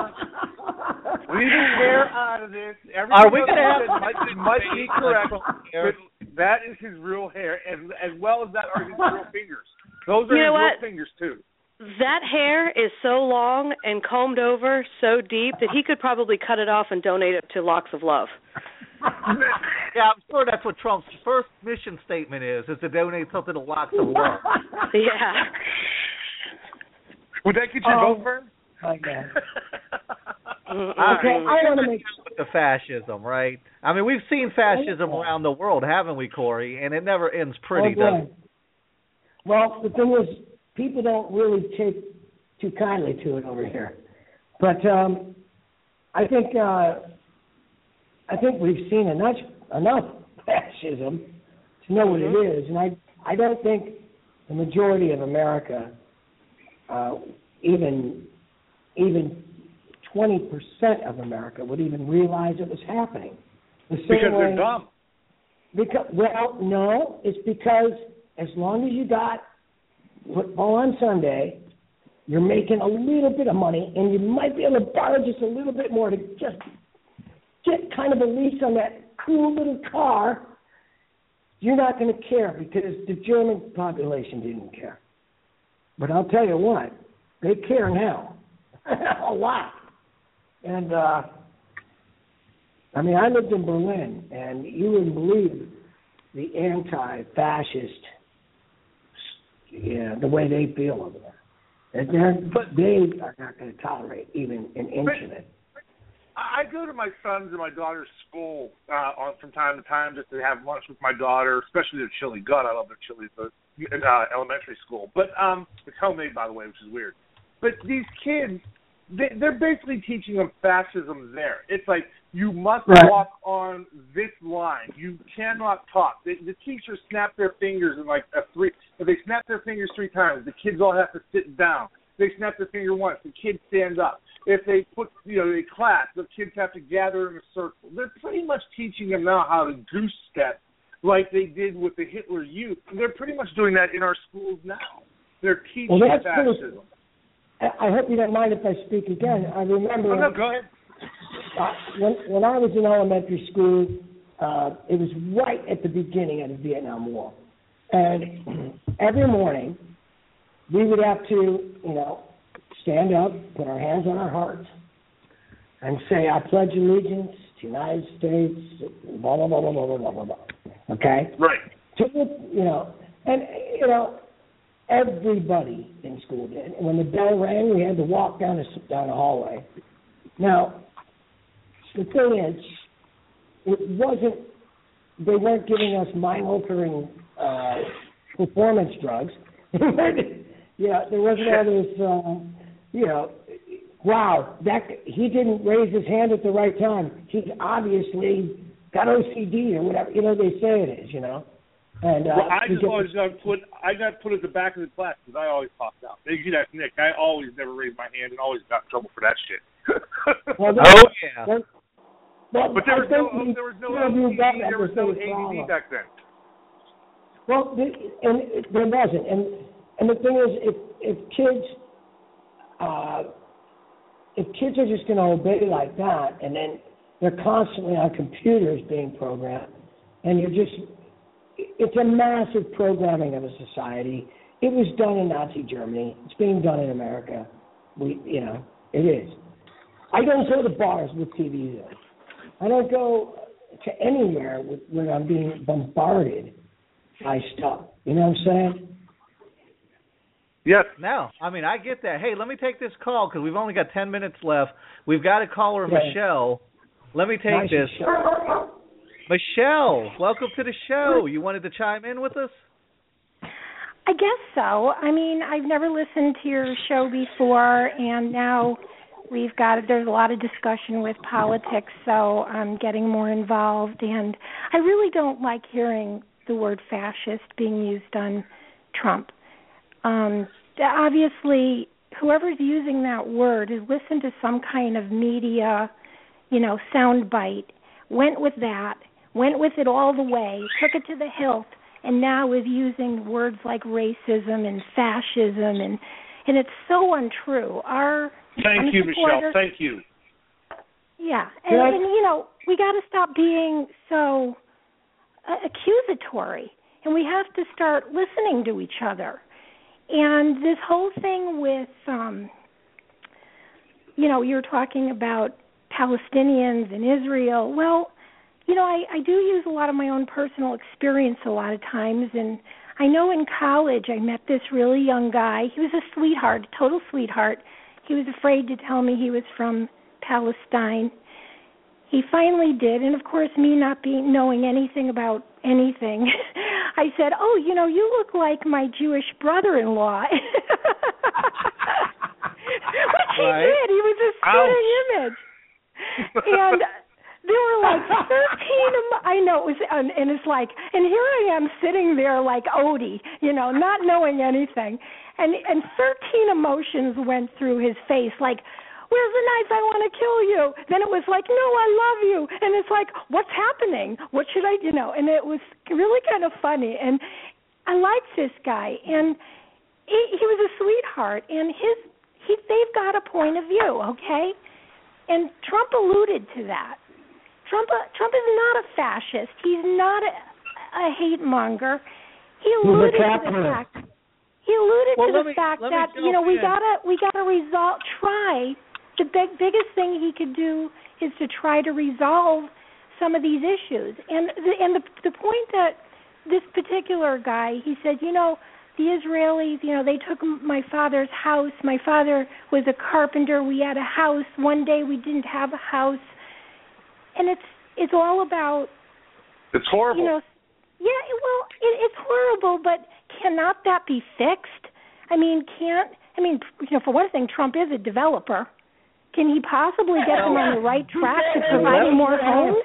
Leave his hair out of this. Everything Are we gonna have said might, might be correct, but that is his real hair, and as well as that are his real fingers. Those are You know his what? real fingers too. that hair is so long and combed over so deep that he could probably cut it off and donate it to Locks of Love. Yeah, I'm sure that's what Trump's first mission statement is: is to donate something to Locks of Love. Yeah. Would that get your Oh. vote for him? My God. Okay, I want to make with the fascism, right? I mean, we've seen fascism around the world, haven't we, Kory? And it never ends pretty, oh, does it? Well, the thing is, people don't really take too kindly to it over here. But um, I think uh, I think we've seen enough enough fascism to know what it is, and I I don't think the majority of America, uh, even even twenty percent of America, would even realize it was happening. The Because way, they're dumb. because well, no, it's because as long as you got football on Sunday, you're making a little bit of money, and you might be able to borrow just a little bit more to just get kind of a lease on that cool little car. You're not going to care because the German population didn't care. But I'll tell you what, they care now, a lot. And uh, I mean, I lived in Berlin, and you wouldn't believe the anti-fascist, yeah, the way they feel over there. And they're, But- they are not going to tolerate even an inch But- of it. I go to my son's and my daughter's school uh, on from time to time just to have lunch with my daughter, especially their chili. God, I love their chili the uh, elementary school. But um, it's homemade, by the way, which is weird. But these kids, they, they're basically teaching them fascism there. It's like you must Right. walk on this line. You cannot talk. The, the teachers snap their fingers in like a three. If they snap their fingers three times, the kids all have to sit down. They snap their finger once, the kids stand up. If they put, you know, they clap, the kids have to gather in a circle. They're pretty much teaching them now how to goose step, like they did with the Hitler Youth. They're pretty much doing that in our schools now. They're teaching Well, that's fascism. I I hope you don't mind if I speak again. I remember Oh, no, go ahead. when when I was in elementary school, uh, it was right at the beginning of the Vietnam War, and every morning we would have to, you know, stand up, put our hands on our hearts, and say, "I pledge allegiance United States." Blah blah blah blah blah blah blah blah. Okay. Right. to you know, and you know, everybody in school did. When the bell rang, we had to walk down the down the hallway. Now, the thing is, it wasn't. They weren't giving us mind-altering uh, performance drugs. yeah, there wasn't all this. Uh, you know, wow, that he didn't raise his hand at the right time. He's obviously got OCD or whatever. You know, they say it is. You know. And uh, Well, I just get- always got put. I got put at the back of the class because I always popped out. You can ask Nick. I always never raised my hand and always got in trouble for that shit. Well, Oh yeah. Well, well, but there was no think there was no some of you OCD, there was no. ADD back then. Well, the, and there wasn't, and and the thing is, if if kids, uh, if kids are just going to obey like that, and then they're constantly on computers being programmed, and you're just, it's a massive programming of a society. It was done in Nazi Germany. It's being done in America. We, you know, it is. I don't go to bars with TVs in. I don't go to anywhere with, when I'm being bombarded by stuff. You know what I'm saying? Yes. No, I mean I get that. Hey, let me take this call because we've only got ten minutes left. We've got a caller, Yeah. Michelle. Let me take Nice this. show. Michelle, welcome to the show. You wanted to chime in with us? I guess so. I mean, I've never listened to your show before, and now we've got there's a lot of discussion with politics, so I'm getting more involved. And I really don't like hearing the word fascist being used on Trump. Um, obviously, whoever's using that word has listened to some kind of media, you know, soundbite, went with that, went with it all the way, took it to the hilt, and now is using words like racism and fascism and and it's so untrue. Our Thank I'm you, Michelle. Thank you. yeah, and, I- and you know we got to stop being so uh, accusatory, and we have to start listening to each other. And this whole thing with, um, you know, you're talking about Palestinians and Israel. Well, you know, I, I do use a lot of my own personal experience a lot of times, and I know in college I met this really young guy. He was a sweetheart, a total sweetheart. He was afraid to tell me he was from Palestine. He finally did, and of course, me not being knowing anything about anything, I said, "Oh, you know, you look like my Jewish brother-in-law." Which he Right. did. He was a spitting image, and there were like thirteen. Emo- I know it was, and, and it's like, and here I am sitting there like Odie, you know, not knowing anything, and and thirteen emotions went through his face, like. Where's the knife? I want to kill you. Then it was like, no, I love you. And it's like, what's happening? What should I, you know? And it was really kind of funny. And I liked this guy, and he, he was a sweetheart. And his, he, they've got a point of view, okay? And Trump alluded to that. Trump, uh, Trump is not a fascist. He's not a, a hate monger. He alluded to the fact. He alluded Well, to the me- fact that you know we in. gotta we gotta resolve try the big biggest thing he could do is to try to resolve some of these issues and the and the the point that this particular guy he said you know the Israelis you know they took my father's house my father was a carpenter we had a house one day we didn't have a house and it's it's all about It's horrible. you know, yeah, well, it, it's horrible, but cannot that be fixed? I mean, can't I mean, you know, for one thing, Trump is a developer. Can he possibly get them on the right track to providing more homes?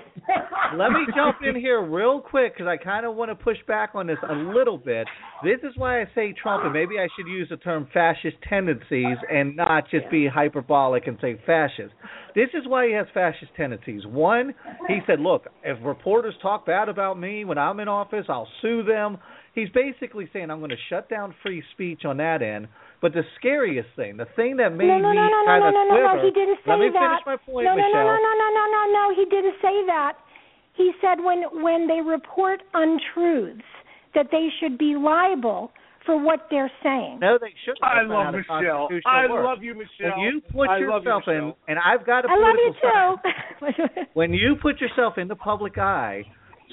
Let me jump in here real quick because I kind of want to push back on this a little bit. This is why I say Trump, and maybe I should use the term fascist tendencies and not just be hyperbolic and say fascist. This is why he has fascist tendencies. One, he said, look, if reporters talk bad about me when I'm in office, I'll sue them. He's basically saying I'm going to shut down free speech on that end. But the scariest thing, the thing that made no, no, me no, no, kind no, of no, no, quiver, no, he didn't say let me that. finish my point, no, no, Michelle. no, no, no, no, no, no, he didn't say that. He said when when they report untruths that they should be liable for what they're saying. No, they shouldn't. I That's not love how Michelle. I works. love you, Michelle. When you put I love you, yourself in, and I've got a I love you political side. too. When you put yourself in the public eye,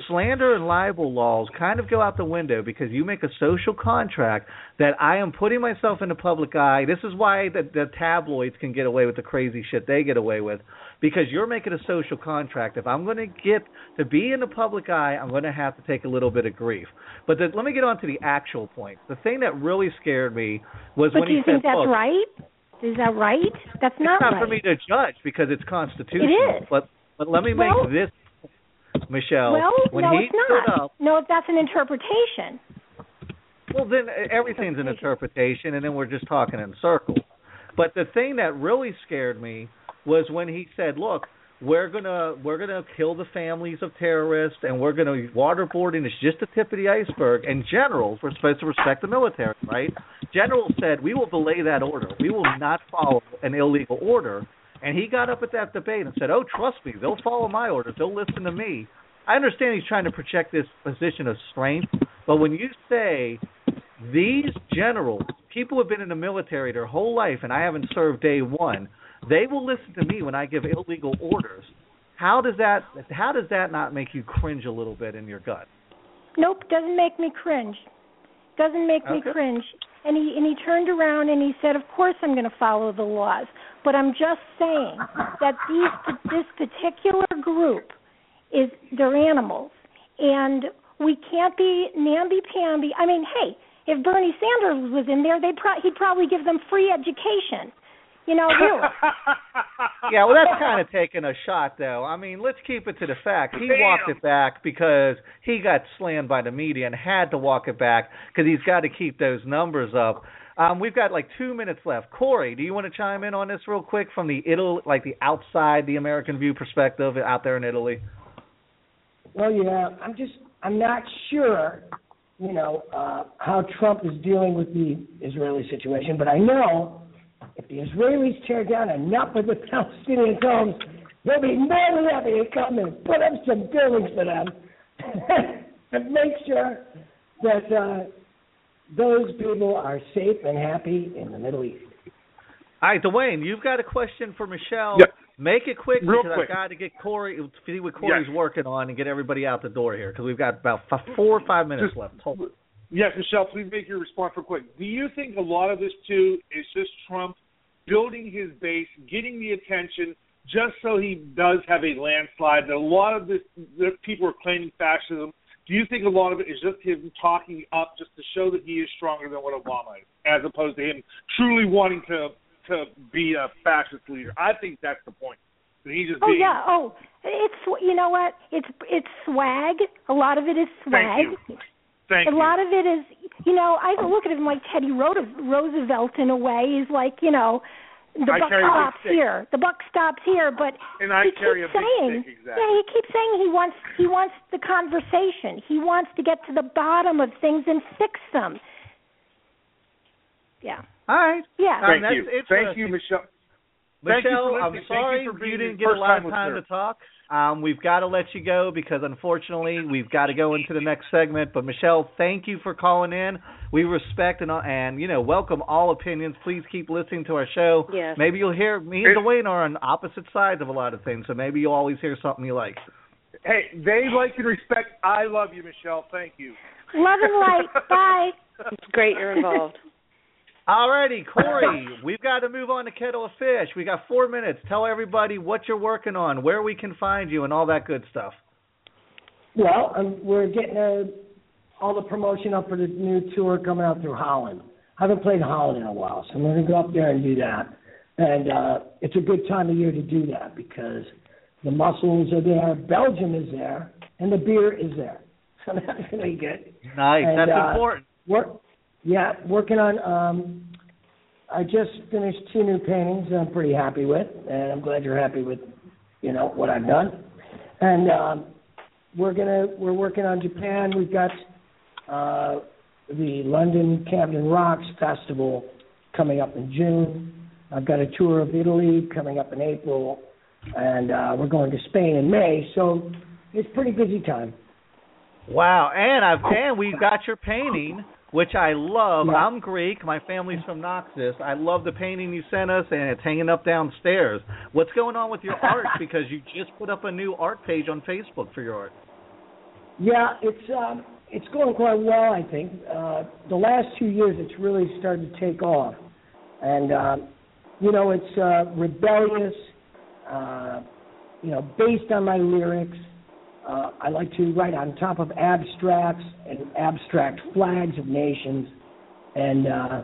slander and libel laws kind of go out the window because you make a social contract that I am putting myself in the public eye. This is why the, the tabloids can get away with the crazy shit they get away with because you're making a social contract. If I'm going to get to be in the public eye, I'm going to have to take a little bit of grief. But the, let me get on to the actual point. The thing that really scared me was but when do he you said, think that's "Look, right? Is that right? That's not it's not right. for me to judge because it's constitutional. It is. But but let me Well- make this, Michelle. well, when no, he it's not. up, No, that's an interpretation. well then uh, everything's an interpretation, and then we're just talking in circles. But the thing that really scared me was when he said, "Look, we're gonna we're gonna kill the families of terrorists, and we're gonna waterboarding is just the tip of the iceberg." And generals were supposed to respect the military, right? Generals said, "We will belay that order. We will not follow an illegal order." And he got up at that debate and said, "Oh, trust me, they'll follow my orders. They'll listen to me." I understand he's trying to project this position of strength, but when you say these generals, people who have been in the military their whole life, and I haven't served day one, they will listen to me when I give illegal orders. How does that? How does that not make you cringe a little bit in your gut? Nope, doesn't make me cringe. Doesn't make me cringe. And he and he turned around and he said, "Of course I'm going to follow the laws, but I'm just saying that these this particular group is they're animals, and we can't be namby pamby. I mean, hey, if Bernie Sanders was in there, they'd pro- he'd probably give them free education. You know, really. Yeah, well, that's kind of taking a shot, though. I mean, let's keep it to the fact. He Damn. walked it back because he got slammed by the media and had to walk it back because he's got to keep those numbers up. Um, we've got like two minutes left. Kory, do you want to chime in on this real quick from the Italy, like the outside the American view perspective out there in Italy? Well, yeah, I'm just I'm not sure you know, uh, how Trump is dealing with the Israeli situation, but I know if the Israelis tear down enough of the Palestinian homes, they'll be more than happy to come and put up some buildings for them and make sure that uh, those people are safe and happy in the Middle East. All right, Dwayne, you've got a question for Michelle. Yep. Make it quick Real because quick. I've got to get Kory, see what Kory's Yes. working on, and get everybody out the door here because we've got about f- four or five minutes Just- left. Hold- Yes, Michelle, please make your response real quick. Do you think a lot of this too is just Trump building his base, getting the attention, just so he does have a landslide? That a lot of this, the people are claiming fascism. Do you think a lot of it is just him talking up just to show that he is stronger than what Obama is, as opposed to him truly wanting to to be a fascist leader? I think that's the point. He's just Oh being. yeah. Oh, it's you know what? It's it's swag. A lot of it is swag. Thank you. Thank a you. lot of it is, you know, I look at him like Teddy Roosevelt in a way. He's like, you know, the I buck carry a big stops here. The buck stops here, but And I he carry keeps a saying, stick, exactly. yeah, he keeps saying he wants he wants the conversation. He wants to get to the bottom of things and fix them. Yeah. All right. Yeah. Um, Thank that's you. Thank you. Michelle. Thank you Michelle, I'm sorry you for being didn't get a lot of time time to talk. Um, we've got to let you go because unfortunately we've got to go into the next segment. But Michelle, thank you for calling in. We respect and and you know welcome all opinions. Please keep listening to our show. Yes. Maybe you'll hear me and Dwayne are on opposite sides of a lot of things, so maybe you'll always hear something you like. Hey, they like and respect. I love you, Michelle. Thank you. Love and light. Bye. It's great you're involved. Alrighty, Kory, we've got to move on to Kettle of Fish. We got four minutes. Tell everybody what you're working on, where we can find you, and all that good stuff. Well, um, we're getting uh all the promotion up for the new tour coming out through Holland. I haven't played Holland in a while, so I'm going to go up there and do that. And uh, it's a good time of year to do that because the mussels are there, Belgium is there, and the beer is there. So that's really good. Nice. And, That's uh, important. Work, yeah, working on. Um, I just finished two new paintings I'm pretty happy with, and I'm glad you're happy with, you know, what I've done. And um, we're gonna we're working on Japan. We've got uh, the London Camden Rocks Festival coming up in June. I've got a tour of Italy coming up in April, and uh, we're going to Spain in May. So it's pretty busy time. Wow, and I've and we've got your painting, which I love. Yeah. I'm Greek. My family's from Naxos. I love the painting you sent us, and it's hanging up downstairs. What's going on with your art? Because you just put up a new art page on Facebook for your art. Yeah, it's um, it's going quite well. I think uh, the last two years it's really started to take off, and um, you know it's uh, rebellious. Uh, you know, based on my lyrics, uh, I like to write on top of abstracts and abstract flags of nations, and uh,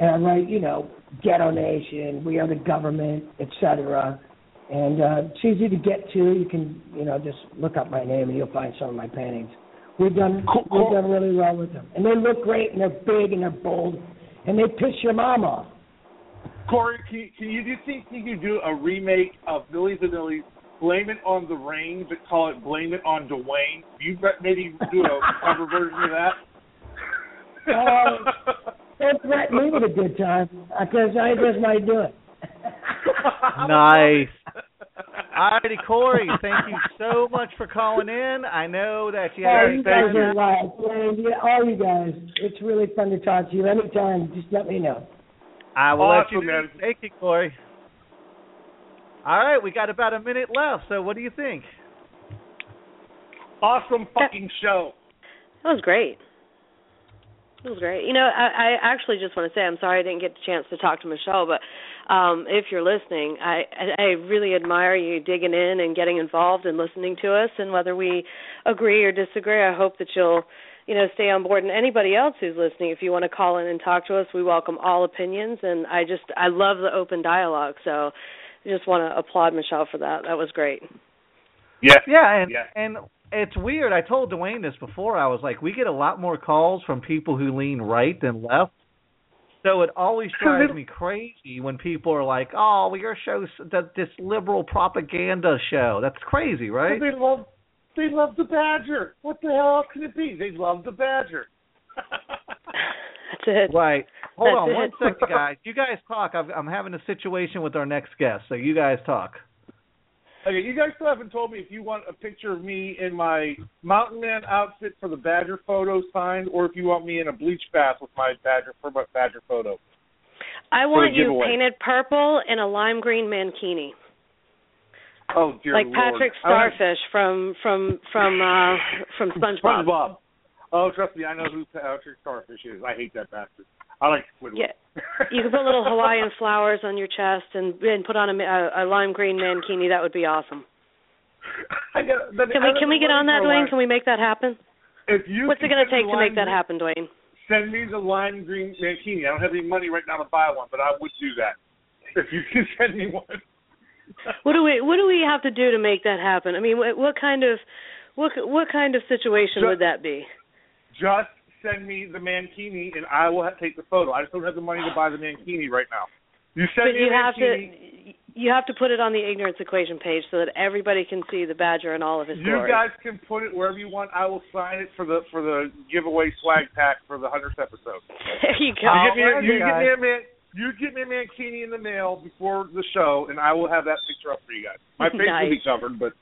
and I write you know ghetto nation, we are the government, etc. And uh, it's easy to get to. You can, you know, just look up my name and you'll find some of my paintings. We've done Cool, we've done really well with them, and they look great and they're big and they're bold, and they piss your mom off. Kory, can you, can you do think you could do a remake of Milli Vanilli's Blame It on the Rain, but call it Blame It on Dwayne? You bet- maybe do a cover version of that? Uh, Don't threaten me with a good time, because I just might do it. Nice. Alrighty, Kory, thank you so much for calling in. I know that you Oh, had you guys are live. And yeah, all you guys, it's really fun to talk to you. Anytime, just let me know. I will let you know. Thank you, Kory. All right, we got about a minute left. So, what do you think? awesome fucking show. That was great. It was great. You know, I, I actually just want to say I'm sorry I didn't get the chance to talk to Michelle, but um, if you're listening, I I really admire you digging in and getting involved and listening to us. And whether we agree or disagree, I hope that you'll you know stay on board. And anybody else who's listening, if you want to call in and talk to us, we welcome all opinions. And I just I love the open dialogue. So I just want to applaud Michelle for that. That was great. Yes. Yeah, and Yeah. and it's weird. I told Dwayne this before. I was like, we get a lot more calls from people who lean right than left. So it always drives me crazy when people are like, "Oh, well, your show's th- this liberal propaganda show." That's crazy, right? They love They love the Badger. What the hell can it be? They love the Badger. That's it. Right. Hold That's on it. one second, guys. You guys talk. I'm, I'm having a situation with our next guest, so you guys talk. Okay, you guys still haven't told me if you want a picture of me in my Mountain Man outfit for the Badger photo signed, or if you want me in a bleach bath with my Badger for my Badger photo. I want you giveaway. painted purple in a lime green mankini, Oh dear like Lord. Patrick I don't- Starfish from from from uh from SpongeBob. SpongeBob. Oh, trust me, I know who Patrick Starfish is. I hate that bastard. I like Squidward. Yeah. You can put little Hawaiian flowers on your chest and and put on a, a, a lime green mankini. That would be awesome. I got, Can we can we get on that, Dwayne? Can we make that happen? If you What's it going to take to make that happen, Dwayne? Send me the lime green mankini. I don't have any money right now to buy one, but I would do that. If you can send me one. What do we what do we have to do to make that happen? I mean, what, what kind of what what kind of situation Ju- would that be? Just send me the mankini, and I will take the photo. I just don't have the money to buy the mankini right now. You send But me you have mankini. to you have to put it on the ignorance equation page so that everybody can see the badger and all of his You glory. guys can put it wherever you want. I will sign it for the for the giveaway swag pack for the hundredth episode. there you go. You get me, you get me a man, you get me a mankini in the mail before the show, and I will have that picture up for you guys. My face will be covered, but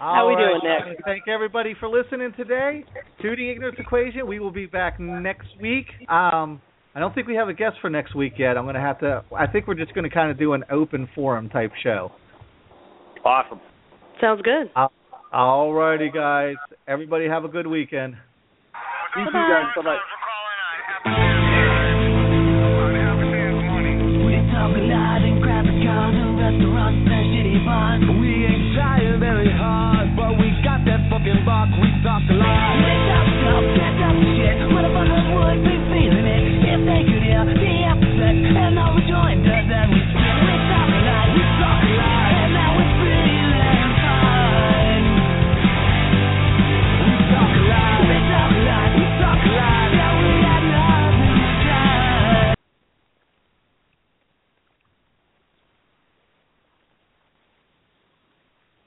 How we All right, doing, Nick? Thank everybody for listening today to the Ignorance Equation. We will be back next week. Um, I don't think we have a guest for next week yet. I'm going to have to. I think we're just going to kind of do an open forum type show. awesome. Sounds good. All righty, guys. Everybody have a good weekend. You guys. Bye bye. We talk a lot and grab a gun and restaurants and shitty bars. We ain't trying very hard, but we got that fucking buck. We talked a lot.